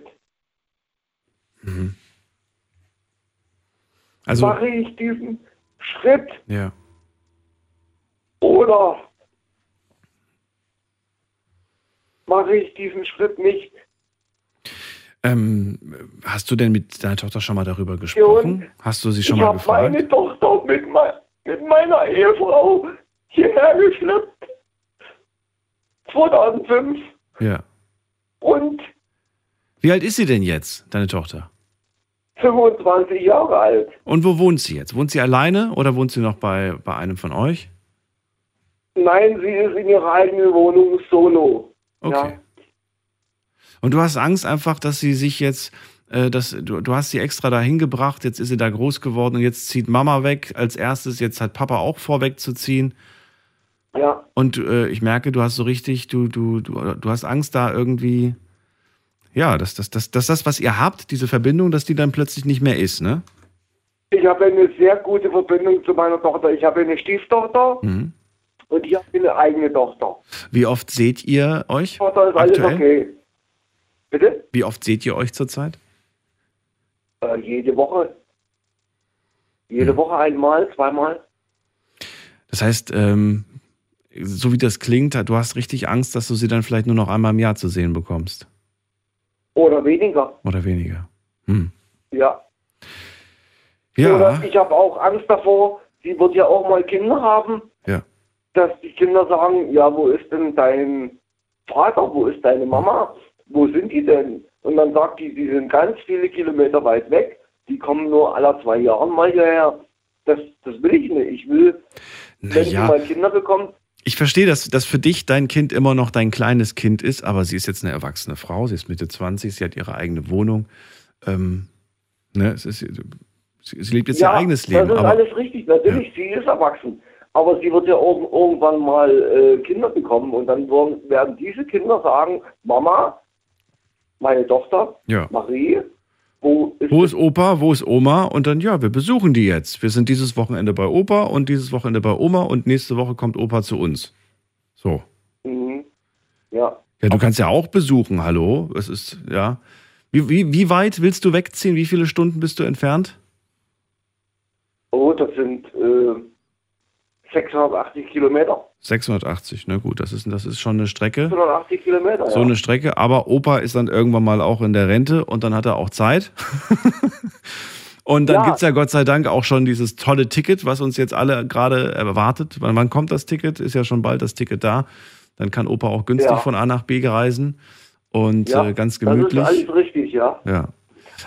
Also, mache ich diesen Schritt ja. oder mache ich diesen Schritt nicht? Ähm, hast du denn mit deiner Tochter schon mal darüber gesprochen? Hast du sie schon ich mal habe gefragt? meine Tochter mit, mei mit meiner Ehefrau hierher geschleppt. 2005 Ja. und Wie alt ist sie denn jetzt, deine Tochter? 25 Jahre alt. Und wo wohnt sie jetzt? Wohnt sie alleine oder wohnt sie noch bei, bei einem von euch? Nein, sie ist in ihrer eigenen Wohnung solo. Okay. Und du hast Angst einfach, dass sie sich jetzt Äh, das, du, du hast sie extra dahin gebracht, jetzt ist sie da groß geworden und jetzt zieht Mama weg als erstes, jetzt hat Papa auch vor wegzuziehen. Ja. Und äh, ich merke, du hast so richtig, du, du, du, du hast Angst da irgendwie, ja, dass, dass, dass, dass das, was ihr habt, diese Verbindung, dass die dann plötzlich nicht mehr ist, ne? Ich habe eine sehr gute Verbindung zu meiner Tochter. Ich habe eine Stieftochter Mhm. und ich habe eine eigene Tochter. Wie oft seht ihr euch? Tochter ist alles aktuell? okay. Bitte? Wie oft seht ihr euch zurzeit? Äh, jede Woche. Jede Woche einmal, zweimal. Das heißt, ähm, so wie das klingt, du hast richtig Angst, dass du sie dann vielleicht nur noch einmal im Jahr zu sehen bekommst. Oder weniger. Oder weniger. Hm. Ja. Ja. Oder ich habe auch Angst davor, sie wird ja auch mal Kinder haben. Ja. Dass die Kinder sagen, ja, wo ist denn dein Vater, wo ist deine Mama, wo sind die denn? Und dann sagt die, die sind ganz viele Kilometer weit weg, die kommen nur alle zwei Jahre mal hierher. Das, das will ich nicht. Ich will, wenn sie Naja. mal Kinder bekommt, Ich verstehe, dass, dass für dich dein Kind immer noch dein kleines Kind ist, aber sie ist jetzt eine erwachsene Frau, sie ist Mitte 20, sie hat ihre eigene Wohnung. Ähm, ne, es ist, sie, sie lebt jetzt ihr eigenes Leben. Das ist aber, alles richtig. Natürlich, sie ist erwachsen. Aber sie wird ja irg- irgendwann mal äh, Kinder bekommen und dann werden, werden diese Kinder sagen, Mama, meine Tochter, Ja. Marie, wo ist, Wo ist Opa, wo ist Oma? Und dann, ja, wir besuchen die jetzt. Wir sind dieses Wochenende bei Opa und dieses Wochenende bei Oma und nächste Woche kommt Opa zu uns. So. Mhm. Ja, Ja, du kannst ja auch besuchen, hallo. Es ist, ja. Wie, wie, wie weit willst du wegziehen? Wie viele Stunden bist du entfernt? oh, das sind äh, 680 Kilometer. 680, na gut, das ist, das ist schon eine Strecke. 680 Kilometer, So ja. eine Strecke, aber Opa ist dann irgendwann mal auch in der Rente und dann hat er auch Zeit. und dann Ja. gibt's ja Gott sei Dank auch schon dieses tolle Ticket, was uns jetzt alle gerade erwartet. Wann, wann kommt das Ticket? Ist ja schon bald das Ticket da. Dann kann Opa auch günstig Ja. von A nach B reisen und ja. äh, ganz Das gemütlich. ist alles richtig, ja. Ja.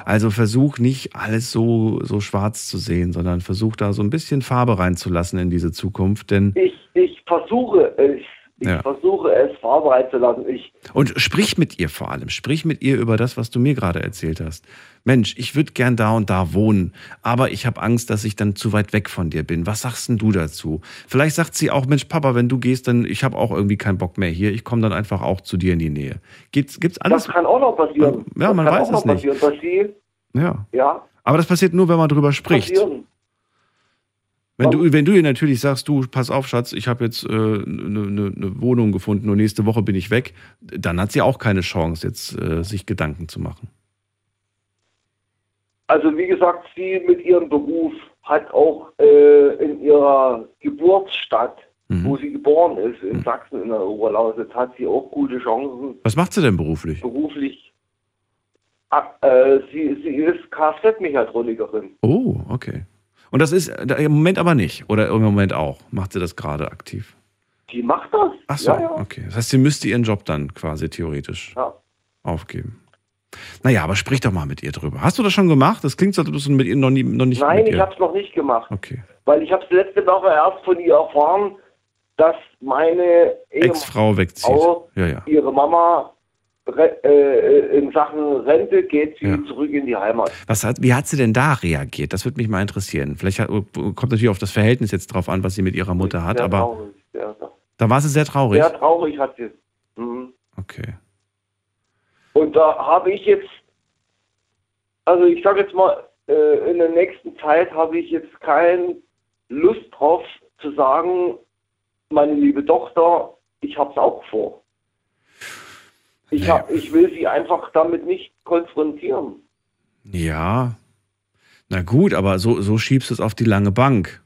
Also versuch nicht alles so, so schwarz zu sehen, sondern versuch da so ein bisschen Farbe reinzulassen in diese Zukunft. Denn Ich, ich versuche es. Ich Ja. versuche es farberein zu lassen. Ich, Und sprich mit ihr vor allem. Sprich mit ihr über das, was du mir gerade erzählt hast. Mensch, ich würde gern da und da wohnen, aber ich habe Angst, dass ich dann zu weit weg von dir bin. Was sagst denn du dazu? Vielleicht sagt sie auch, Mensch, Papa, wenn du gehst, dann ich habe auch irgendwie keinen Bock mehr hier. Ich komme dann einfach auch zu dir in die Nähe. Gibt's, gibt's alles? das kann auch noch passieren. Ja, das man kann weiß auch noch es nicht. Passieren, Ja. ja, Aber das passiert nur, wenn man drüber spricht. passieren. Wenn du, wenn du ihr natürlich sagst, du, pass auf, Schatz, ich habe jetzt eine äh, ne, ne, ne Wohnung gefunden und nächste Woche bin ich weg, dann hat sie auch keine Chance, jetzt äh, sich Gedanken zu machen. Also wie gesagt, sie mit ihrem Beruf hat auch äh, in ihrer Geburtsstadt, Mhm. wo sie geboren ist, in Sachsen in der Oberlausitz, hat sie auch gute Chancen Was macht sie denn beruflich? beruflich. Ah, äh, sie, sie ist Kfz-Mechatronikerin. Oh, okay. Und das ist im Moment aber nicht. Oder im Moment auch. Macht sie das gerade aktiv? Die macht das. Ach so, Ja, ja. okay. Das heißt, sie müsste ihren Job dann quasi theoretisch Ja. aufgeben. Naja, aber sprich doch mal mit ihr drüber. Hast du das schon gemacht? Das klingt so, als ob du mit ihr noch, nie, noch nicht Nein, ich habe es noch nicht gemacht. Okay. Weil ich habe es letzte Woche erst von ihr erfahren, dass meine Ex-Frau wegzieht. Frau, Ja, ja. ihre Mama in Sachen Rente geht sie zurück in die Heimat. Was hat, wie hat sie denn da reagiert? Das würde mich mal interessieren. Vielleicht hat, kommt natürlich auf das Verhältnis jetzt drauf an, was sie mit ihrer Mutter hat, Sehr aber traurig. Sehr, da war sie sehr traurig. sehr traurig hat sie. Mhm. Okay. Und da habe ich jetzt, also ich sage jetzt mal, äh, in der nächsten Zeit habe ich jetzt keine Lust drauf zu sagen, meine liebe Tochter, ich habe es auch vor. Ich, hab, ich will sie einfach damit nicht konfrontieren. Ja. Na gut, aber so, so schiebst du es auf die lange Bank.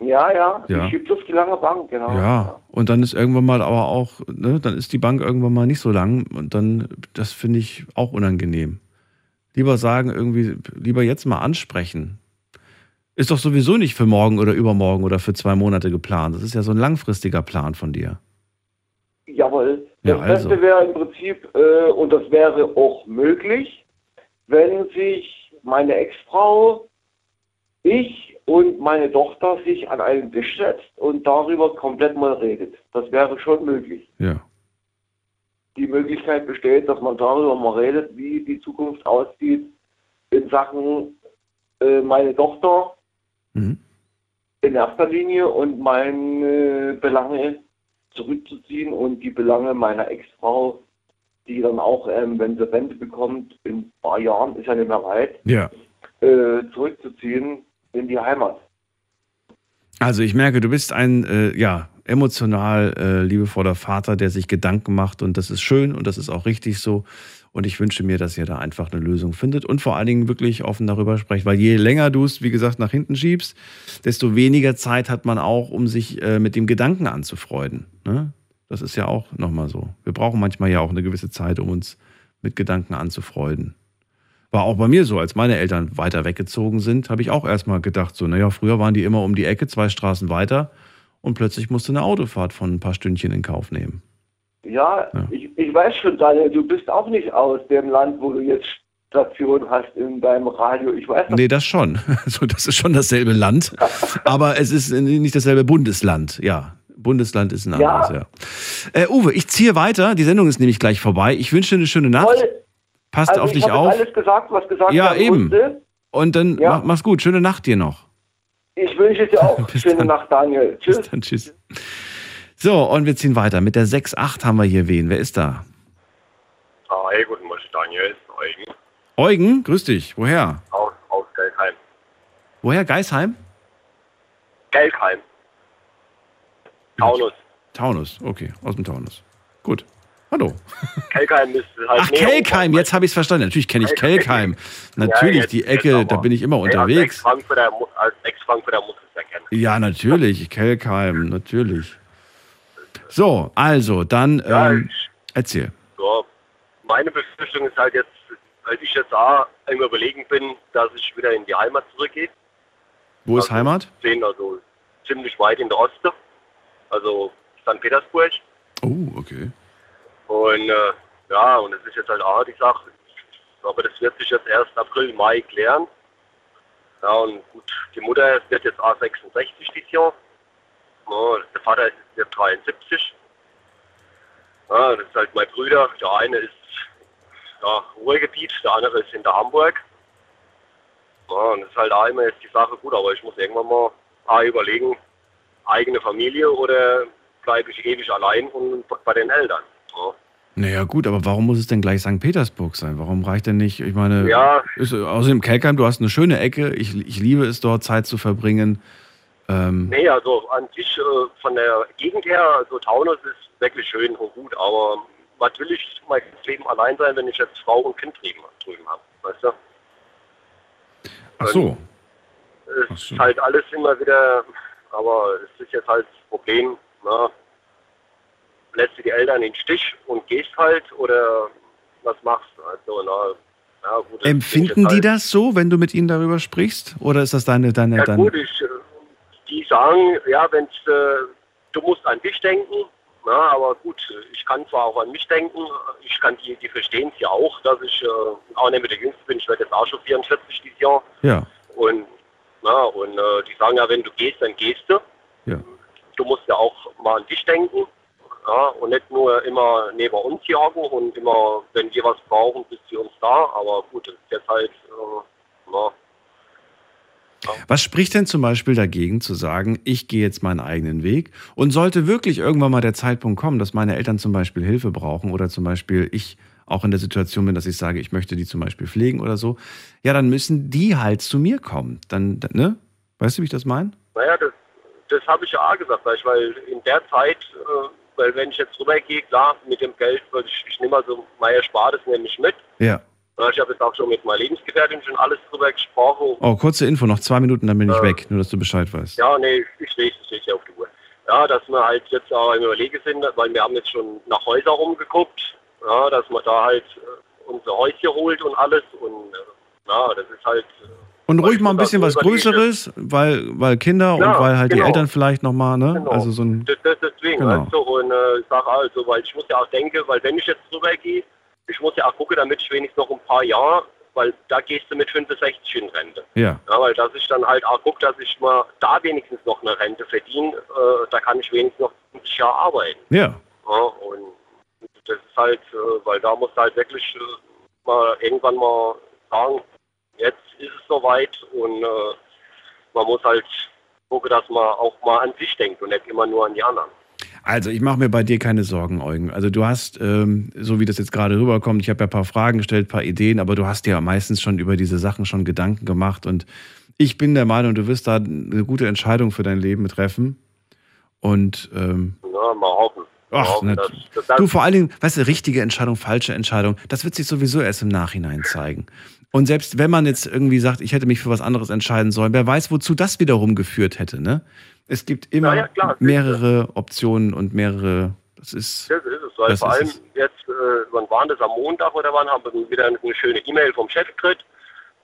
Ja, ja, Ja. ich schieb's auf die lange Bank, genau. Ja. Und dann ist irgendwann mal aber auch, ne, dann ist die Bank irgendwann mal nicht so lang und dann, das finde ich auch unangenehm. Lieber sagen, irgendwie, lieber jetzt mal ansprechen. Ist doch sowieso nicht für morgen oder übermorgen oder für zwei Monate geplant. Das ist ja so ein langfristiger Plan von dir. Jawohl. Ja, Das also. Beste wäre im Prinzip, äh, und das wäre auch möglich, wenn sich meine Ex-Frau, ich und meine Tochter sich an einen Tisch setzt und darüber komplett mal redet. Das wäre schon möglich. Ja. die Möglichkeit besteht, dass man darüber mal redet, wie die Zukunft aussieht in Sachen äh, meine Tochter Mhm. in erster Linie und meine Belange zurückzuziehen und die Belange meiner Ex-Frau, die dann auch, ähm, wenn sie Rente bekommt, in ein paar Jahren, ist ja nicht mehr weit, Ja. äh, zurückzuziehen in die Heimat. Also ich merke, du bist ein äh, ja, emotional äh, liebevoller Vater, der sich Gedanken macht und das ist schön und das ist auch richtig so. Und ich wünsche mir, dass ihr da einfach eine Lösung findet und vor allen Dingen wirklich offen darüber sprecht, weil je länger du es, wie gesagt, nach hinten schiebst, desto weniger Zeit hat man auch, um sich äh, mit dem Gedanken anzufreunden. Ne? Das ist ja auch nochmal so. Wir brauchen manchmal ja auch eine gewisse Zeit, um uns mit Gedanken anzufreuden. War auch bei mir so, als meine Eltern weiter weggezogen sind, habe ich auch erstmal gedacht, so, naja, früher waren die immer um die Ecke, zwei Straßen weiter und plötzlich musste eine Autofahrt von ein paar Stündchen in Kauf nehmen. Ja, Ich, ich weiß schon, Daniel, du bist auch nicht aus dem Land, wo du jetzt Station hast in deinem Radio. Ich weiß das. Nee, das schon. So, das ist schon dasselbe Land, aber es ist nicht dasselbe Bundesland. Ja, Bundesland ist ein Ja. anderes, ja. Äh, Uwe, ich ziehe weiter. Die Sendung ist nämlich gleich vorbei. Ich wünsche dir eine schöne Nacht. Voll. Passt also auf ich dich habe auf. alles gesagt, was gesagt Ja, werden eben. musste. Und dann Ja. mach, mach's gut. Schöne Nacht dir noch. Ich wünsche dir auch schöne dann. Nacht, Daniel. Tschüss. Bis dann, tschüss. So, und wir ziehen weiter. Mit der 6-8 haben wir hier wen. Wer ist da? Ah, hey, guten Morgen, Daniel. Eugen Eugen, grüß dich. Woher? aus, aus Geldheim. Woher? Geisheim? Geldheim. Taunus. Taunus. Okay, aus dem Taunus. Gut. Hallo. Kelkheim ist halt Ach, Kelkheim, jetzt habe ich es verstanden. Natürlich kenne ich Kelkheim. Natürlich, jetzt- die Ecke, da bin ich immer Als unterwegs. Ex-Frankfurter als Ex-Frankfurter muss es ja kennen. Ja, natürlich, Kelkheim, natürlich. So, also, dann Ja, ähm, erzähl. So, meine Befürchtung ist halt jetzt, weil ich jetzt auch im Überlegen bin, dass ich wieder in die Heimat zurückgehe. Wo ist Heimat? Sehen also ziemlich weit in der Osten, also St. Petersburg. Oh, okay. Und äh, ja, und es ist jetzt halt auch die Sache, aber das wird sich jetzt erst April, Mai klären. Ja, und gut, die Mutter wird jetzt A66 dieses Jahr. Ja, der Vater ist jetzt 73. Ja, das ist halt mein Brüder. Der eine ist ja, Ruhrgebiet, der andere ist hinter Hamburg. Ja, und das ist halt immer jetzt die Sache, gut, aber ich muss irgendwann mal A, überlegen, eigene Familie oder bleibe ich ewig allein und bei den Eltern. Ja. Naja, gut, aber warum muss es denn gleich St. Petersburg sein? Warum reicht denn nicht, ich meine, Ja. ist, außerdem Kelkheim, du hast eine schöne Ecke, ich, ich liebe es dort, Zeit zu verbringen. Ähm, Nee, also an sich äh, von der Gegend her, also Taunus ist wirklich schön und gut, aber was will ich mein Leben allein sein, wenn ich jetzt Frau und Kind drüben, drüben habe, weißt du? Ach so. Es ist halt alles immer wieder, aber es ist jetzt halt das Problem, na, lässt du die Eltern in den Stich und gehst halt oder was machst du? Also, na, na gut. Empfinden die halt, das so, wenn du mit ihnen darüber sprichst? Oder ist das deine, deine, Ja deine gut, ich, äh, die sagen, ja, wenn äh, du musst an dich denken, na, aber gut, ich kann zwar auch an mich denken, ich kann die, die verstehen es ja auch, dass ich äh, auch nicht mehr der Jüngste bin, ich werde jetzt auch schon 44 dieses Jahr Ja, und, na, und äh, die sagen ja, wenn du gehst, dann gehst du. Ja. Du musst ja auch mal an dich denken ja, und nicht nur immer neben uns jagen und immer, wenn wir was brauchen, bist du uns da, aber gut, das ist jetzt halt, äh, na, Was spricht denn zum Beispiel dagegen zu sagen, ich gehe jetzt meinen eigenen Weg und sollte wirklich irgendwann mal der Zeitpunkt kommen, dass meine Eltern zum Beispiel Hilfe brauchen oder zum Beispiel ich auch in der Situation bin, dass ich sage, ich möchte die zum Beispiel pflegen oder so, ja, dann müssen die halt zu mir kommen. Dann, ne? Weißt du, wie ich das meine? Naja, das, das habe ich ja auch gesagt, weil, in der Zeit, äh, weil wenn ich jetzt rübergehe, klar, mit dem Geld, weil ich, ich nehme also mein Erspartes nehme ich mit. Ja. Ich habe jetzt auch schon mit meiner Lebensgefährtin schon alles drüber gesprochen. Oh, kurze Info, noch zwei Minuten, dann bin ich Äh, weg, nur dass du Bescheid weißt. Ja, nee, ich es steht ja auf die Uhr. Ja, dass wir halt jetzt auch im Überlege sind, weil wir haben jetzt schon nach Häusern rumgeguckt, ja, dass man da halt äh, unser Häuschen holt und alles und äh, ja, das ist halt Und ruhig mal ein bisschen was überlege. Größeres, weil, weil Kinder Ja, und weil halt die genau. Eltern vielleicht nochmal, ne? Genau. Also so ein. Das, das, deswegen, Genau. du, und äh, ich sage also, weil ich muss ja auch denken, weil wenn ich jetzt rübergehe, ich muss ja auch gucken, damit ich wenigstens noch ein paar Jahre, weil da gehst du mit 65 in Rente. Ja. Ja, weil dass ich dann halt auch gucke, dass ich mal da wenigstens noch eine Rente verdiene, äh, da kann ich wenigstens noch 50 Jahre arbeiten. Ja. Ja, und das ist halt, äh, weil da muss halt wirklich äh, mal irgendwann mal sagen, jetzt ist es soweit und äh, man muss halt gucken, dass man auch mal an sich denkt und nicht immer nur an die anderen. Also, ich mache mir bei dir keine Sorgen, Eugen. Also, du hast, ähm, so wie das jetzt gerade rüberkommt, ich habe ja ein paar Fragen gestellt, ein paar Ideen, aber du hast dir ja meistens schon über diese Sachen schon Gedanken gemacht und ich bin der Meinung, du wirst da eine gute Entscheidung für dein Leben treffen. Und, ähm, Ja, mal hoffen. Ach, hoffen, dass- dass- du vor allen Dingen, weißt du, richtige Entscheidung, falsche Entscheidung, das wird sich sowieso erst im Nachhinein zeigen. Und selbst wenn man jetzt irgendwie sagt, ich hätte mich für was anderes entscheiden sollen, wer weiß, wozu das wiederum geführt hätte, ne? Es gibt immer Ja, klar, mehrere Optionen und mehrere, das ist, Das ist es, weil vor allem es. jetzt, äh, wann war das am Montag oder wann, haben wir wieder eine schöne E-Mail vom Chef gekriegt.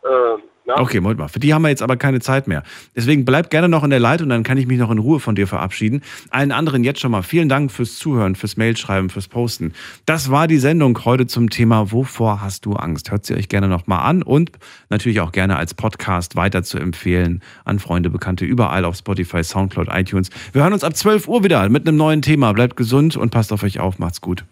Äh, Okay, Moment mal. Für die haben wir jetzt aber keine Zeit mehr. Deswegen bleib gerne noch in der Leitung, dann kann ich mich noch in Ruhe von dir verabschieden. Allen anderen jetzt schon mal vielen Dank fürs Zuhören, fürs Mailschreiben, fürs Posten. Das war die Sendung heute zum Thema Wovor hast du Angst? Hört sie euch gerne noch mal an und natürlich auch gerne als Podcast weiter zu empfehlen an Freunde, Bekannte überall auf Spotify, Soundcloud, iTunes. Wir hören uns ab 12 Uhr wieder mit einem neuen Thema. Bleibt gesund und passt auf euch auf. Macht's gut.